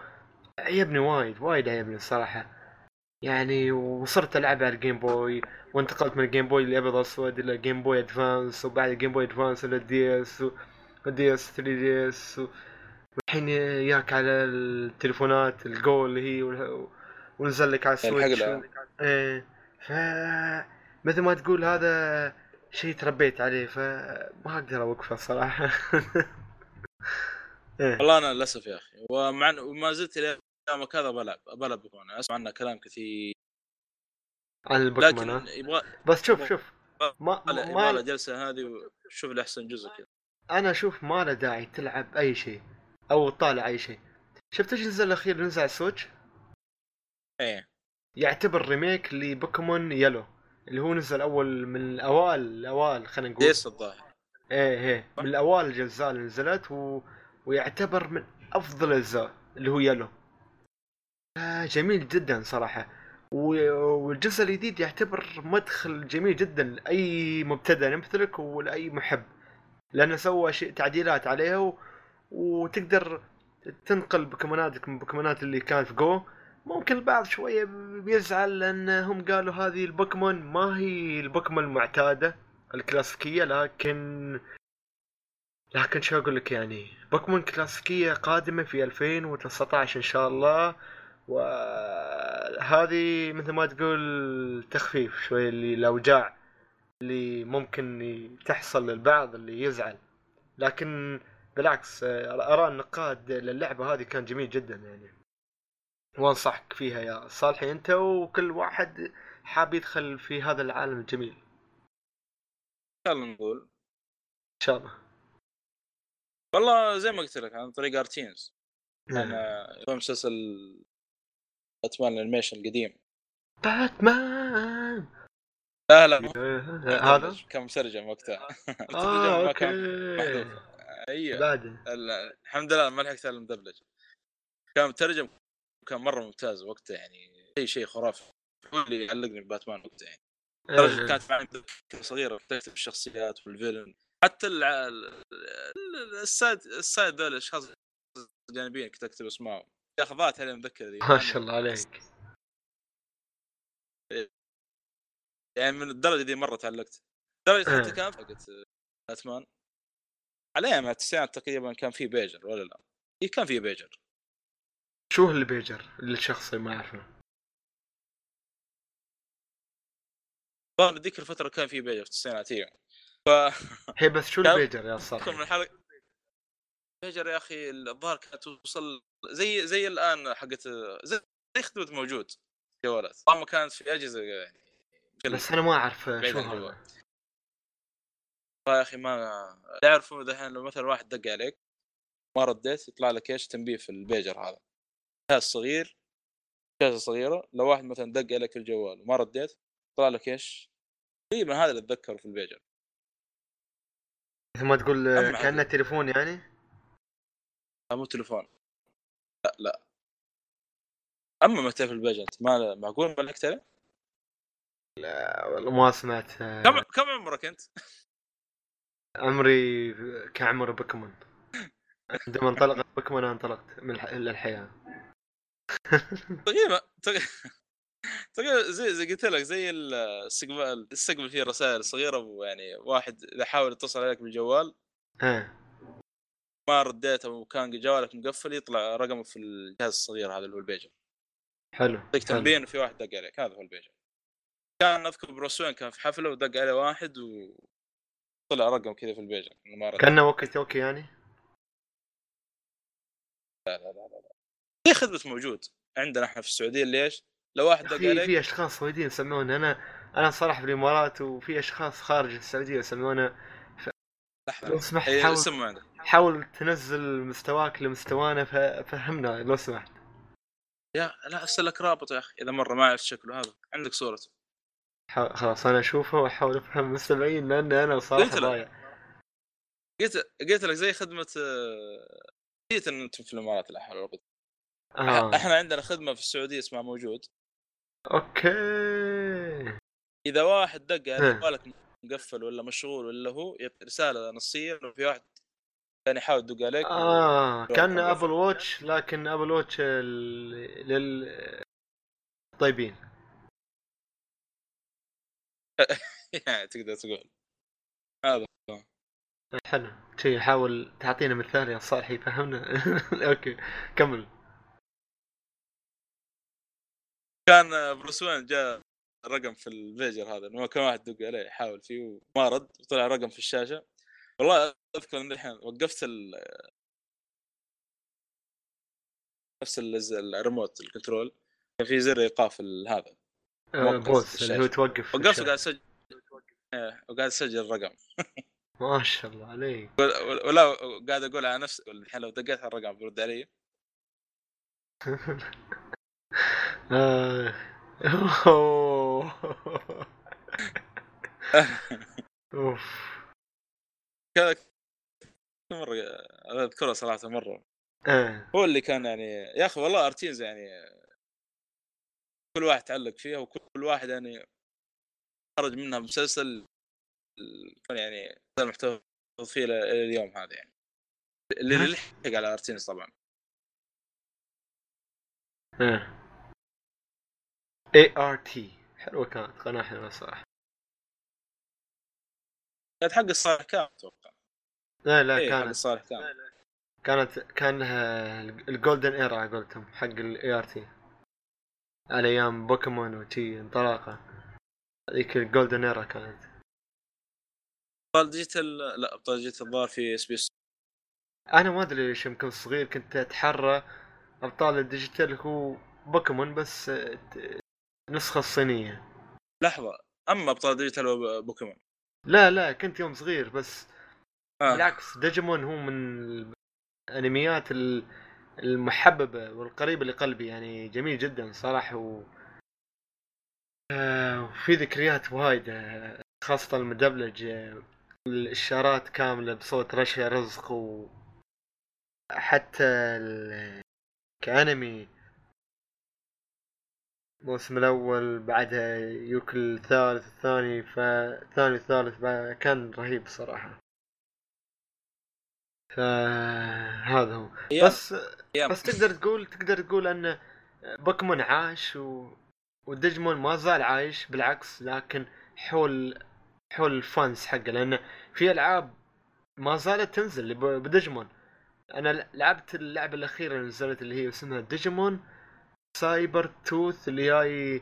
Speaker 1: عجبني وايد وايد عجبني الصراحة. يعني وصرت ألعب على ال Game Boy وانتقلت من ال Game Boy الابيض والاسود إلى Game Boy Advance وبعد ال Game Boy Advance إلى ال DS وال DS 3DS والحين ياك على التليفونات ال GO اللي هي ونزل لك على ال Switch
Speaker 3: الحقلة.
Speaker 1: إيه. ف مثل ما تقول هذا شيء تربيت عليه فما أقدر أوقفه صراحة إيه.
Speaker 3: والله أنا للأسف يا أخي ومع وما زلت يومك هذا بلعب بلعب بوكيمون أسمع عنه كلام كثير.
Speaker 1: عن البوكيمون
Speaker 3: لكن
Speaker 1: ها؟
Speaker 3: يبغى
Speaker 1: بس شوف شوف. ما
Speaker 3: يبغى له
Speaker 1: ما
Speaker 3: جلسة هذه وشوف لي احسن جزء كذا.
Speaker 1: أنا أشوف ما له داعي تلعب أي شيء أو تطالع أي شيء. شفت إيش الجزء الأخير نزل على ال
Speaker 3: Switch؟ إيه.
Speaker 1: يعتبر remake لبوكيمون Yellow اللي هو نزل أول من الأوائل الأوائل خلينا نقول.
Speaker 3: ديس الظاهر.
Speaker 1: إيه إيه. من الأوائل الاجزاء اللي نزلت و... ويعتبر من أفضل الأجزاء اللي هو Yellow جميل جدا صراحة. والجزء الجديد يعتبر مدخل جميل جدا لأي مبتدئ مثلك ولأي محب لأنه سوى شيء تعديلات عليها. وتقدر تنقل بوكيموناتك من بوكيمونات اللي كانت في GO ممكن البعض شوية بيزعل لأنهم قالوا هذه البوكيمون ما هي البوكيمون المعتادة الكلاسيكية لكن لكن شو أقول لك يعني بوكيمون كلاسيكية قادمة في 2019 إن شاء الله وهذه مثل ما تقول تخفيف شوي اللي الاوجاع اللي ممكن تحصل للبعض اللي يزعل. لكن بالعكس آراء النقاد للعبة هذه كان جميل جدا يعني. وأنصحك فيها يا صالحي أنت وكل واحد حاب يدخل في هذا العالم الجميل. ان
Speaker 3: خلينا نقول.
Speaker 1: شاء الله.
Speaker 3: والله زي ما قلت لك عن طريق ART
Speaker 1: Teenz
Speaker 3: نعم. أنا مسلسل باتمان ال animation القديم.
Speaker 1: باتمان!
Speaker 3: لا لا.
Speaker 1: هذا؟
Speaker 3: كان مترجم وقتها آه
Speaker 1: أوكي.
Speaker 3: أيوه. الحمد لله ما لحقت على المدبلج كان مترجم كان مرة ممتاز وقتها يعني شيء شيء خرافي. هو اللي علقني بباتمان وقتها يعني. لدرجة كانت معي صغيرة تكتب الشخصيات وال villain حتى الع... ال- ال- ال side ال side ذول الأشخاص الجانبيين كنت أكتب أسمائهم. على المذكره ذي
Speaker 1: ما شاء الله عليك.
Speaker 3: يعني من الدرجة دي مرة تعلقت. درجة
Speaker 1: آه.
Speaker 3: حتى كان حقت باتمان عليها مع التسعينات تقريبا كان في بيجر ولا لا؟ إيه كان في بيجر.
Speaker 1: شو اللي بيجر اللي الشخصي ما اعرفه
Speaker 3: ذيك الفترة كان في بيجر في التسعينات أيوه ف
Speaker 1: هي بس شو البيجر يا
Speaker 3: من
Speaker 1: صالحي
Speaker 3: الحلقة بيجر يا أخي الظاهر كانت توصل زي زي الآن حقت زي خدمه موجود جوالات طبعا كانت في أجهزة يعني
Speaker 1: بس أنا ما
Speaker 3: أعرف
Speaker 1: شو. هذا.
Speaker 3: يا أخي ما تعرفوا دحين لو مثلا واحد دق عليك ما رديت يطلع لك إيش تنبيه في البيجر هذا. جهاز صغير شاشه صغيرة لو واحد مثلا دق عليك في الجوال وما رديت يطلع لك إيش؟ تقريبا هذا اللي أتذكره في البيجر.
Speaker 1: مثل ما تقول
Speaker 3: كأنه.
Speaker 1: تليفون يعني؟
Speaker 3: مو تليفون لا لا. أما متى في البيجر انت ما معقول ما لك عليه؟
Speaker 1: والله ما سمعت
Speaker 3: كم كم عمرك أنت؟
Speaker 1: عمري كعمر بوكيمون عندما انطلقت بوكيمون أنا انطلقت من الحياة.
Speaker 3: تقريبا تق- تقريبا زي زي قلت لك زي الاستقبال تستقبل فيه رسائل صغيرة ويعني واحد إذا حاول يتصل عليك بالجوال
Speaker 1: ها.
Speaker 3: ما رديت أو كان جوالك مقفل يطلع رقمه في الجهاز الصغير هذا اللي هو البيجر.
Speaker 1: حلو
Speaker 3: يعطيك. تنبيه إنه في واحد دق عليك هذا هو البيجر. كان أذكر Bruce Wayne كان في حفلة ودق عليه واحد وطلع رقم كذا في البيجر
Speaker 1: كأنه walkie-talkie يعني؟
Speaker 3: زي خدمة موجود عندنا إحنا في السعودية ليش؟ لو واحد دق عليك
Speaker 1: في أشخاص سعوديين يسمونه أنا أنا صراحة في الامارات وفي أشخاص خارج السعودية يسمونه
Speaker 3: لحظه
Speaker 1: لو سمحت
Speaker 3: إيه،
Speaker 1: حاول.
Speaker 3: سموا عندك
Speaker 1: حاول تنزل مستواك لمستوانا فهمنا لو سمحت.
Speaker 3: يا لا ارسل لك رابط يا أخي إذا مرة ما عرفت شكله هذا. عندك صورته
Speaker 1: خلاص أنا أشوفه وأحاول أفهم المستمعين لأن أنا صراحة
Speaker 3: قلت لك.
Speaker 1: ضايع.
Speaker 3: قلت قلت لك زي خدمة آه، نسيت ان أنتم في الإمارات لا حول ولا قوة.
Speaker 1: آه.
Speaker 3: إحنا عندنا خدمة في السعودية اسمها موجود.
Speaker 1: أوكي.
Speaker 3: إذا واحد دق يعني
Speaker 1: إيه.
Speaker 3: جوالك مقفل ولا مشغول ولا هو رسالة نصية انه في واحد كان يحاول يدق عليك
Speaker 1: آه كان أبل واتش لكن أبل واتش لل طيبين.
Speaker 3: يعني تقدر تقول. هذا
Speaker 1: حلو. شي حاول تعطينا مثال يا صالحي فهمنا أوكي كمل.
Speaker 3: كان بروس وين جاء رقم في الفيجر هذا إنه كان واحد دق عليه يحاول فيه وما رد وطلع رقم في الشاشة. والله أذكر ان الحين وقفت ال نفس ال- ال remote ال control كان في زر إيقاف هذا
Speaker 1: آه pause اللي هو. توقف
Speaker 3: وقفت. وقاعد أسجل إيه، وقاعد أسجل الرقم
Speaker 1: ما شاء الله عليك
Speaker 3: ولا- قاعد أقول على نفسي الحين لو دقيت على الرقم برد علي
Speaker 1: آه.
Speaker 3: أوف كل مرة أنا أذكرها صراحة مرة.
Speaker 1: آه.
Speaker 3: هو اللي كان يعني يا أخي والله أرتينز يعني كل واحد تعلق فيها وكل واحد يعني خرج منها مسلسل كان يعني المحتوى فيه اليوم هذا يعني. اللي اللي لحق على أرتينز طبعا.
Speaker 1: آه. ART حلوة كانت قناة حلوة صراحة.
Speaker 3: كانت حق الصالح كان أتوقع
Speaker 1: لا لا
Speaker 3: إيه،
Speaker 1: كانت
Speaker 3: الصالح كان
Speaker 1: كانت كان ال golden era على قولتهم حق ال ART على أيام بوكيمون وتي انطلاقة. هذيك ال golden era كانت.
Speaker 3: ابطال ديجيتال لا ابطال ديجيتال الظاهر في إس بي إس.
Speaker 1: أنا ما أدري ليش يمكن صغير كنت أتحرى. أبطال الديجيتال هو بوكيمون بس النسخه الصينيه
Speaker 3: لحظة أما أبطال ديجيتال وبوكيمون
Speaker 1: لا لا كنت يوم صغير بس.
Speaker 3: آه.
Speaker 1: بالعكس ديجيمون هو من الأنميات ال- المحببة والقريبة لقلبي يعني جميل جدا صراحة و آه، وفي ذكريات وايد خاصة المدبلج الإشارات كاملة بصوت رشا رزق و حتى ال... كأنمي الموسم الأول بعدها يوك الثالث الثاني فالثاني والثالث بعد- كان رهيب صراحة فهذا هو بس. بس تقدر تقول تقدر تقول أن بوكيمون عاش و... وديجمون ما زال عايش بالعكس لكن حول حول ال fans حقه لأن في ألعاب ما زالت تنزل بديجمون أنا لعبت اللعبة الأخيرة اللي نزلت اللي هي اسمها Digimon Cyber Sleuth اللي هي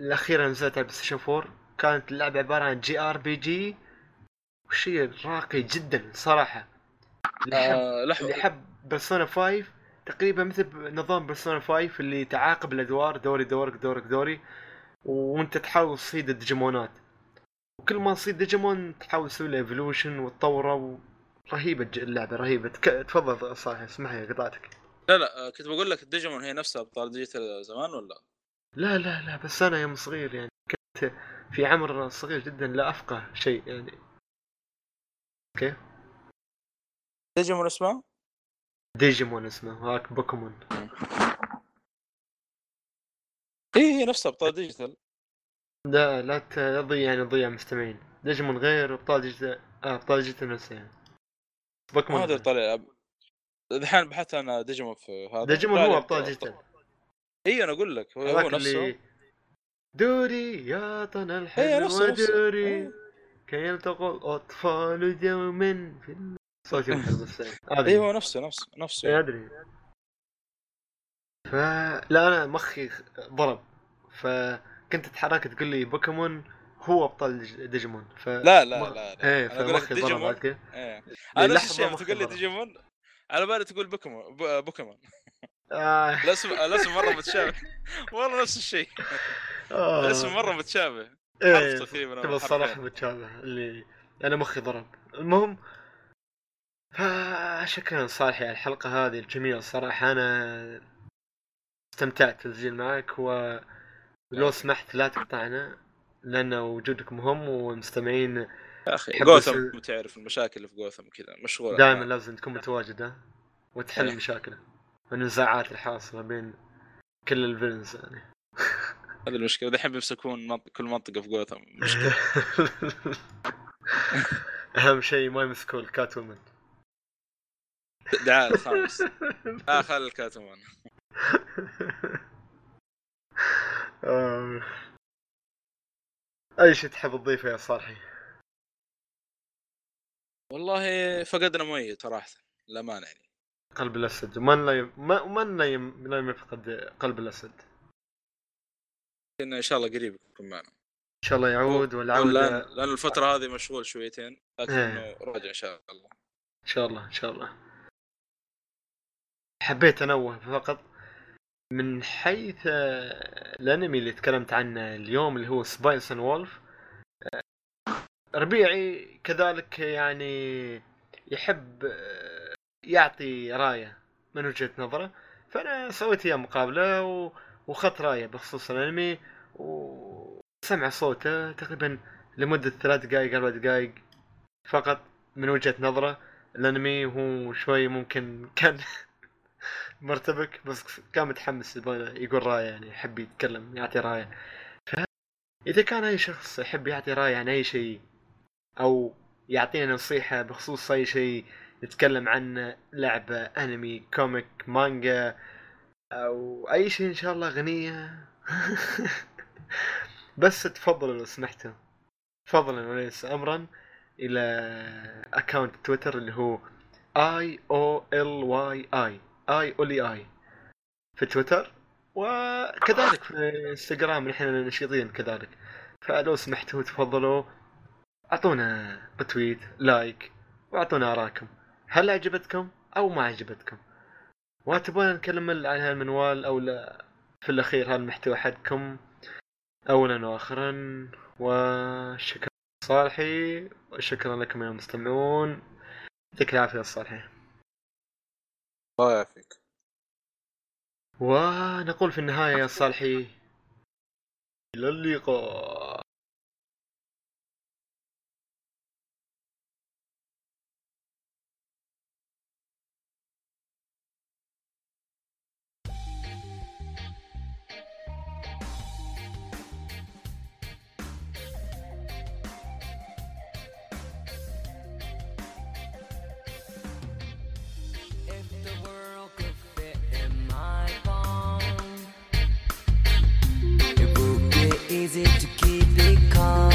Speaker 1: الأخيرة نزلت على بلاي ستيشن 4 كانت اللعبة عبارة عن JRPG وشيء راقي جدا صراحة. اللي
Speaker 3: آه
Speaker 1: اللي
Speaker 3: لحظة.
Speaker 1: يحب بيرسونا 5 تقريبا مثل نظام بيرسونا 5 اللي تعاقب الأدوار دوري دورك دورك دوري وأنت تحاول تصيد الديجيمونات. وكل ما تصيد ديجيمون تحاول تسوي له evolution وتطوره و... رهيبه اللعبة رهيبة. تك... تفضل صالح اسمح لي قطعتك.
Speaker 3: لا لا آه، كنت بقول لك الديجيمون هي نفسها ابطال ديجيتال زمان ولا؟
Speaker 1: لا لا لا بس أنا يوم صغير يعني كنت في عمر صغير جدا لا أفقه شيء يعني. كيف
Speaker 3: ديجيمون اسمه؟
Speaker 1: ديجيمون اسمه هاك بوكيمون.
Speaker 3: اي هي نفسها أبطال ديجيتال.
Speaker 1: لا لا تضيع يعني تضيع مستمعين. ديجيمون غير أبطال ديجيتال آه أبطال ديجيتال نفسها يعني.
Speaker 3: ما
Speaker 1: بوكيمون
Speaker 3: ادري
Speaker 1: غير.
Speaker 3: طالع الحين بحثت أنا ديجيمون في هذا.
Speaker 1: ديجيمون
Speaker 3: طلع
Speaker 1: هو أبطال ديجيتال.
Speaker 3: اي أنا أقول لك هو, هو نفسه.
Speaker 1: دوري يا طن
Speaker 3: نفسه نفسه.
Speaker 1: ودوري.
Speaker 3: إيه.
Speaker 1: كي يلتقوا الاطفال دوما في صوتي محل بس هذا
Speaker 3: اي هو نفسه نفسه نفسه.
Speaker 1: اي أدري. ف لا أنا مخي ضرب. فكنت تحرك تقول لي بوكيمون هو أبطال ديج- ديجيمون. ف
Speaker 3: لا لا لا, لا. إيه
Speaker 1: فمخي ضرب
Speaker 3: ديجيمون.
Speaker 1: بعد كذا
Speaker 3: إيه. أنا نفس الشيء تقول لي. ديجيمون على بالي تقول بوكيمون بو- بوكيمون.
Speaker 1: آه.
Speaker 3: الاسم الاسم مرة متشابه. والله نفس الشيء.
Speaker 1: آه.
Speaker 3: الاسم مرة متشابه.
Speaker 1: إيه
Speaker 3: تقريبا أو
Speaker 1: تبى
Speaker 3: حرفين.
Speaker 1: الصراحة متشابه اللي أنا مخي ضرب. المهم فشكرا صالحي على الحلقة هذه الجميلة الصراحة أنا استمتعت بالتسجيل معك ولو سمحت لا تقطعنا لأن وجودك مهم والمستمعين
Speaker 3: يا أخي
Speaker 1: يحب
Speaker 3: جوثم
Speaker 1: يصير-
Speaker 3: تعرف المشاكل اللي في جوثم كذا مشغول
Speaker 1: دائما لازم تكون متواجد ها وتحل. مشاكله. والنزاعات الحاصلة بين كل الفيلنز يعني.
Speaker 3: هذه المشكلة. دحين بيمسكون كل منطقة في جوثم. مشكلة.
Speaker 1: أهم شيء ما يمسكون الكات وومن
Speaker 3: دعاء الخامس لا خل الكاتمان
Speaker 1: آه. أي شيء تحب تضيفه يا صالحي؟
Speaker 3: والله فقدنا مؤيد صراحة. للأمانة يعني.
Speaker 1: قلب الأسد. ومن لا ي... ما- ومن لا, يم... لا يفقد قلب الأسد؟
Speaker 3: إن ان شاء الله قريب يكون معنا.
Speaker 1: إن شاء الله يعود
Speaker 3: لأن
Speaker 1: والعودة.
Speaker 3: لأن الفترة هذه مشغول شويتين لكن
Speaker 1: إيه.
Speaker 3: راجع إن شاء الله.
Speaker 1: إن شاء الله إن شاء الله. حبيت انوه فقط من حيث آه، الأنمي اللي تكلمت عنه اليوم اللي هو Spice and Wolf ربيعي كذلك يعني يحب آه، يعطي رأيه من وجهة نظره فأنا سويت إياه مقابلة و... وخذت راية بخصوص الأنمي وسمع صوته تقريبا لمدة ثلاث دقائق أربع دقائق فقط من وجهة نظره. الأنمي هو شوي ممكن كان مرتبك بس كان متحمس يقول راية يعني يحب يتكلم يعطي راية. إذا كان أي شخص يحب يعطي راية عن أي شيء أو يعطينا نصيحة بخصوص أي شيء يتكلم عنه لعبة أنمي كوميك مانجا أو أي شيء إن شاء الله اغنيه بس تفضلوا لو سمحتوا فضلا وليس امرا إلى account تويتر اللي هو A O L Y A A Oly A في تويتر. وكذلك في إنستغرام نحن نشيطين كذلك. فلو سمحتوا تفضلوا. أعطونا retweet like وأعطونا اراءكم هل عجبتكم أو ما عجبتكم وتبون نتكلم عن هالمنوال أو لا في الأخير هالمحتوى حقكم اولا واخرا وشكرا صالحي وشكرا لكم يا المستمعون. يعطيك العافية صالحي.
Speaker 3: الله يعافيك.
Speaker 1: ونقول في النهاية يا صالحي إلى اللقاء.
Speaker 5: Easy to keep it calm.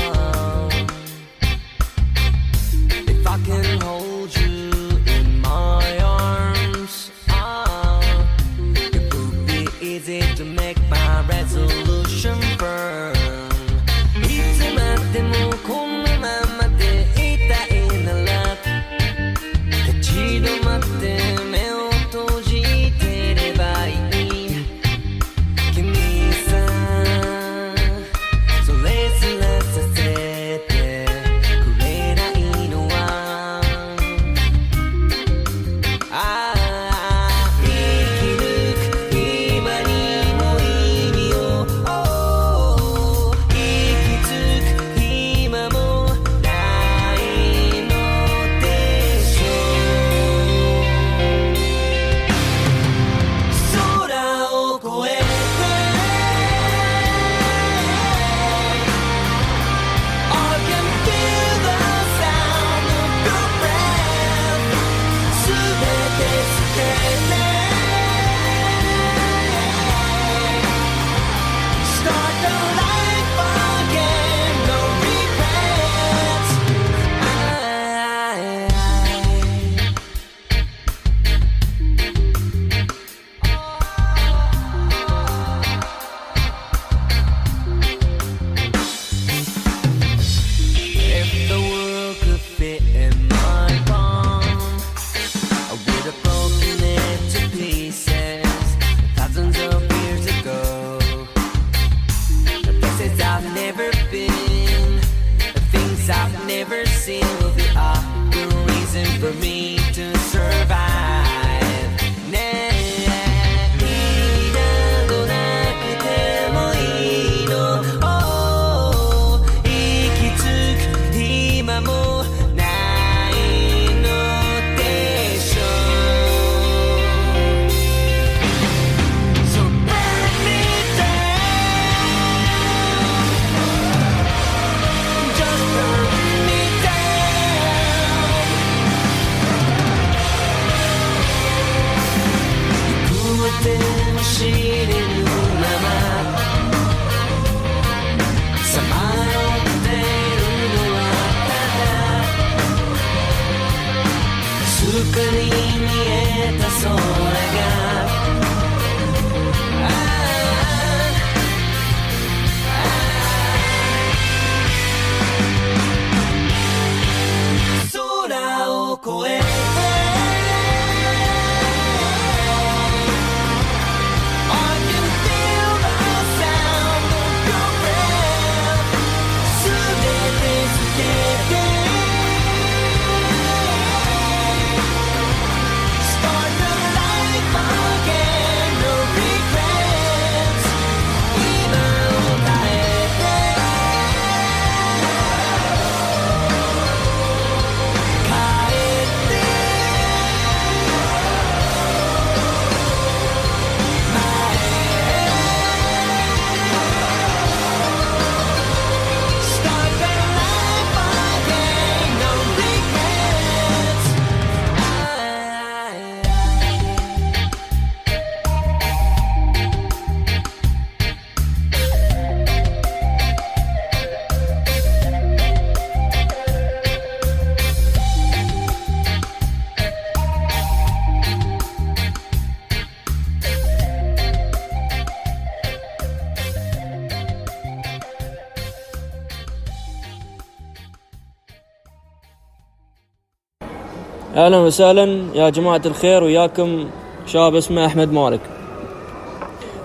Speaker 5: أهلا وسهلا. يا جماعة الخير وياكم شاب اسمه أحمد مالك.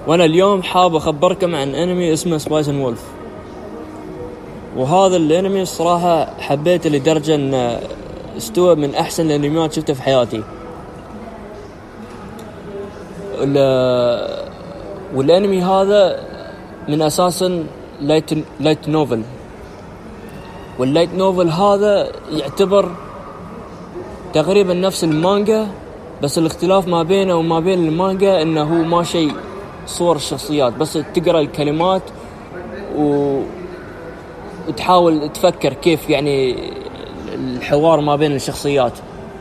Speaker 5: وأنا اليوم حاب أخبركم عن أنمي اسمه Spice Wolf وهذا الأنمي الصراحة حبيته لدرجة انه استوى من أحسن الأنميات شفته في حياتي. ال- والأنمي هذا من أساسا light light novel واللايت نوفل هذا يعتبر تقريبا نفس المانجا بس الاختلاف ما بينه وما بين المانجا إنه هو ما شيء صور الشخصيات بس تقرأ الكلمات و... وتحاول تفكر كيف يعني الحوار ما بين الشخصيات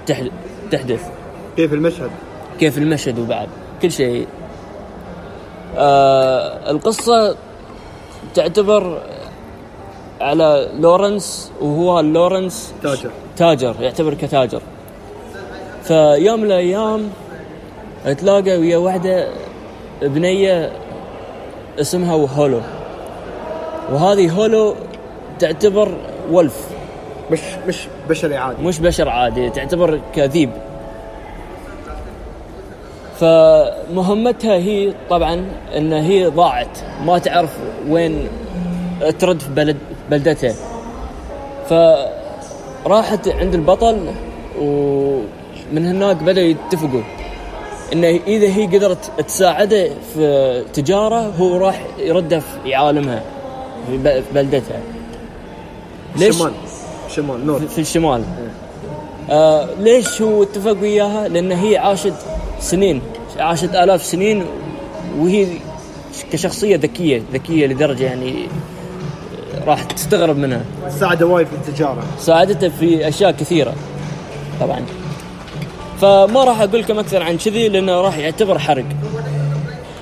Speaker 5: تح... تحدث
Speaker 1: كيف المشهد؟
Speaker 5: كيف المشهد وبعد كل شيء آه القصة تعتبر على لورنس وهو لورنس
Speaker 1: تاجر.
Speaker 5: تاجر يعتبر كتاجر فيوم من الأيام تلاقى ويا واحدة بنية اسمها هولو. وهذه هولو تعتبر ولف.
Speaker 1: مش مش بشري عادي.
Speaker 5: مش بشر عادي تعتبر كذيب. فمهمتها هي طبعا إن هي ضاعت. ما تعرف وين ترد في بلد بلدتها. فراحت عند البطل ومن هناك بدأوا يتفقوا إنه إذا هي قدرت تساعده في تجارة هو راح يرده في عالمها في بلدتها. ليش؟
Speaker 1: شمال. شمال نور
Speaker 5: في الشمال. آه ليش هو اتفق وياها؟ لأن هي عاشت سنين عاشت آلاف سنين وهي كشخصية ذكية ذكية لدرجة يعني راح تستغرب منها.
Speaker 1: ساعده وايد في التجارة.
Speaker 5: ساعدته في أشياء كثيرة طبعا. فما راح أقول لكم أكثر عن كذي لأنه راح يعتبر حرق.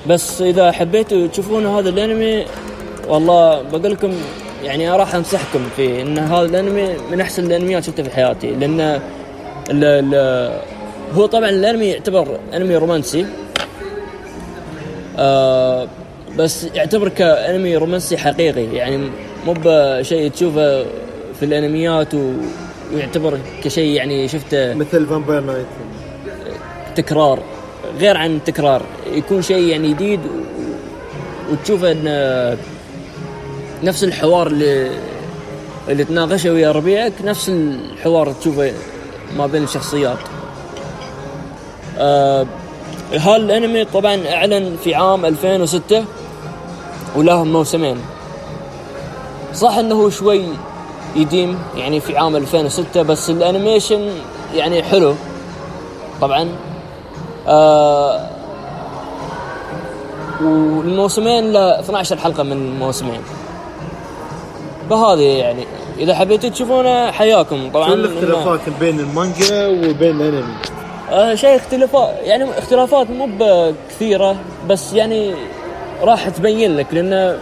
Speaker 5: بس إذا حبيتوا تشوفون هذا الأنمي والله بقول لكم يعني راح أنصحكم فيه إن هذا الأنمي من أحسن الأنميات شفتها في حياتي. لأن ال ال هو طبعا الأنمي يعتبر أنمي رومانسي. آه بس يعتبر كأنمي رومانسي حقيقي. يعني مو بشيء تشوفه في الأنميات و... ويعتبر كشيء يعني شفته
Speaker 1: مثل Vampire Knight
Speaker 5: تكرار غير عن تكرار. يكون شيء يعني جديد وتشوفه إن نفس الحوار اللي اللي تناقشه ويا ربيعك نفس الحوار تشوفه ما بين الشخصيات. آه هالانمي طبعا أعلن في عام 2006 وله موسمين. صح إنه شوي يديم يعني في عام 2006 بس الأنيميشن يعني حلو. طبعا. آه والموسمين له 12 حلقة من الموسمين فهذه يعني إذا حبيتوا تشوفونه حياكم. طبعا
Speaker 1: شو الاختلافات بين المانجا وبين الأنمي؟
Speaker 5: آه شيء اختلافات يعني اختلافات مو بكثيرة بس يعني راح تبين لك لأن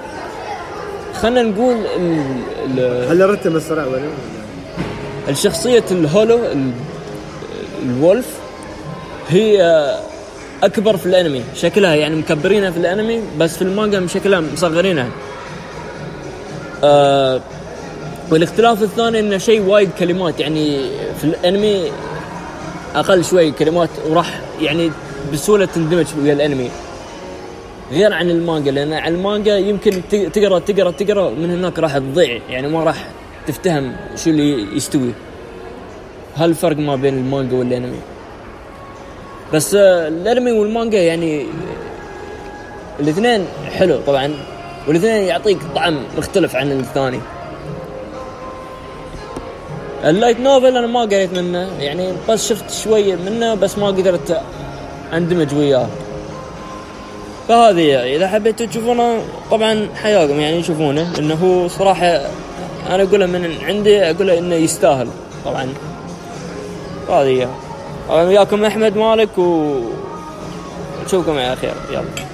Speaker 5: خلينا نقول ال- ال-
Speaker 1: هل الرتم اسرع ولا؟
Speaker 5: الشخصية الهولو ال- الولف هي أكبر في الأنمي. شكلها يعني مكبرينها في الأنمي بس في المانجا شكلها مصغرينها. آه والاختلاف الثاني إنه شيء وايد كلمات. يعني في الأنمي أقل شوي كلمات وراح يعني بسهولة تندمج ويا الأنمي. غير عن المانجا لأن على المانجا يمكن تقرأ تقرأ تقرأ من هناك راح تضيع يعني ما راح تفتهم شو اللي يستوي. هل الفرق ما بين المانجا والأنمي؟ بس آه، الأنمي والمانجا يعني الاثنين حلو طبعا والاثنين يعطيك طعم مختلف عن الثاني. اللايت نوفل أنا ما قريت منه يعني بس شفت شوية منه بس ما قدرت أندمج وياه. فهذه إذا حبيتوا تشوفونه طبعا حياكم يعني شوفونه إنه هو صراحة أنا اقوله من عندي اقوله إنه يستاهل طبعا. هذه طبعا وياكم أحمد مالك و نشوفكم على خير. يلا.